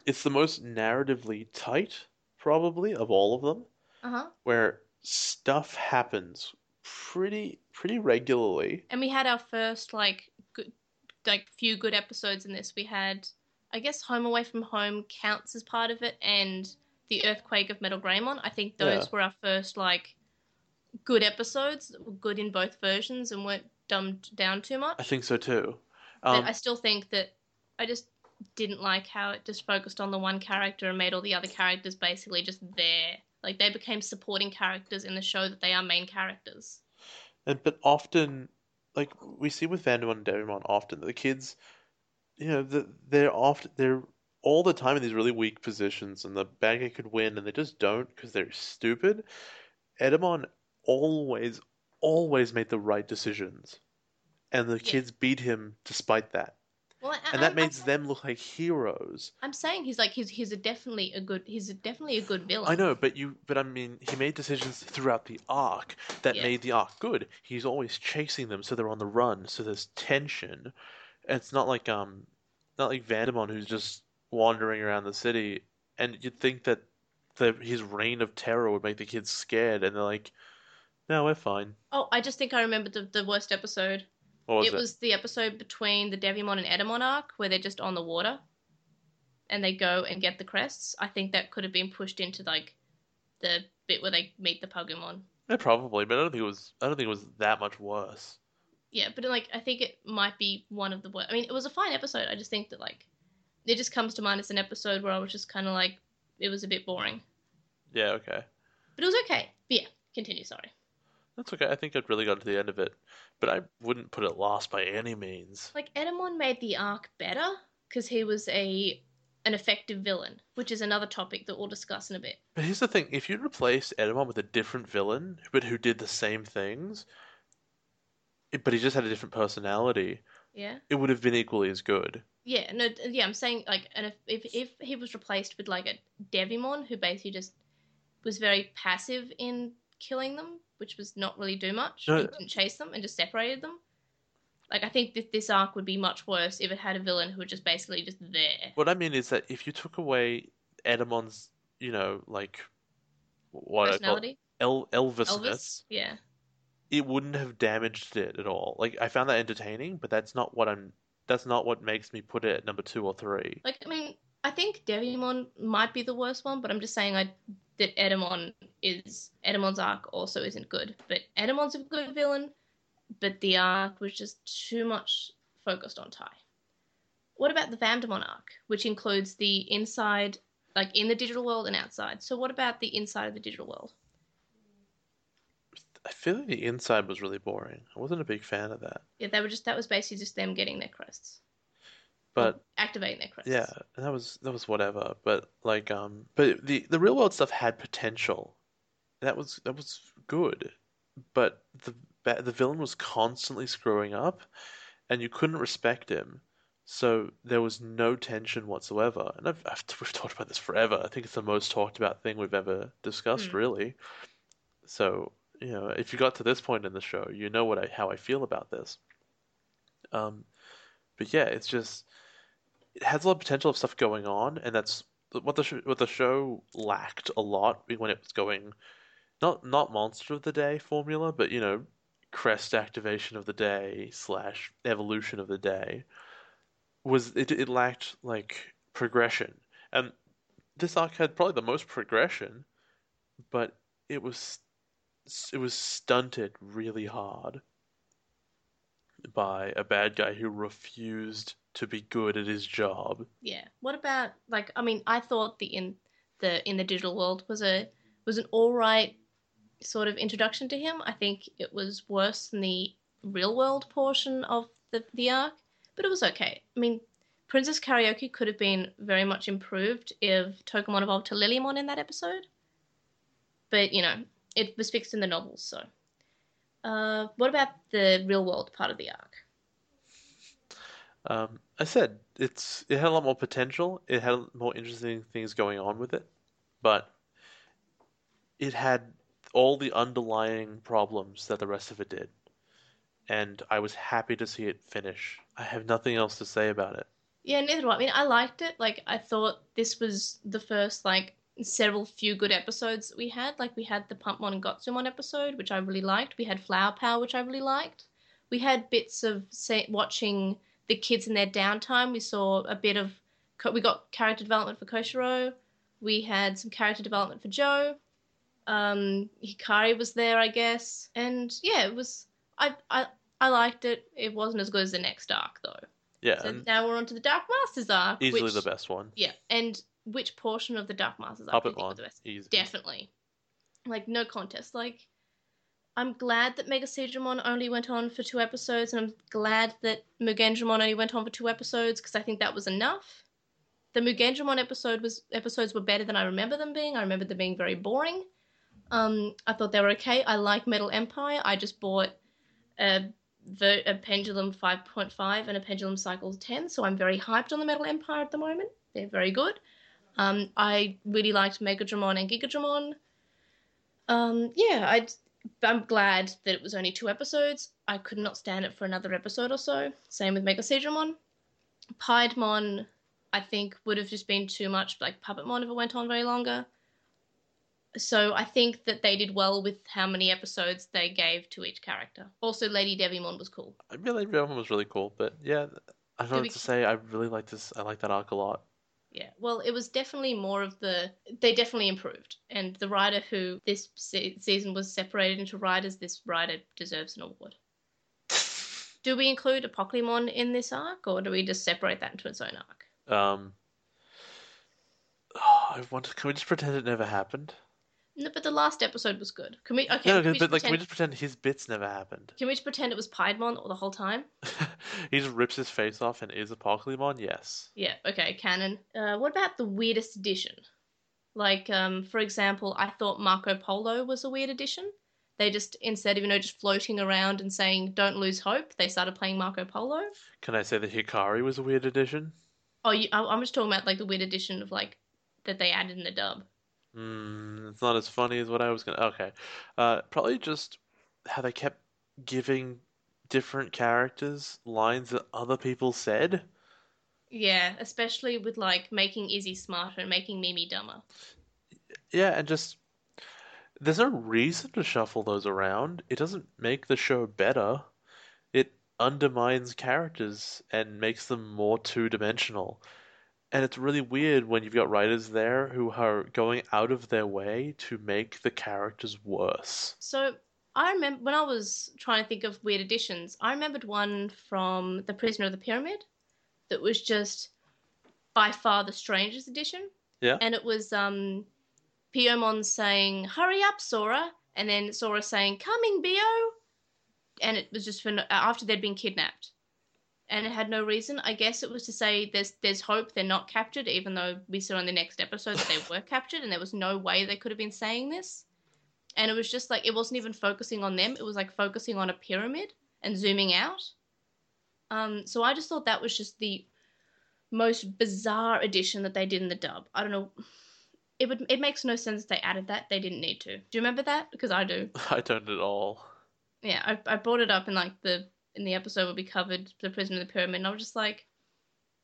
it's the most narratively tight, probably, of all of them Uh huh. where stuff happens pretty pretty regularly. And we had our first like like few good episodes in this. We had, I guess, Home Away from Home counts as part of it, and the Earthquake of Metal Greymon. I think those Yeah. were our first like good episodes that were good in both versions and weren't dumbed down too much. I think so too. but Um, I still think that I just didn't like how it just focused on the one character and made all the other characters basically just there. Like they became supporting characters in the show that they are main characters. and but often, like we see with Vandemon and Devimon, often the kids, you know, the, they're often they're all the time in these really weak positions, and the bad guy could win, and they just don't because they're stupid. Etemon always, always made the right decisions, and the kids beat him despite that, Well, I, and that I'm, makes I'm, them look like heroes. I'm saying he's like he's he's a definitely a good he's a definitely a good villain. I know, but you, but I mean, he made decisions throughout the arc that Yeah. made the arc good. He's always chasing them, so they're on the run, so there's tension. And It's not like um, not like Vandemon who's just wandering around the city, and you'd think that the his reign of terror would make the kids scared, and they're like, "No, we're fine." Oh, I just think I remembered the, the worst episode. Was it it? was the episode between the Devimon and Etemon arc where they're just on the water and they go and get the crests. I think that could have been pushed into like the bit where they meet the Pokemon. Yeah, probably, but I don't think it was. I don't think it was that much worse. Yeah, but like I think it might be one of the worst. I mean, it was a fine episode. I just think that like it just comes to mind as an episode where I was just kind of like it was a bit boring, Yeah, okay, but it was okay. But yeah, continue. Sorry. That's okay. I think I'd really got to the end of it, but I wouldn't put it last by any means. Like Etemon made the arc better because he was a an effective villain, which is another topic that we'll discuss in a bit. But here's the thing: if you'd replaced Etemon with a different villain, but who did the same things, but he just had a different personality, Yeah. it would have been equally as good. Yeah, no, yeah, I'm saying like, and if if, if he was replaced with like a Devimon who basically just was very passive in killing them, which was not really do much, No. he didn't chase them and just separated them. Like I think that this arc would be much worse if it had a villain who was just basically just there. What I mean is that if you took away Etemon's, you know, like what it, Personality, El Elvisness, Elvis, yeah, it wouldn't have damaged it at all. Like I found that entertaining, but that's not what I'm. That's not what makes me put it at number two or three. like I mean, I think Devimon might be the worst one, but I'm just saying I that Etemon is Etemon's arc also isn't good, but Etemon's a good villain, but the arc was just too much focused on Tai. What about the Vandemon arc, which includes the inside, like in the digital world and outside? So what about the inside of the digital world? I feel like the inside was really boring. I wasn't a big fan of that. Yeah, they were just that was basically just them getting their crests, But activating their crests. yeah, that was that was whatever. But like um, but the the real world stuff had potential. That was that was good. But the the villain was constantly screwing up, and you couldn't respect him. So there was no tension whatsoever. And I've, I've we've talked about this forever. I think it's the most talked about thing we've ever discussed, Hmm. really. So you know, if you got to this point in the show, you know what I how I feel about this. Um, but yeah, it's just it has a lot of potential of stuff going on, and that's what the sh what the show lacked a lot when it was going, not not monster of the day formula, but you know, crest activation of the day slash evolution of the day, was it it lacked like progression, and this arc had probably the most progression, but it was it was stunted really hard by a bad guy who refused to be good at his job. Yeah. What about like I mean, I thought the in the in the digital world was a was an all right sort of introduction to him. I think it was worse than the real world portion of the the arc, but it was okay. I mean, Princess Karaoke could have been very much improved if Togemon evolved to Lilymon in that episode. But, you know, it was fixed in the novels, so. Uh, what about the real world part of the arc? Um, I said it's it had a lot more potential. It had more interesting things going on with it, but it had all the underlying problems that the rest of it did, and I was happy to see it finish. I have nothing else to say about it. Yeah, neither do I. I mean, I liked it. Like, I thought this was the first, like, several few good episodes that we had. Like, we had the Pumpmon and Gotsumon episode, which I really liked. We had Flower Power, which I really liked. We had bits of say, watching the kids in their downtime. We saw a bit of, we got character development for Koshiro. We had some character development for Joe. Um, Hikari was there, I guess. And yeah, it was, I, I, I liked it. It wasn't as good as the next arc, though. Yeah, So and now we're on to the Dark Masters arc. easily which, the best one. Yeah, and which portion of the Dark Masters arc do you Puppet think was the best? easy. Definitely. Like, no contest. Like, I'm glad that Mega Seadramon only went on for two episodes, and I'm glad that Mugendramon only went on for two episodes, because I think that was enough. The Mugendramon episode was episodes were better than I remember them being. I remember them being very boring. Um, I thought they were okay. I like Metal Empire. I just bought a, a Pendulum 5.5 and a Pendulum Cycle 10, so I'm very hyped on the Metal Empire at the moment. They're very good. Um, I really liked Megadramon and Gigadramon. Um, yeah, I'd, I'm glad that it was only two episodes. I could not stand it for another episode or so. Same with Mega Seadramon. Piedmon, I think, would have just been too much like Puppetmon if it went on very longer. So I think that they did well with how many episodes they gave to each character. Also, Lady Devimon was cool. I mean, everyone was really cool, but yeah, I don't know what to say. I really like this. I like that arc a lot. Yeah, well, it was definitely more of the. They definitely improved, and the writer who this se- season was separated into writers, this writer deserves an award. Do we include Apocalymon in this arc, or do we just separate that into its own arc? Um, oh, I want. Can we just pretend it never happened? No, but the last episode was good. Can we? Okay, no, can we but just like, can we pretend, just pretend his bits never happened? can we just pretend it was Piedmon all the whole time? he just rips his face off and is Apocalymon. Yes. Yeah, okay, canon. Uh, what about the weirdest addition? Like, um, for example, I thought Marco Polo was a weird addition. They just, instead of, you know, just floating around and saying, don't lose hope, they started playing Marco Polo. Can I say that Hikari was a weird addition? Oh, you, I, I'm just talking about, like, the weird addition of, like, that they added in the dub. Hmm, it's not as funny as what I was gonna. Okay, uh, probably just how they kept giving different characters lines that other people said. Yeah, especially with, like, making Izzy smarter and making Mimi dumber. Yeah, and just there's no reason to shuffle those around. It doesn't make the show better. It undermines characters and makes them more two-dimensional. And it's really weird when you've got writers there who are going out of their way to make the characters worse. So I remember when I was trying to think of weird additions, I remembered one from The Prisoner of the Pyramid that was just by far the strangest addition. Yeah. And it was um Piomon saying, Hurry up, Sora and then Sora saying, Coming, Bio and it was just for no- after they'd been kidnapped. And it had no reason. I guess it was to say there's there's hope they're not captured, even though we saw in the next episode that they were captured, and there was no way they could have been saying this. And it was just like it wasn't even focusing on them. It was like focusing on a pyramid and zooming out. Um so i just thought that was just the most bizarre addition that they did in the dub. I don't know. It would it makes no sense they added that. They didn't need to. Do you remember that? Because i do. I don't at all. yeah i, I brought it up in like the in the episode where we covered the prisoner of the pyramid and i was just like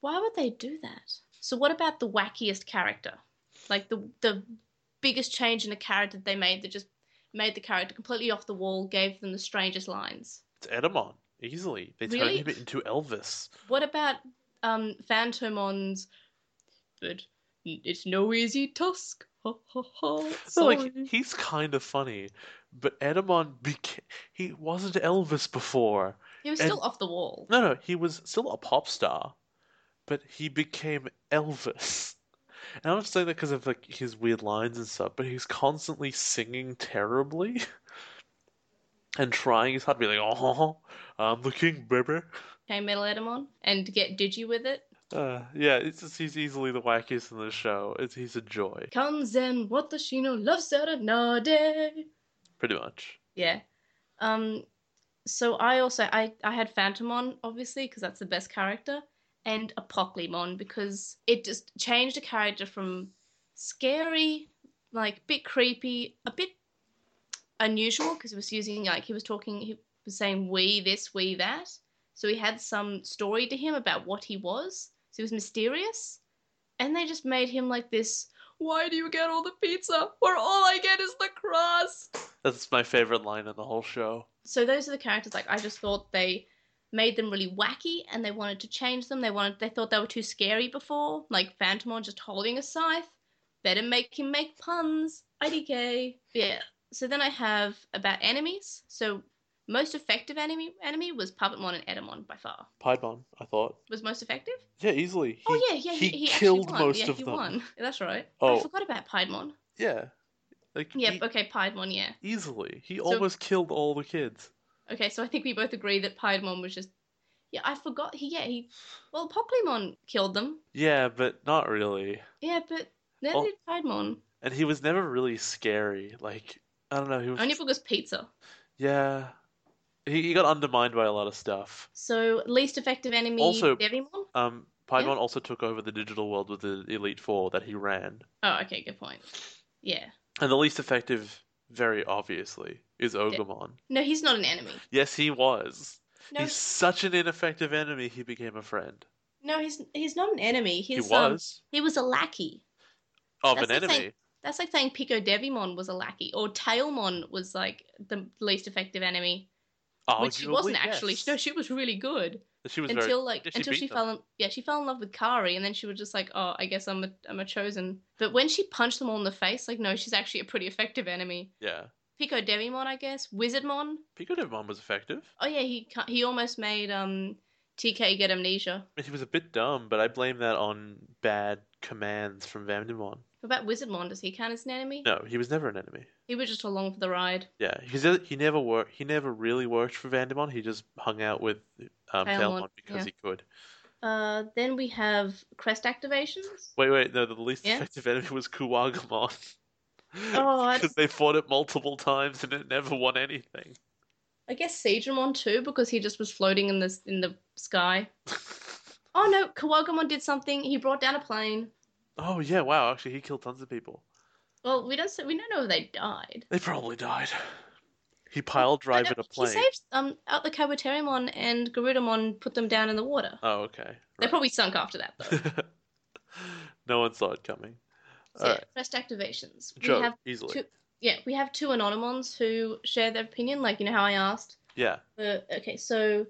why would they do that so what about the wackiest character like the the biggest change in a character they made that just made the character completely off the wall gave them the strangest lines It's Etemon, easily. They Really? turned him into Elvis. what about um phantomon's but it's no easy task ha ha ha No, like he's kind of funny, but Etemon beca- he wasn't Elvis before. He was and- still off the wall No, no, he was still a pop star, but he became Elvis. And I'm not saying that because of like his weird lines and stuff, but he's constantly singing terribly and trying his hard to be like, "Oh, I'm the king, baby." came metal etemon and get digi with it Uh, yeah, it's just he's easily the wackiest in the show. It's he's a joy, Kanzen, what the Shino loves Serenade. pretty much. Yeah. Um. So I also I I had Phantomon obviously because that's the best character, and Apocalymon because it just changed a character from scary, like a bit creepy, a bit unusual because he was using like he was talking he was saying we this we that, so he had some story to him about what he was. So he was mysterious, and they just made him like this. Why do you get all the pizza? Where all I get is the crust. That's my favorite line in the whole show. so those are the characters like i just thought they made them really wacky and they wanted to change them. They wanted they thought they were too scary before. Like phantomon just holding a scythe. Better make him make puns. Idk yeah. So then i have about enemies. So most effective enemy enemy was puppetmon and etemon by far Piedmon, I thought. was most effective Yeah, easily. Oh, he, oh yeah yeah he, he, he killed won. most yeah, of he them. won. That's right Oh. i forgot about piedmon Yeah, like yeah he- okay piedmon yeah easily. He So- almost killed all the kids. Okay, so I think we both agree that Piedmon was just. Yeah, I forgot. He yeah he. Well, Apocalymon killed them. Yeah, but not really. Yeah, but never Oh. did Piedmon. And he was never really scary. Like I don't know. He was. Only because pizza. Yeah, he, he got undermined by a lot of stuff. So least effective enemy. Also- Devimon. Um, Piedmon Yeah. also took over the digital world with the Elite Four that he ran, Oh, okay, good point. Yeah. and the least effective, very obviously, is Ogremon. No, he's not an enemy. Yes, he was. No, He's such an ineffective enemy. He became a friend. no, he's he's not an enemy. He He's was um, he was a lackey. of that's an the same- enemy. That's like saying Pico Devimon was a lackey, or Tailmon was like the least effective enemy, which she wasn't Arguably, actually. yes. No, she was really good She was until very. like she until she fell in yeah she fell in love with Kari, and then she was just like, oh, I guess I'm a I'm a chosen. But when she punched them all in the face, like no, she's actually a pretty effective enemy. Yeah. Pico Devimon, I guess. Wizardmon. Pico Devimon was effective. Oh yeah, he he almost made um TK get amnesia. He was a bit dumb, but I blame that on bad commands from Vandemon. What about Wizardmon? Does he count as an enemy? No, he was never an enemy. He was just along for the ride. Yeah, he's he never worked. He never really worked for Vandemon. He just hung out with um, Tailmon, Tailmon because yeah. he could. Uh, then we have crest activations. Wait, wait, no, the least Yeah? effective enemy was Kuwagamon. Oh, because they fought it multiple times and it never won anything. I guess Seadramon too, because he just was floating in the in the sky. Oh no, Kuwagamon did something. He brought down a plane. Oh yeah, wow! Actually, he killed tons of people. Well, we don't s- we don't know if they died. They probably died. He pile drive in a plane. He saved um out the Kabuterimon and Garudamon put them down in the water. Oh, okay. They probably sunk after that though. no one saw it coming. So, yeah, crest activations. We have easily. two, yeah, we have two Anonymons who share their opinion, like you know how I asked. Yeah. Uh, okay, so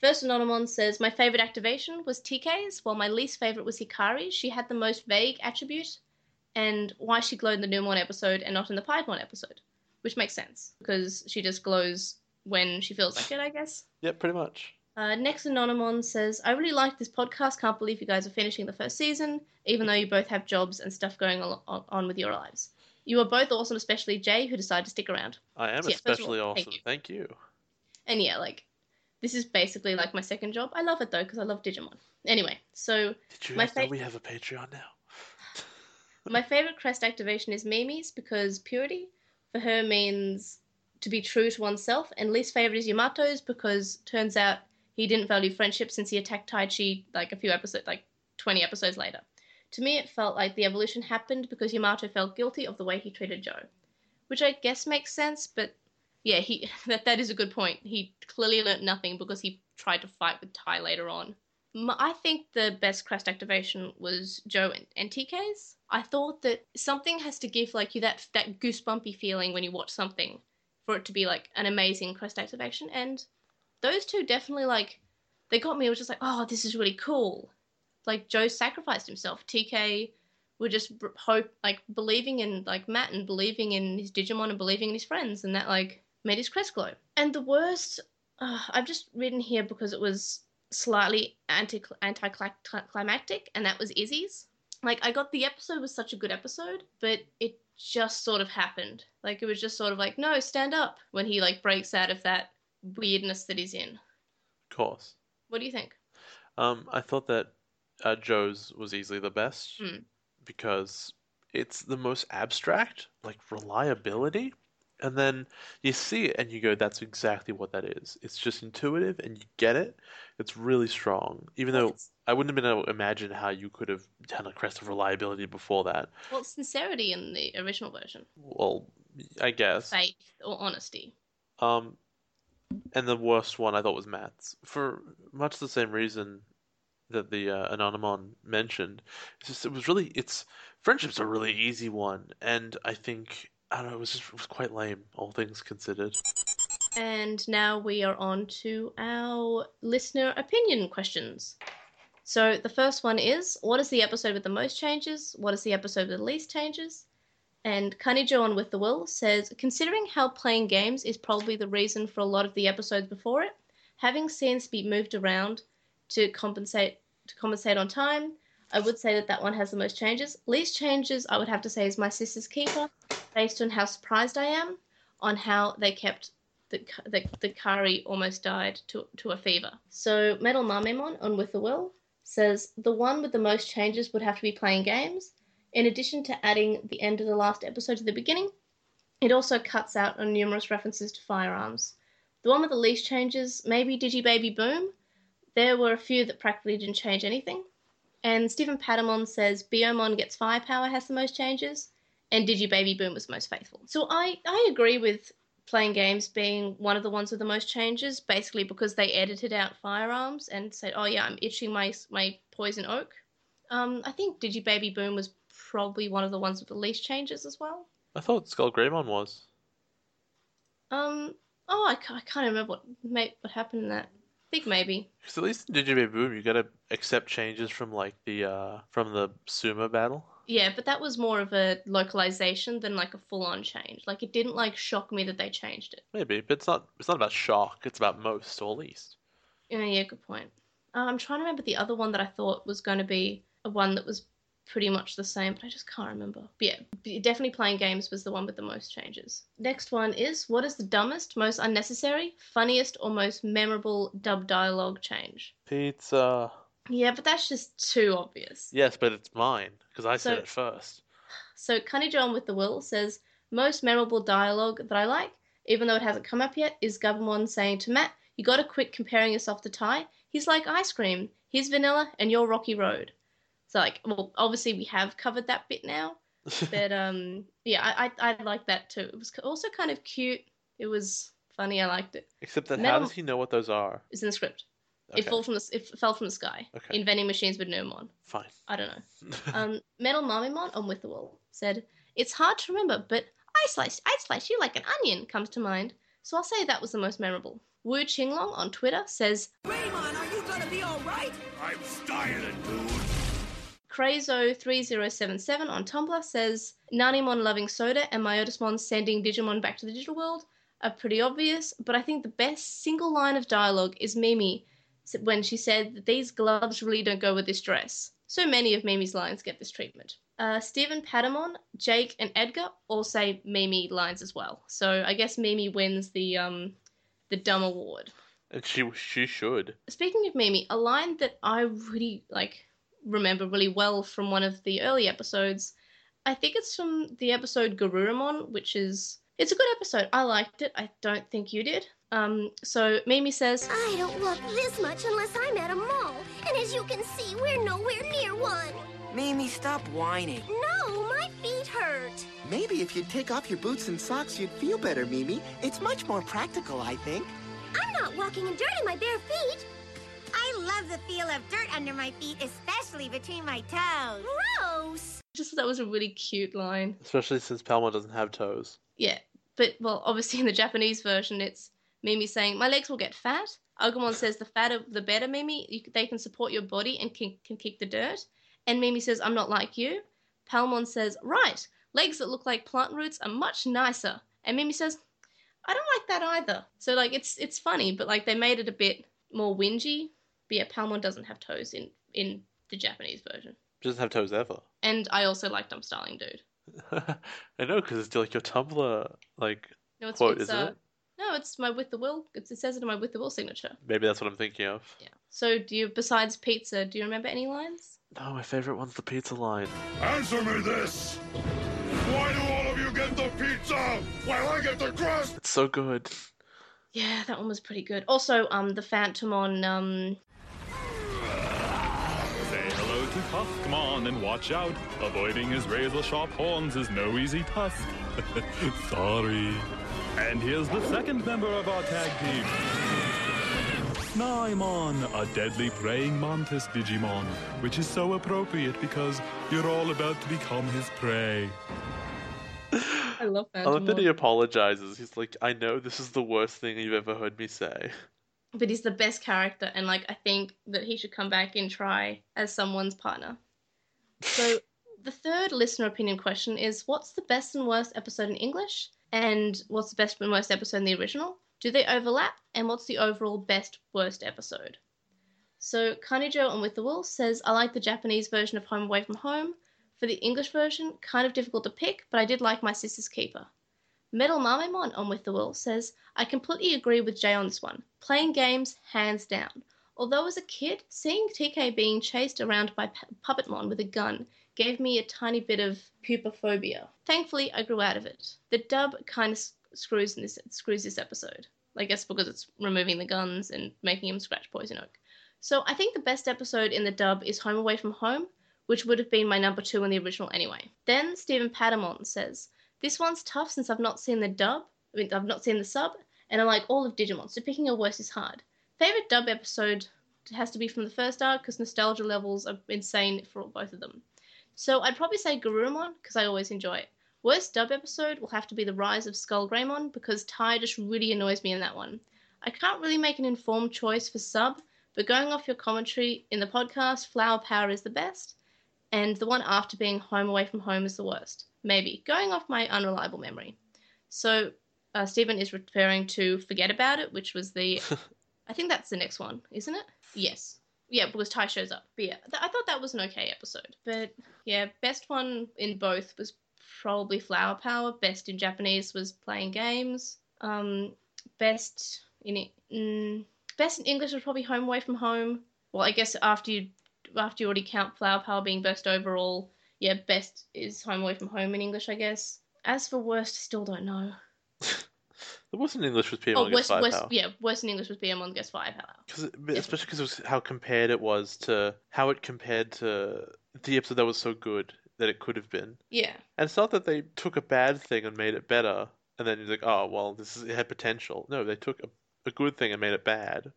first Anonymon says my favorite activation was TK's, while my least favorite was Hikari's. She had the most vague attribute, and why she glowed in the Numemon episode and not in the Piedmon episode, which makes sense because she just glows when she feels like it, I guess. Yep, pretty much. Uh, next Anonymon says, I really like this podcast. Can't believe you guys are finishing the first season, even though you both have jobs and stuff going on, with your lives. You are both awesome, especially Jay, who decided to stick around. I am So, yeah, of all, especially thank awesome. you. Thank you. And yeah, like, this is basically like my second job. I love it though, because I love Digimon. Anyway, so Did you My fa- we have a Patreon now? my favorite crest activation is Mimi's because purity for her means to be true to oneself, and least favorite is Yamato's because turns out he didn't value friendship since he attacked Taichi like a few episodes, like 20 episodes later. To me, it felt like the evolution happened because Yamato felt guilty of the way he treated Joe, which I guess makes sense, but yeah, he that that is a good point. He clearly learnt nothing because he tried to fight with Tai later on. I think the best crest activation was Joe and, and TK's. I thought that something has to give like you that that goosebumpy feeling when you watch something for it to be like an amazing crest activation, and those two definitely like they got me. It was just like, oh, this is really cool. Like Joe sacrificed himself. TK were just hope like believing in like Matt and believing in his Digimon and believing in his friends, and that like made his crest glow. And the worst, uh, I've just written here because it was slightly anti anticlimactic, and that was Izzy's. Like I got the episode was such a good episode, but it just sort of happened. Like it was just sort of like, no, stand up when he like breaks out of that weirdness that he's in. Of course. What do you think? Um, I thought that uh, Joe's was easily the best Hmm. because it's the most abstract, like reliability. And then you see it and you go, that's exactly what that is. It's just intuitive and you get it. It's really strong. Even though it's- I wouldn't have been able to imagine how you could have done a crest of reliability before that. Well, sincerity in the original version, Well, I guess. faith or honesty. Um, and the worst one I thought was Matt's for much the same reason that the uh, Anonymon mentioned. It's just it was really it's friendship's a really easy one, and I think I don't know it was just it was quite lame, all things considered. And now we are on to our listener opinion questions. So the first one is what is the episode with the most changes? What is the episode with the least changes? And Kanijo on With the Will says, considering how playing games is probably the reason for a lot of the episodes before it, having scenes be moved around to compensate to compensate on time, I would say that that one has the most changes. Least changes, I would have to say, is My Sister's Keeper, based on how surprised I am on how they kept the the, the Kari almost died to to a fever. So Metal Marmemon on With the Will says the one with the most changes would have to be playing games. In addition to adding the end of the last episode to the beginning, it also cuts out on numerous references to firearms. The one with the least changes, maybe Digibaby Boom. There were a few that practically didn't change anything. And Stephen Patamon says Biyomon gets firepower has the most changes, and Digibaby Boom was most faithful. So I, I agree with playing games being one of the ones with the most changes, basically because they edited out firearms and said, "Oh yeah, I'm itching my my poison oak." Um, I think Digibaby Boom was probably one of the ones with the least changes as well. I thought Skull Greymon was. Um. Oh, I, I can't remember what ma- what happened in that. I think maybe. Because at least in Digimon Boom, you gotta accept changes from like the uh from the Sumo battle. Yeah, but that was more of a localization than like a full on change. Like it didn't like shock me that they changed it. Maybe, but it's not. It's not about shock. It's about most or least. Yeah, yeah, good point. Uh, I'm trying to remember the other one that I thought was going to be a one that was pretty much the same, but I just can't remember. But yeah, definitely playing games was the one with the most changes. Next one is what is the dumbest, most unnecessary, funniest, or most memorable dub dialogue change? Pizza. Yeah, but that's just too obvious. Yes, but it's mine because I said it first. So Cunny John with the Will says most memorable dialogue that I like, even though it hasn't come up yet, is Gabumon saying to Matt, "You got to quit comparing yourself to Tai. He's like ice cream. He's vanilla, and you're rocky road." So like, well, obviously we have covered that bit now, but um, yeah, I I, I like that too. It was also kind of cute. It was funny. I liked it. Except that how does he know what those are? It's in the script. Okay, It fell from the it fell from the sky. Okay. In vending machines with Numemon. fine. I don't know. Um, Metal Marmimon on With the Will said, It's hard to remember, but I slice, I slice you like an onion comes to mind, so I'll say that was the most memorable. Wu Qinglong on Twitter says, Raymond, are you gonna be alright? I'm styling, dude. Crazo3077 on Tumblr says, Nanimon loving Soda and Myotismon sending Digimon back to the digital world are pretty obvious, but I think the best single line of dialogue is Mimi s- when she said that these gloves really don't go with this dress. So many of Mimi's lines get this treatment. Uh, Stephen Patamon, Jake, and Edgar all say Mimi lines as well. So I guess Mimi wins the um, the dumb award. and she she should. Speaking of Mimi, a line that I really like remember really well from one of the early episodes. I think it's from the episode Garurumon, which is it's a good episode. I liked it. I don't think you did. Um, so Mimi says, I don't walk this much unless I'm at a mall. And as you can see, we're nowhere near one. Mimi, stop whining. No, my feet hurt. Maybe if you'd take off your boots and socks, you'd feel better, Mimi. It's much more practical, I think. I'm not walking in dirt in my bare feet. I love the feel of dirt under my feet, especially between my toes. Gross. just that was a really cute line. Especially since Palmon doesn't have toes. Yeah, but well, obviously in the Japanese version, it's Mimi saying, "My legs will get fat." Agumon says, "The fatter, the better, Mimi. You, they can support your body and can, can kick the dirt." And Mimi says, "I'm not like you." Palmon says, "Right, legs that look like plant roots are much nicer." And Mimi says, "I don't like that either." So like, it's it's funny, but like they made it a bit more whingy. But yeah, Palmon doesn't have toes in in the Japanese version. Doesn't have toes ever. And I also like Dumb Styling Dude. I know because it's like your Tumblr like No, it's, quote, it's isn't uh, it? No, it's my with the will. It's, it says it in my with the will signature. Maybe that's what I'm thinking of. Yeah. So, do you besides pizza, do you remember any lines? No, my favorite one's the pizza line. Answer me this. Why do all of you get the pizza while I get the crust? It's so good. Yeah, that one was pretty good. Also, um, the Phantomon um, Say hello to Tuskmon and watch out. Avoiding his razor sharp horns is no easy task. Sorry. And here's the second member of our tag team. Snimon, a deadly praying mantis Digimon, which is so appropriate because you're all about to become his prey. I love I Phantom. love that he apologizes. He's like, I know this is the worst thing you've ever heard me say. but he's the best character, and like I think that he should come back and try as someone's partner. So, the third listener opinion question is: What's the best and worst episode in English, and what's the best and worst episode in the original? Do they overlap, and what's the overall best worst episode? So, Kanijo on With the Will says, I like the Japanese version of Home Away from Home. For the English version, kind of difficult to pick, but I did like My Sister's Keeper. Metal Marmimon on With the Will says, I completely agree with Jay on this one. Playing games, hands down. Although as a kid, seeing TK being chased around by P- Puppetmon with a gun gave me a tiny bit of pupophobia. Thankfully, I grew out of it. The dub kind of screws this screws this episode. I guess because it's removing the guns and making him scratch Poison Oak. So I think the best episode in the dub is Home Away from Home, which would have been my number two in the original anyway. Then Stephen Patamon says, This one's tough since I've not seen the dub. I mean, I've not seen the sub, and I like all of Digimon, so picking a worst is hard. Favorite dub episode has to be from the first arc because nostalgia levels are insane for both of them. So I'd probably say Garurumon because I always enjoy it. Worst dub episode will have to be The Rise of Skull Greymon because Tai just really annoys me in that one. I can't really make an informed choice for sub, but going off your commentary in the podcast, Flower Power is the best, and the one after being Home Away from Home is the worst. Maybe. Going off my unreliable memory. So uh, Stephen is referring to Forget About It, which was the. I think that's the next one, isn't it? Yes. Yeah, because Tai shows up. But yeah, th- I thought that was an okay episode. But yeah, best one in both was probably Flower Power. Best in Japanese was Playing Games. Um, best in mm, best in English was probably Home Away from Home. Well, I guess after you after you already count Flower Power being best overall, yeah, best is Home Away from Home in English, I guess. As for worst, still don't know. The wasn't English with PM oh, on worst, Five worst, Power. yeah, worst in English was BM on Guess Five. Power. Cause, it- especially because it was how compared it was to how it compared to the episode that was so good that it could have been. Yeah, And it's not that they took a bad thing and made it better, and then you're like, oh well, this is, it had potential. No, they took a, a good thing and made it bad,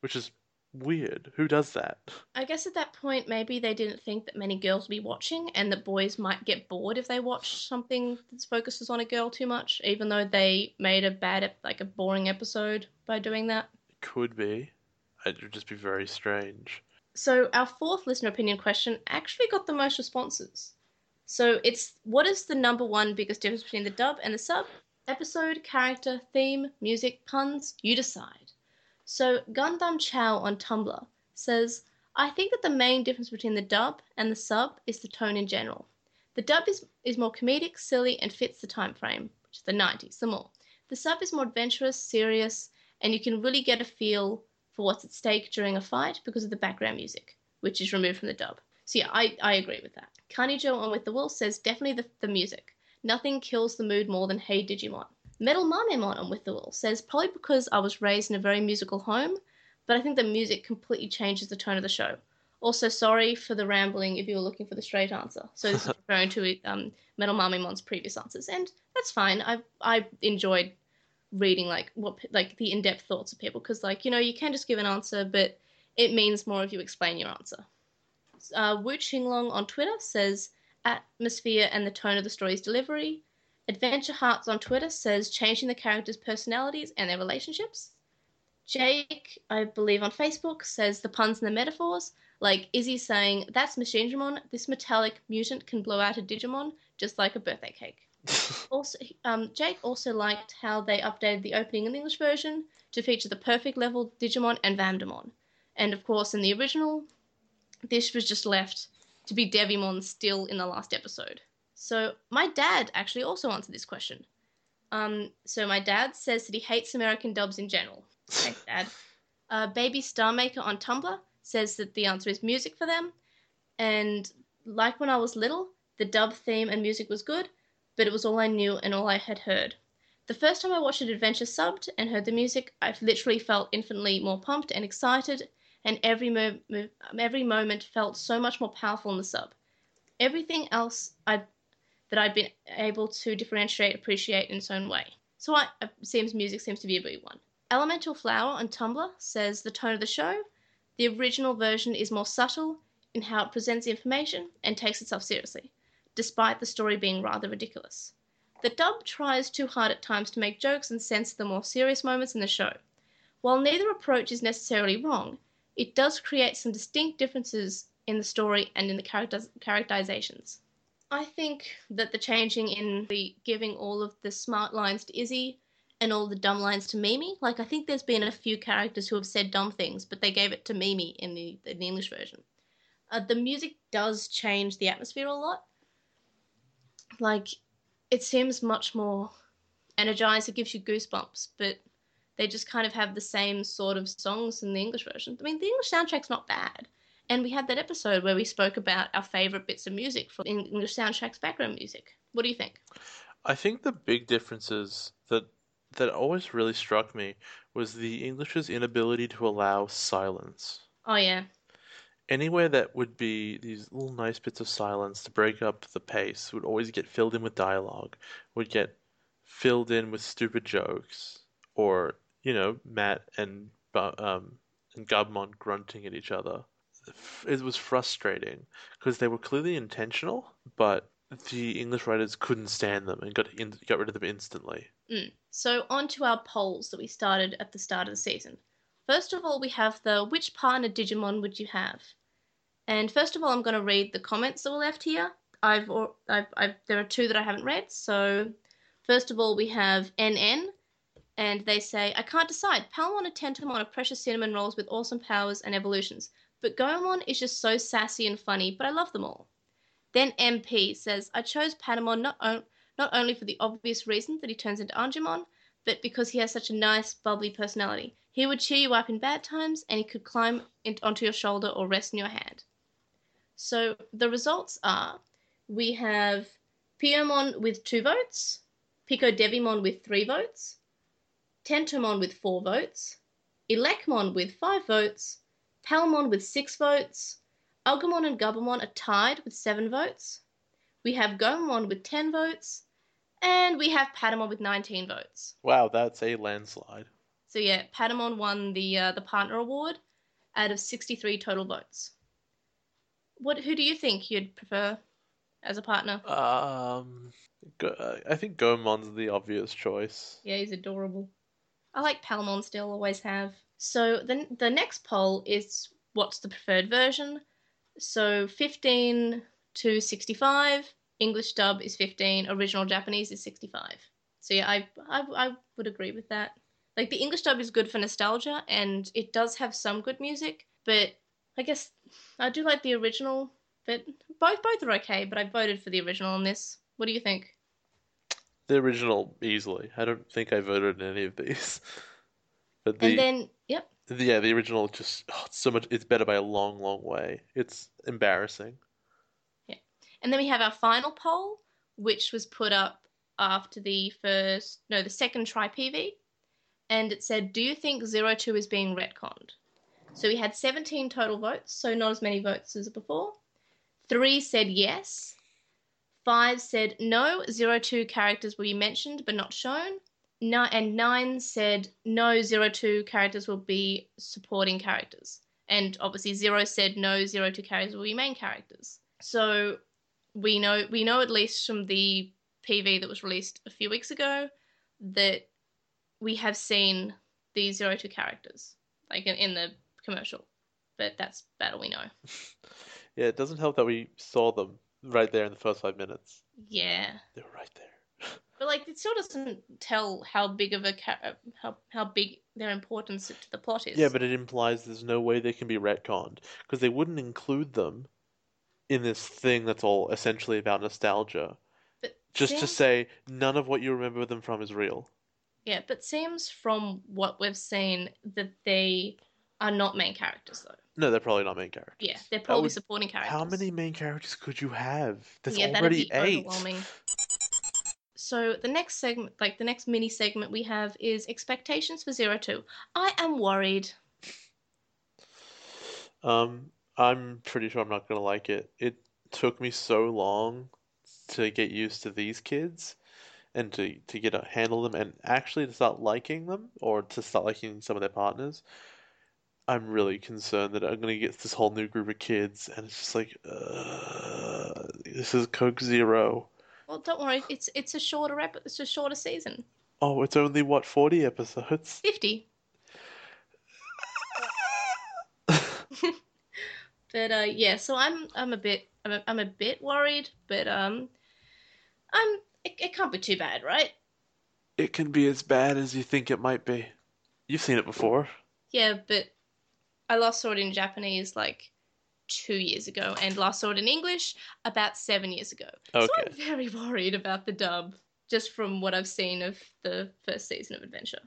which is weird. Who does that? I guess at that point maybe they didn't think that many girls would be watching, and that boys might get bored if they watch something that focuses on a girl too much. Even though they made a bad, like a boring episode by doing that. Could be. It would just be very strange. So our fourth listener opinion question actually got the most responses. So it's what is the number one biggest difference between the dub and the sub? Episode, character, theme, music, puns, you decide. So Gundam Chow on Tumblr says, I think that the main difference between the dub and the sub is the tone in general. The dub is, is more comedic, silly, and fits the time frame, which is the 90s, the more. The sub is more adventurous, serious, and you can really get a feel for what's at stake during a fight because of the background music, which is removed from the dub. So yeah, I, I agree with that. Carney Joe on With the Will says definitely the, the music. Nothing kills the mood more than Hey Digimon. Metal Marmimon on With the Will says probably because I was raised in a very musical home, but I think the music completely changes the tone of the show. Also, sorry for the rambling if you were looking for the straight answer. So this is referring to um, Metal Marmimon's previous answers, and that's fine. I I enjoyed reading like what like the in-depth thoughts of people because like you know you can just give an answer, but it means more if you explain your answer. Uh, Wu Qinglong on Twitter says atmosphere and the tone of the story's delivery. Adventure Hearts on Twitter says changing the characters' personalities and their relationships. Jake, I believe on Facebook, says the puns and the metaphors. Like Izzy saying, that's Machinedramon, this metallic mutant can blow out a Digimon just like a birthday cake. also, um, Jake also liked how they updated the opening in the English version to feature the perfect level Digimon and Vandemon. And of course, in the original, this was just left to be Devimon still in the last episode. So my dad actually also answered this question. Um, so my dad says that he hates American dubs in general. Thanks, Dad. Uh, Baby Starmaker on Tumblr says that the answer is music for them. And like when I was little, the dub theme and music was good, but it was all I knew and all I had heard. The first time I watched an adventure subbed and heard the music, I literally felt infinitely more pumped and excited, and every mo- mo- every moment felt so much more powerful in the sub. Everything else I that I've been able to differentiate, appreciate in its own way. So I, it uh, seems music seems to be a big one. Elemental Flower on Tumblr says the tone of the show. The original version is more subtle in how it presents information and takes itself seriously, despite the story being rather ridiculous. The dub tries too hard at times to make jokes and censor the more serious moments in the show. While neither approach is necessarily wrong, it does create some distinct differences in the story and in the characterizations. I think that the changing in the giving all of the smart lines to Izzy and all the dumb lines to Mimi, like I think there's been a few characters who have said dumb things, but they gave it to Mimi in the, in the English version. Uh, the music does change the atmosphere a lot. Like, it seems much more energized, it gives you goosebumps, but they just kind of have the same sort of songs in the English version. I mean, the English soundtrack's not bad. And we had that episode where we spoke about our favorite bits of music from English soundtracks background music. What do you think? I think the big differences that that always really struck me was the English's inability to allow silence. Oh yeah. Anywhere that would be these little nice bits of silence to break up the pace would always get filled in with dialogue, would get filled in with stupid jokes, or you know Matt and um and Gabumon grunting at each other. It was frustrating because they were clearly intentional, but the English writers couldn't stand them and got in, got rid of them instantly. Mm. So on to our polls that we started at the start of the season. First of all, we have the which partner Digimon would you have? And first of all, I'm going to read the comments that were left here. I've, I've, I've there are two that I haven't read. So first of all, we have NN, and they say I can't decide. Palmon and Tentomon are precious cinnamon rolls with awesome powers and evolutions, but Gomamon is just so sassy and funny. But I love them all. Then MP says I chose Patamon not on- not only for the obvious reason that he turns into Angemon, but because he has such a nice, bubbly personality. He would cheer you up in bad times, and he could climb in- onto your shoulder or rest in your hand. So the results are we have Piomon with two votes, Pico Devimon with three votes, Tentomon with four votes, Elecmon with five votes, Palmon with six votes, Agumon and Gabumon are tied with seven votes. We have Gomamon with ten votes, and we have Patamon with nineteen votes. Wow, that's a landslide. So yeah, Patamon won the uh, the partner award out of sixty three total votes. What? Who do you think you'd prefer as a partner? Um, Go- I think Gomamon's the obvious choice. Yeah, he's adorable. I like Palmon still, always have. So the the next poll is what's the preferred version. So 15 to 65. English dub is 15. Original Japanese is 65. So yeah, I, I I would agree with that. Like the English dub is good for nostalgia, and it does have some good music. But I guess I do like the original. But both both are okay. But I voted for the original on this. What do you think? The original easily. I don't think I voted in any of these. But the And then yep. yeah, the original just oh, it's so much. It's better by a long, long way. It's embarrassing. Yeah, and then we have our final poll, which was put up after the first, no, the second Tri PV. And it said, Do you think Zero Two is being retconned? So we had 17 total votes, so not as many votes as before. Three said yes. Five said no, Zero Two characters will be mentioned but not shown. No, and nine said no, Zero Two characters will be supporting characters. And obviously, Zero said no, Zero Two characters will be main characters. So we know we know at least from the PV that was released a few weeks ago that we have seen the Zero Two characters, like in, in the commercial. But that's all we know. Yeah, it doesn't help that we saw them right there in the first five minutes. Yeah, They were right there. But like it still doesn't tell how big of a ca- how how big their importance to the plot is. Yeah, but it implies there's no way they can be retconned because they wouldn't include them in this thing that's all essentially about nostalgia. But Just to say none of what you remember them from is real. yeah, but seems from what we've seen that they are not main characters though. No, they're probably not main characters. Yeah, they're probably would- supporting characters. How many main characters could you have? There's yeah, already eight. So the next segment, like the next mini segment we have, is expectations for Zero Two. I am worried. Um, I'm pretty sure I'm not gonna like it. It took me so long to get used to these kids and to to get a handle them and actually to start liking them or to start liking some of their partners. I'm really concerned that I'm gonna get this whole new group of kids and it's just like, uh, this is Coke Zero. Well, don't worry, it's it's a shorter ep- it's a shorter season, Oh, it's only what 40 episodes? fifty. but uh, yeah, so I'm I'm a bit I'm a, I'm a bit worried, but um, I'm it, it can't be too bad, right? It can be as bad as you think it might be. You've seen it before. Yeah, but I last saw it in Japanese like two years ago, and last saw it in English about seven years ago. So I'm very worried about the dub, just from what I've seen of the first season of Adventure.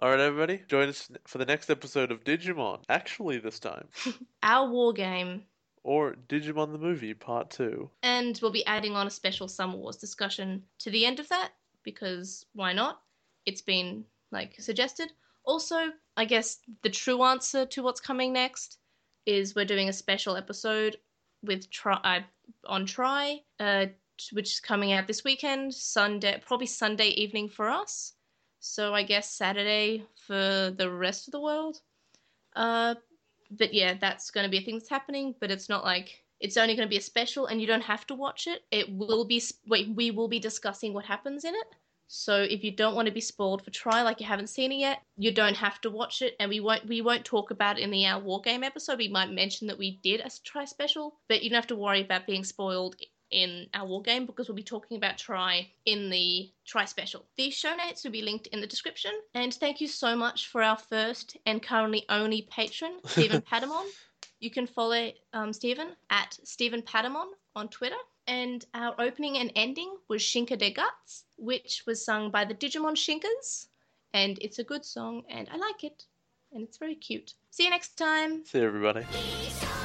All right, everybody, join us for the next episode of Digimon. Actually, this time. Our war game, Or Digimon the Movie Part 2. and we'll be adding on a special Summer Wars discussion to the end of that because why not? It's been like suggested. Also, I guess the true answer to what's coming next is we're doing a special episode with Tri uh, on Tri, uh, which is coming out this weekend, Sunday, probably Sunday evening for us. So I guess Saturday for the rest of the world. Uh, but yeah, that's going to be a thing that's happening. But it's not like it's only going to be a special, and you don't have to watch it. It will be we we will be discussing what happens in it. So if you don't want to be spoiled for Tri, like you haven't seen it yet, you don't have to watch it, and we won't we won't talk about it in the Our War Game episode. We might mention that we did a Tri special, but you don't have to worry about being spoiled in our war game because we'll be talking about Tri in the Tri special. The show notes will be linked in the description. And thank you so much for our first and currently only patron, Stephen Padamon. You can follow um, Stephen at Stephen Padamon on Twitter. And our opening and ending was Shinka de Guts, which was sung by the Digimon Shinkers. And it's a good song, and I like it. And it's very cute. See you next time. See you, everybody. Show